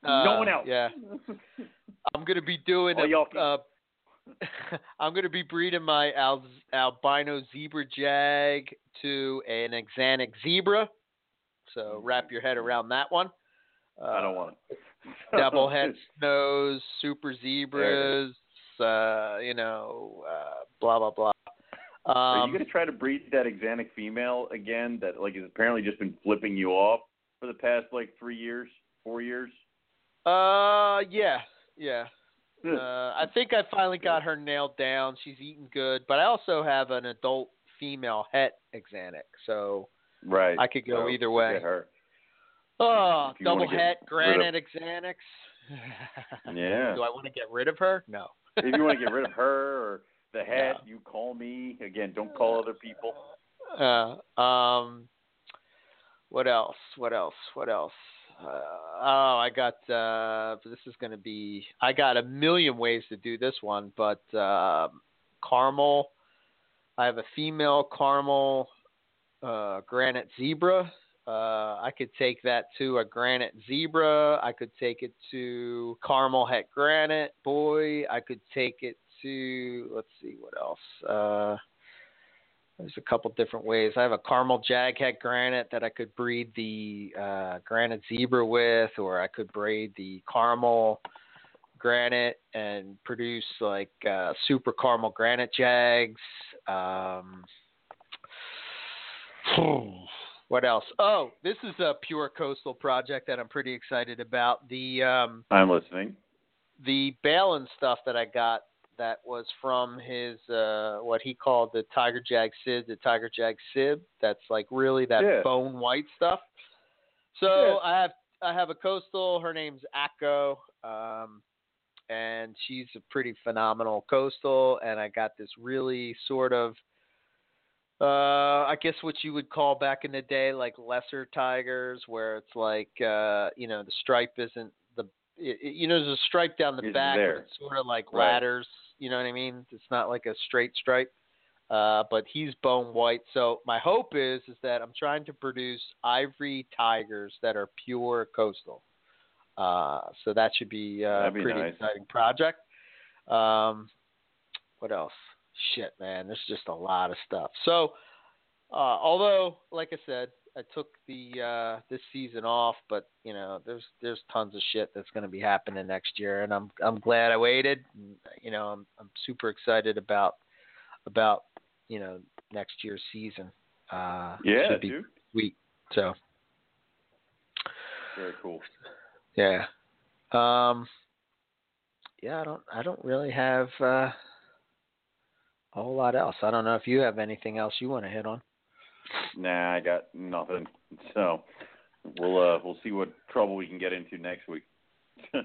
no Uh, one else. Yeah, [laughs] I'm gonna be doing. A, uh, [laughs] I'm gonna be breeding my al- albino zebra jag to an axanthic zebra. So wrap your head around that one. Uh, I don't want it. double head snows, super zebras, uh, you know, uh, blah blah blah. Are Um, you going to try to breed that Axanthic female again that like has apparently just been flipping you off for the past like three years, four years? uh, yeah, yeah. Uh, I think I finally got her nailed down. She's eating good, but I also have an adult female het axanthic, so right. I could go So, either way. Her. oh, If you wanna double het rid of- granite axanthics. [laughs] Yeah. Do I want to get rid of her? No. if you want to get rid of her or the hat, No. you call me. Again, don't call other people. Uh, um, what else? What else? What else? Uh, oh, I got. Uh, this is going to be. I got a million ways to do this one, but uh, caramel. I have a female caramel uh, granite zebra. Uh, I could take that to a granite zebra. I could take it to caramel het granite boy. I could take it to. Let's see what else. Uh, there's a couple different ways. I have a caramel jaghead granite that I could breed the uh, granite zebra with, or I could breed the caramel granite and produce like uh, super caramel granite jags. Um, [sighs] what else? Oh, this is a pure coastal project that I'm pretty excited about. The um, I'm listening. the Balin stuff that I got that was from his uh what he called the Tiger Jag Sib, the Tiger Jag Sib. That's like really that Yeah. bone white stuff. So Yeah. I have I have a coastal. Her name's Akko, um, and she's a pretty phenomenal coastal. And I got this really sort of, uh, I guess what you would call back in the day like lesser tigers, where it's like, uh, you know, the stripe isn't the, it, it- you know, there's a stripe down the Isn't back, there. it's sort of like Right. ladders. You know what I mean? It's not like a straight stripe. Uh, but he's bone white. So my hope is is that I'm trying to produce ivory tigers that are pure coastal. Uh, so that should be uh, a pretty nice. exciting project. Um, what else? Shit, man, there's just a lot of stuff. So, uh, although, like I said, I took the uh, this season off, but you know, there's there's tons of shit that's going to be happening next year, and I'm I'm glad I waited. And, you know, I'm I'm super excited about about you know next year's season. Uh, Yeah, dude. sweet. So Very cool. yeah, um, yeah. I don't I don't really have uh, a whole lot else. I don't know if you have anything else you want to hit on. Nah, I got nothing. So we'll uh we'll see what trouble we can get into next week. [laughs]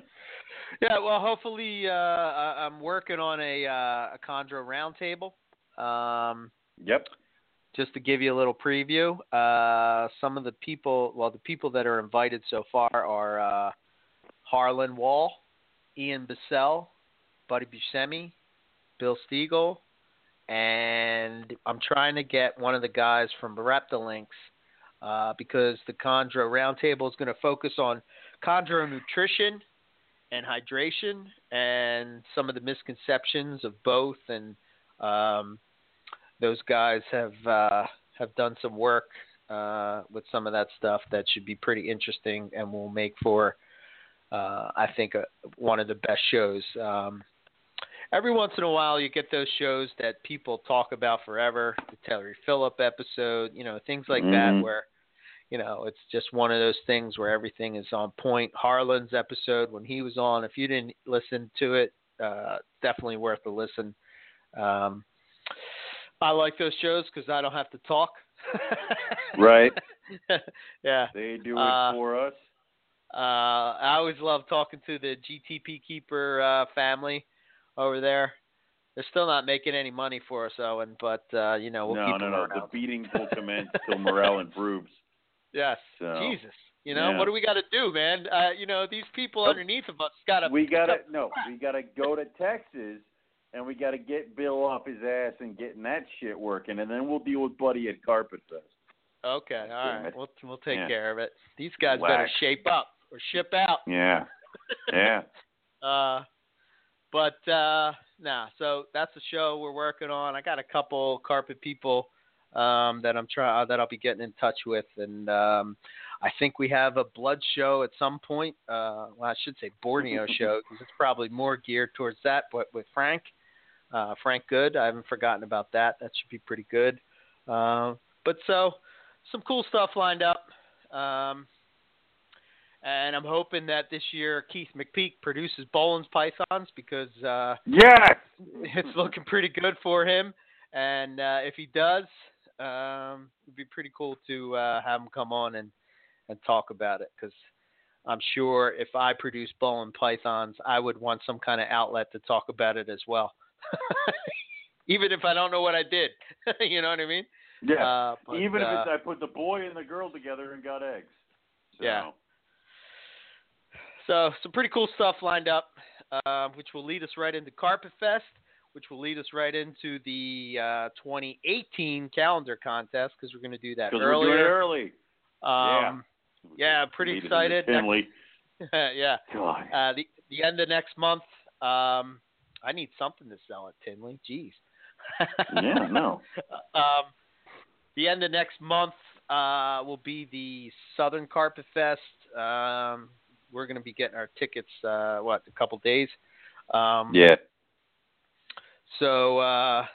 Yeah, well, hopefully, uh, I'm working on a uh, a Chondro roundtable. Um, yep. just to give you a little preview, uh, some of the people, well, the people that are invited so far are uh, Harlan Wall, Ian Bissell, Buddy Buscemi, Bill Stiegel, and I'm trying to get one of the guys from Bereptalinks uh, because the Chondro Roundtable is going to focus on chondro nutrition and hydration and some of the misconceptions of both and um, those guys have uh, have done some work uh, with some of that stuff that should be pretty interesting and will make for uh, I think a, one of the best shows. Um, every once in a while, you get those shows that people talk about forever. The Terry Phillip episode, you know, things like Mhm. that, where you know it's just one of those things where everything is on point. Harlan's episode when he was on, if you didn't listen to it, uh, definitely worth a listen. Um, I like those shows because I don't have to talk. [laughs] Right. [laughs] yeah. They do it Uh, for us. Uh, I always love talking to the GTP keeper uh, family over there. They're still not making any money for us, Owen, but uh, you know we'll no, keep no, no. The beating will [laughs] commence till Morel improves. Yes, So, Jesus. You know yeah. what do we got to do, man? Uh, you know these people underneath of us got to. we gotta no, we gotta go to Texas and we gotta get Bill off his ass and getting that shit working, and then we'll deal with Buddy at Carpet Fest. Okay, all right. We'll we'll take Yeah. care of it. These guys better shape up or ship out. Yeah, yeah. [laughs] Uh, but uh, nah. So that's the show we're working on. I got a couple carpet people um, that I'm trying that I'll be getting in touch with, and um, I think we have a blood show at some point. Uh, well, I should say Borneo [laughs] show because it's probably more geared towards that. But with Frank, uh, Frank Good, I haven't forgotten about that. That should be pretty good. Uh, but so some cool stuff lined up. Um, and I'm hoping that this year Keith McPeak produces Boelen's Pythons because uh, Yes. [laughs] it's looking pretty good for him. And uh, if he does, um, it'd be pretty cool to uh, have him come on and, and talk about it because I'm sure if I produce Bolin Pythons, I would want some kind of outlet to talk about it as well. [laughs] Even if I don't know what I did, [laughs] you know what I mean? Yeah. Uh, but, Even if uh, it's I put the boy and the girl together and got eggs. So, Yeah. So some pretty cool stuff lined up, uh, which will lead us right into Carpet Fest, which will lead us right into the uh, 2018 calendar contest because we're going to do that Because we're doing it earlier. early. Um, yeah, pretty Meet excited. Tinley. [laughs] yeah, uh, the the end of next month. Um, I need something to sell at Tinley. Jeez. Yeah, no. [laughs] um, the end of next month uh, will be the Southern Carpet Fest. Um, we're going to be getting our tickets. Uh, what a couple days. Um, Yeah. So uh,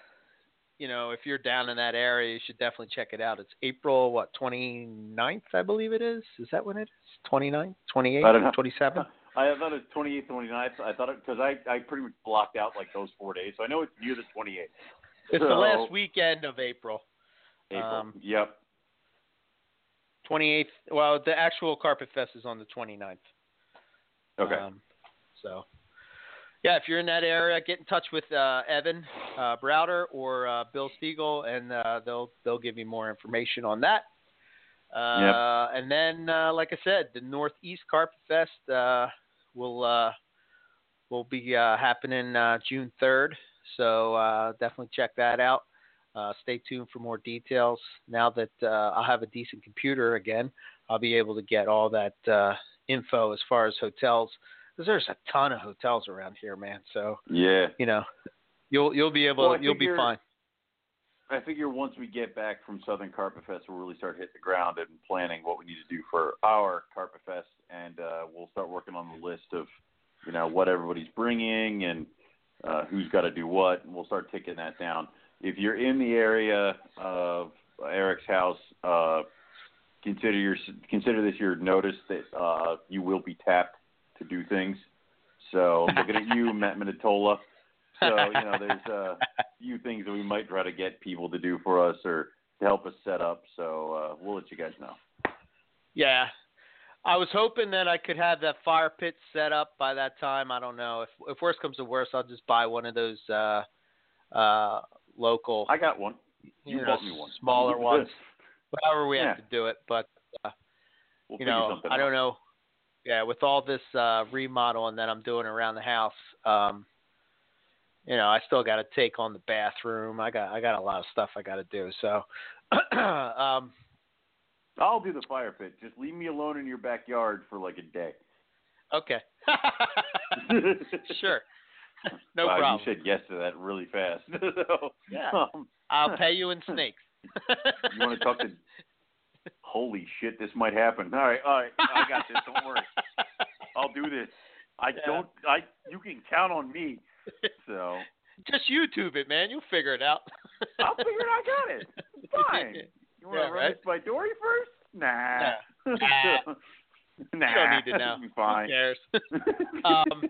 you know, if you're down in that area, you should definitely check it out. It's April what 29th, I believe it is. Is that when it is? 29th, 28th, I don't know. 27th? I thought it was 28th, 29th. I thought it because I I pretty much blocked out like those four days, so I know it's near the 28th. It's the last weekend of April. April. Um, yep. 28th. Well, the actual Carpet Fest is on the 29th. Okay. Um, so, yeah, if you're in that area, get in touch with uh, Evan uh, Browder or uh, Bill Stiegel, and uh, they'll they'll give you more information on that. Uh, And then, uh, like I said, the Northeast Carpet Fest uh, will uh, will be uh, happening uh, June 3rd. So uh, definitely check that out. Uh, stay tuned for more details. Now that uh, I'll have a decent computer again, I'll be able to get all that uh, info as far as hotels. Because there's a ton of hotels around here, man. So yeah. you know, you'll you'll be able Well, I you'll figure- be fine. I figure once we get back from Southern Carpet Fest, we'll really start hitting the ground and planning what we need to do for our Carpet Fest, and uh, we'll start working on the list of, you know, what everybody's bringing and uh, who's got to do what, and we'll start ticking that down. If you're in the area of Eric's house, uh, consider your consider this your notice that uh, you will be tapped to do things. So I'm looking at you, [laughs] Matt Minatola. So you know, there's a few things that we might try to get people to do for us or to help us set up. So uh, we'll let you guys know. Yeah. I was hoping that I could have that fire pit set up by that time. I don't know. If if worst comes to worst, I'll just buy one of those uh uh local I got one. You you know, bought me one. smaller ones. However we Yeah. have to do it, but uh, We'll you know, I don't know. Yeah, with all this uh remodeling that I'm doing around the house, um you know, I still got to take on the bathroom. I got I got a lot of stuff I got to do. So [clears throat] um I'll do the fire pit. Just leave me alone in your backyard for like a day. okay. [laughs] sure. [laughs] no wow, problem. You said yes to that really fast. [laughs] so, Yeah. Um, I'll pay you in snakes. You want to talk to? [laughs] Holy shit, this might happen. All right, all right, I got this. Don't worry. I'll do this. I Yeah. don't. I. You can count on me. So Just YouTube it, man. You'll figure it out. [laughs] I'll figure it. I got it. It's fine. [laughs] You want to Yeah, run right? this by Dory first? Nah. Nah. nah. You don't need to know. Be Who cares? Um,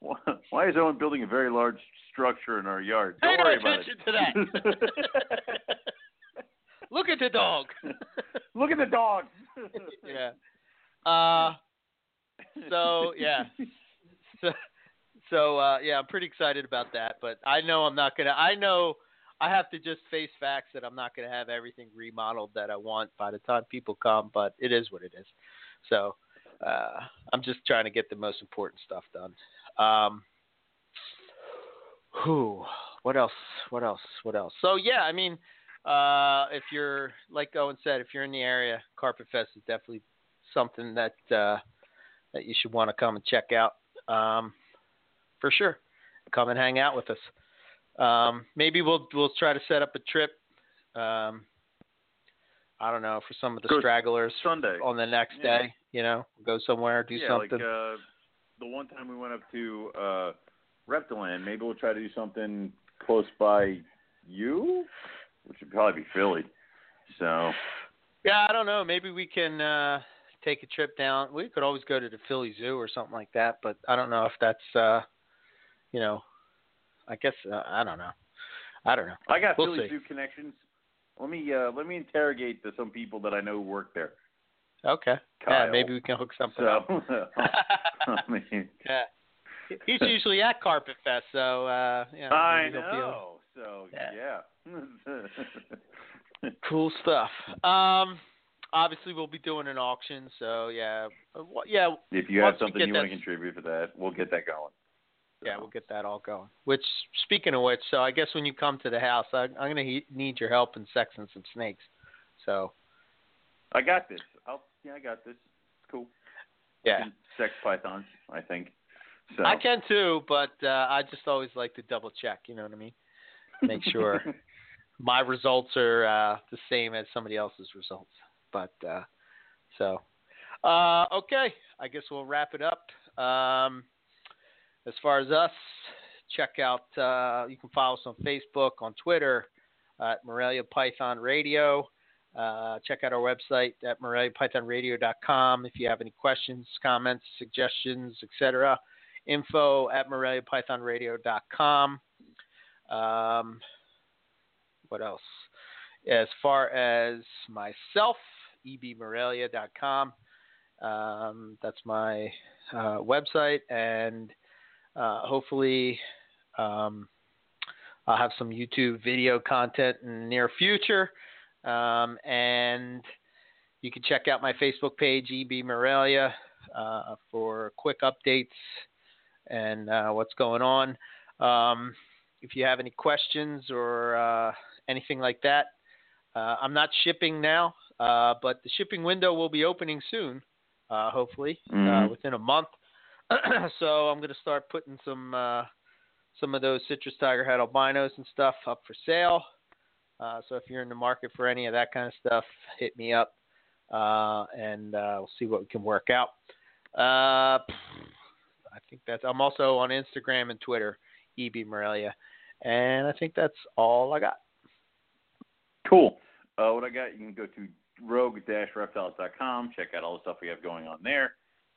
Why- Why is Owen building a very large structure in our yard? Don't worry about attention it. to that. Look at the dog. [laughs] Look at the dog. [laughs] yeah. Uh, so yeah. [laughs] So, so uh, yeah, I'm pretty excited about that. But I know I'm not gonna. I know I have to just face facts that I'm not gonna have everything remodeled that I want by the time people come. But it is what it is. So uh, I'm just trying to get the most important stuff done. Um, who? What else? What else? What else? So yeah, I mean, uh, if you're like Owen said, if you're in the area, Carpet Fest is definitely something that uh, that you should want to come and check out. Um, for sure, come and hang out with us. Um, maybe we'll we'll try to set up a trip. Um, I don't know for some of the Go stragglers Sunday. on the next Yeah. day. You know, go somewhere, do yeah, something. like uh, the one time we went up to uh, Reptiland. Maybe we'll try to do something close by you, which would probably be Philly. So Yeah, I don't know. Maybe we can uh take a trip down. We could always go to the Philly Zoo or something like that, but I don't know if that's uh you know, I guess uh, I don't know. I don't know. I got We'll Philly see. Zoo connections. Let me uh, let me interrogate the, some people that I know work there. Okay. Kyle. Yeah, maybe we can hook something So up. [laughs] I mean, [laughs] yeah. He's usually at Carpet Fest, so uh you know, I maybe he'll be able- know. So yeah. [laughs] Cool stuff. Um obviously we'll be doing an auction, so yeah. Yeah, if you have something you want to contribute for that, we'll get that going. Yeah, we'll get that all going. Which, speaking of which, so I guess when you come to the house, I, I'm going to he- need your help in sexing some snakes. So, I got this. I'll, yeah, I got this. It's cool. Yeah, Sex pythons, I think. So I can too, but uh, I just always like to double check. You know what I mean? Make sure [laughs] my results are uh, the same as somebody else's results. But uh, so, uh, okay, I guess we'll wrap it up. Um, as far as us, check out. Uh, you can follow us on Facebook, on Twitter, at Morelia Python Radio. Uh, check out our website at moreliapythonradio.com if you have any questions, comments, suggestions, etc. Info at moreliapythonradio.com. Um, what else? As far as myself, ebmorelia.com. Um, that's my uh, website, and uh, hopefully um, I'll have some YouTube video content in the near future. Um, and you can check out my Facebook page, EB Morelia, uh, for quick updates and uh, what's going on. Um, if you have any questions or uh, anything like that, uh, I'm not shipping now, uh, but the shipping window will be opening soon, uh, hopefully uh, Mhm. within a month. [clears throat] so I'm going to start putting some uh, some of those citrus tiger head albinos and stuff up for sale. Uh, so if you're in the market for any of that kind of stuff, hit me up, uh, and uh, we'll see what we can work out. Uh, I think that's. I'm also on Instagram and Twitter, EB Morelia, and I think that's all I got. Cool. Uh, what I got, you can go to rogue-reptiles.com, check out all the stuff we have going on there.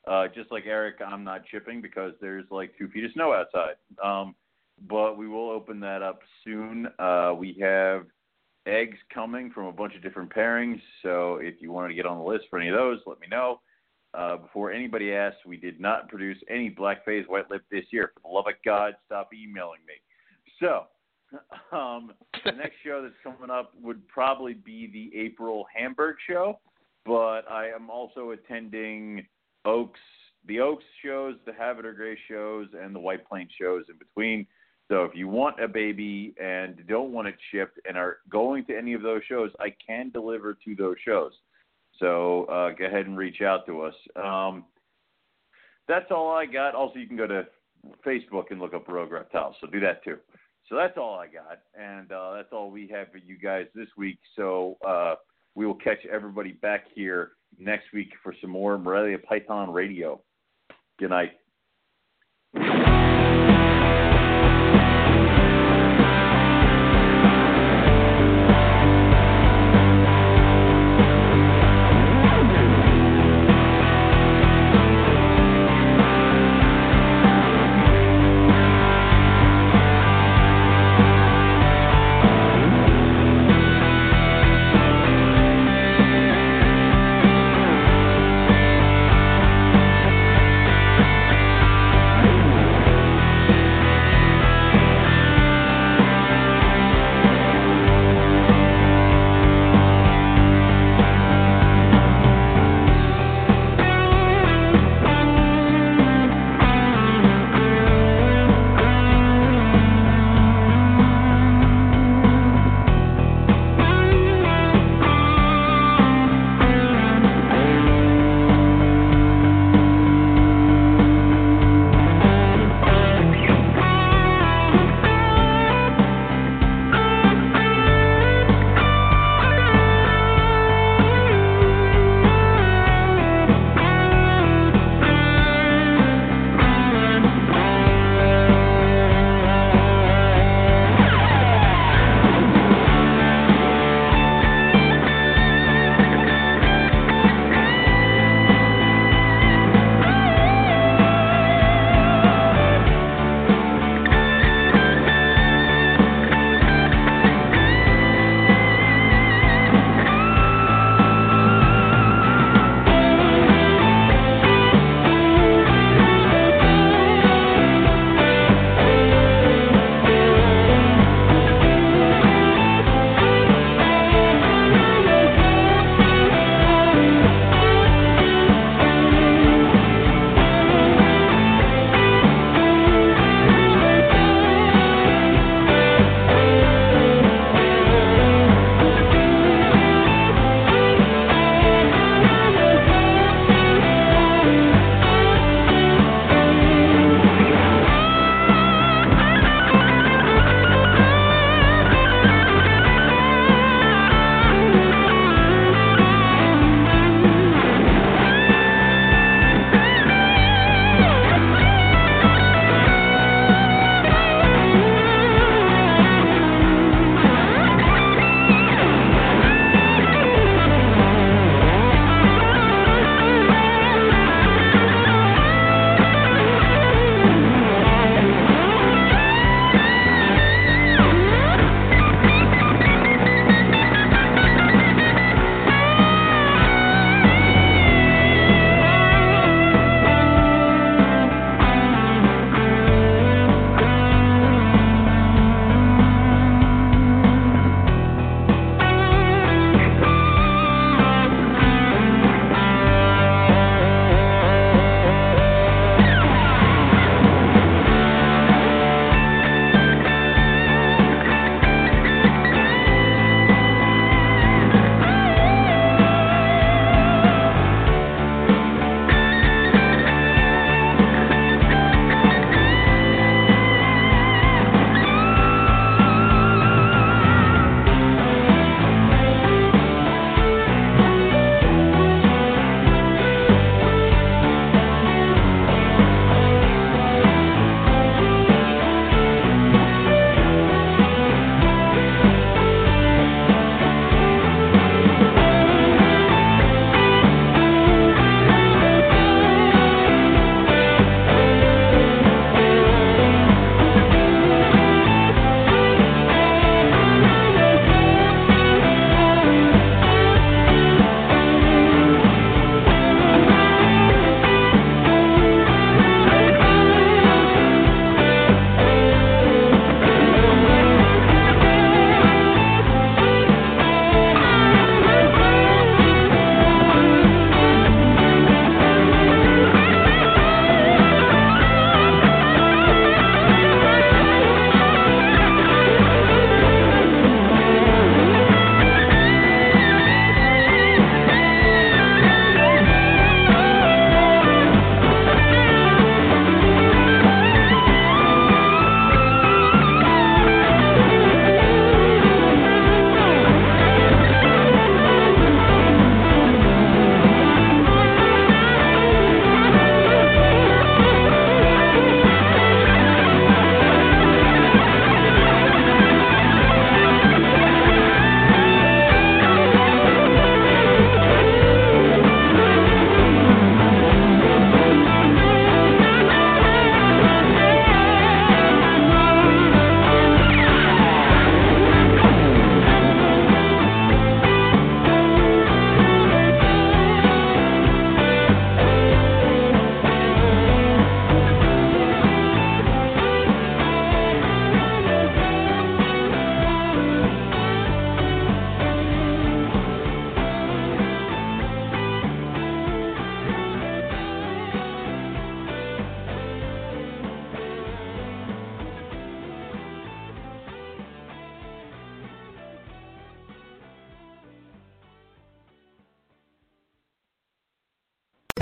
Uh, just like Eric, I'm not shipping because there's like two feet of snow outside. Um, but we will open that up soon. Uh, we have eggs coming from a bunch of different pairings, so if you wanted to get on the list for any of those, let me know. Uh, before anybody asks, we did not produce any black phase white lip this year. For the love of God, stop emailing me. So, [laughs] um, the next show that's coming up would probably be the April Hamburg show, but I am also attending Oaks, the Oaks shows, the Havre Gray shows, and the White Plains shows in between. So if you want a baby and don't want it shipped and are going to any of those shows, I can deliver to those shows. So uh, go ahead and reach out to us. Um, that's all I got. Also, you can go to Facebook and look up Rogue Reptiles. So do that too. So that's all I got, and uh, that's all we have for you guys this week. So uh, we will catch everybody back here next week for some more Morelia Python Radio. Good night.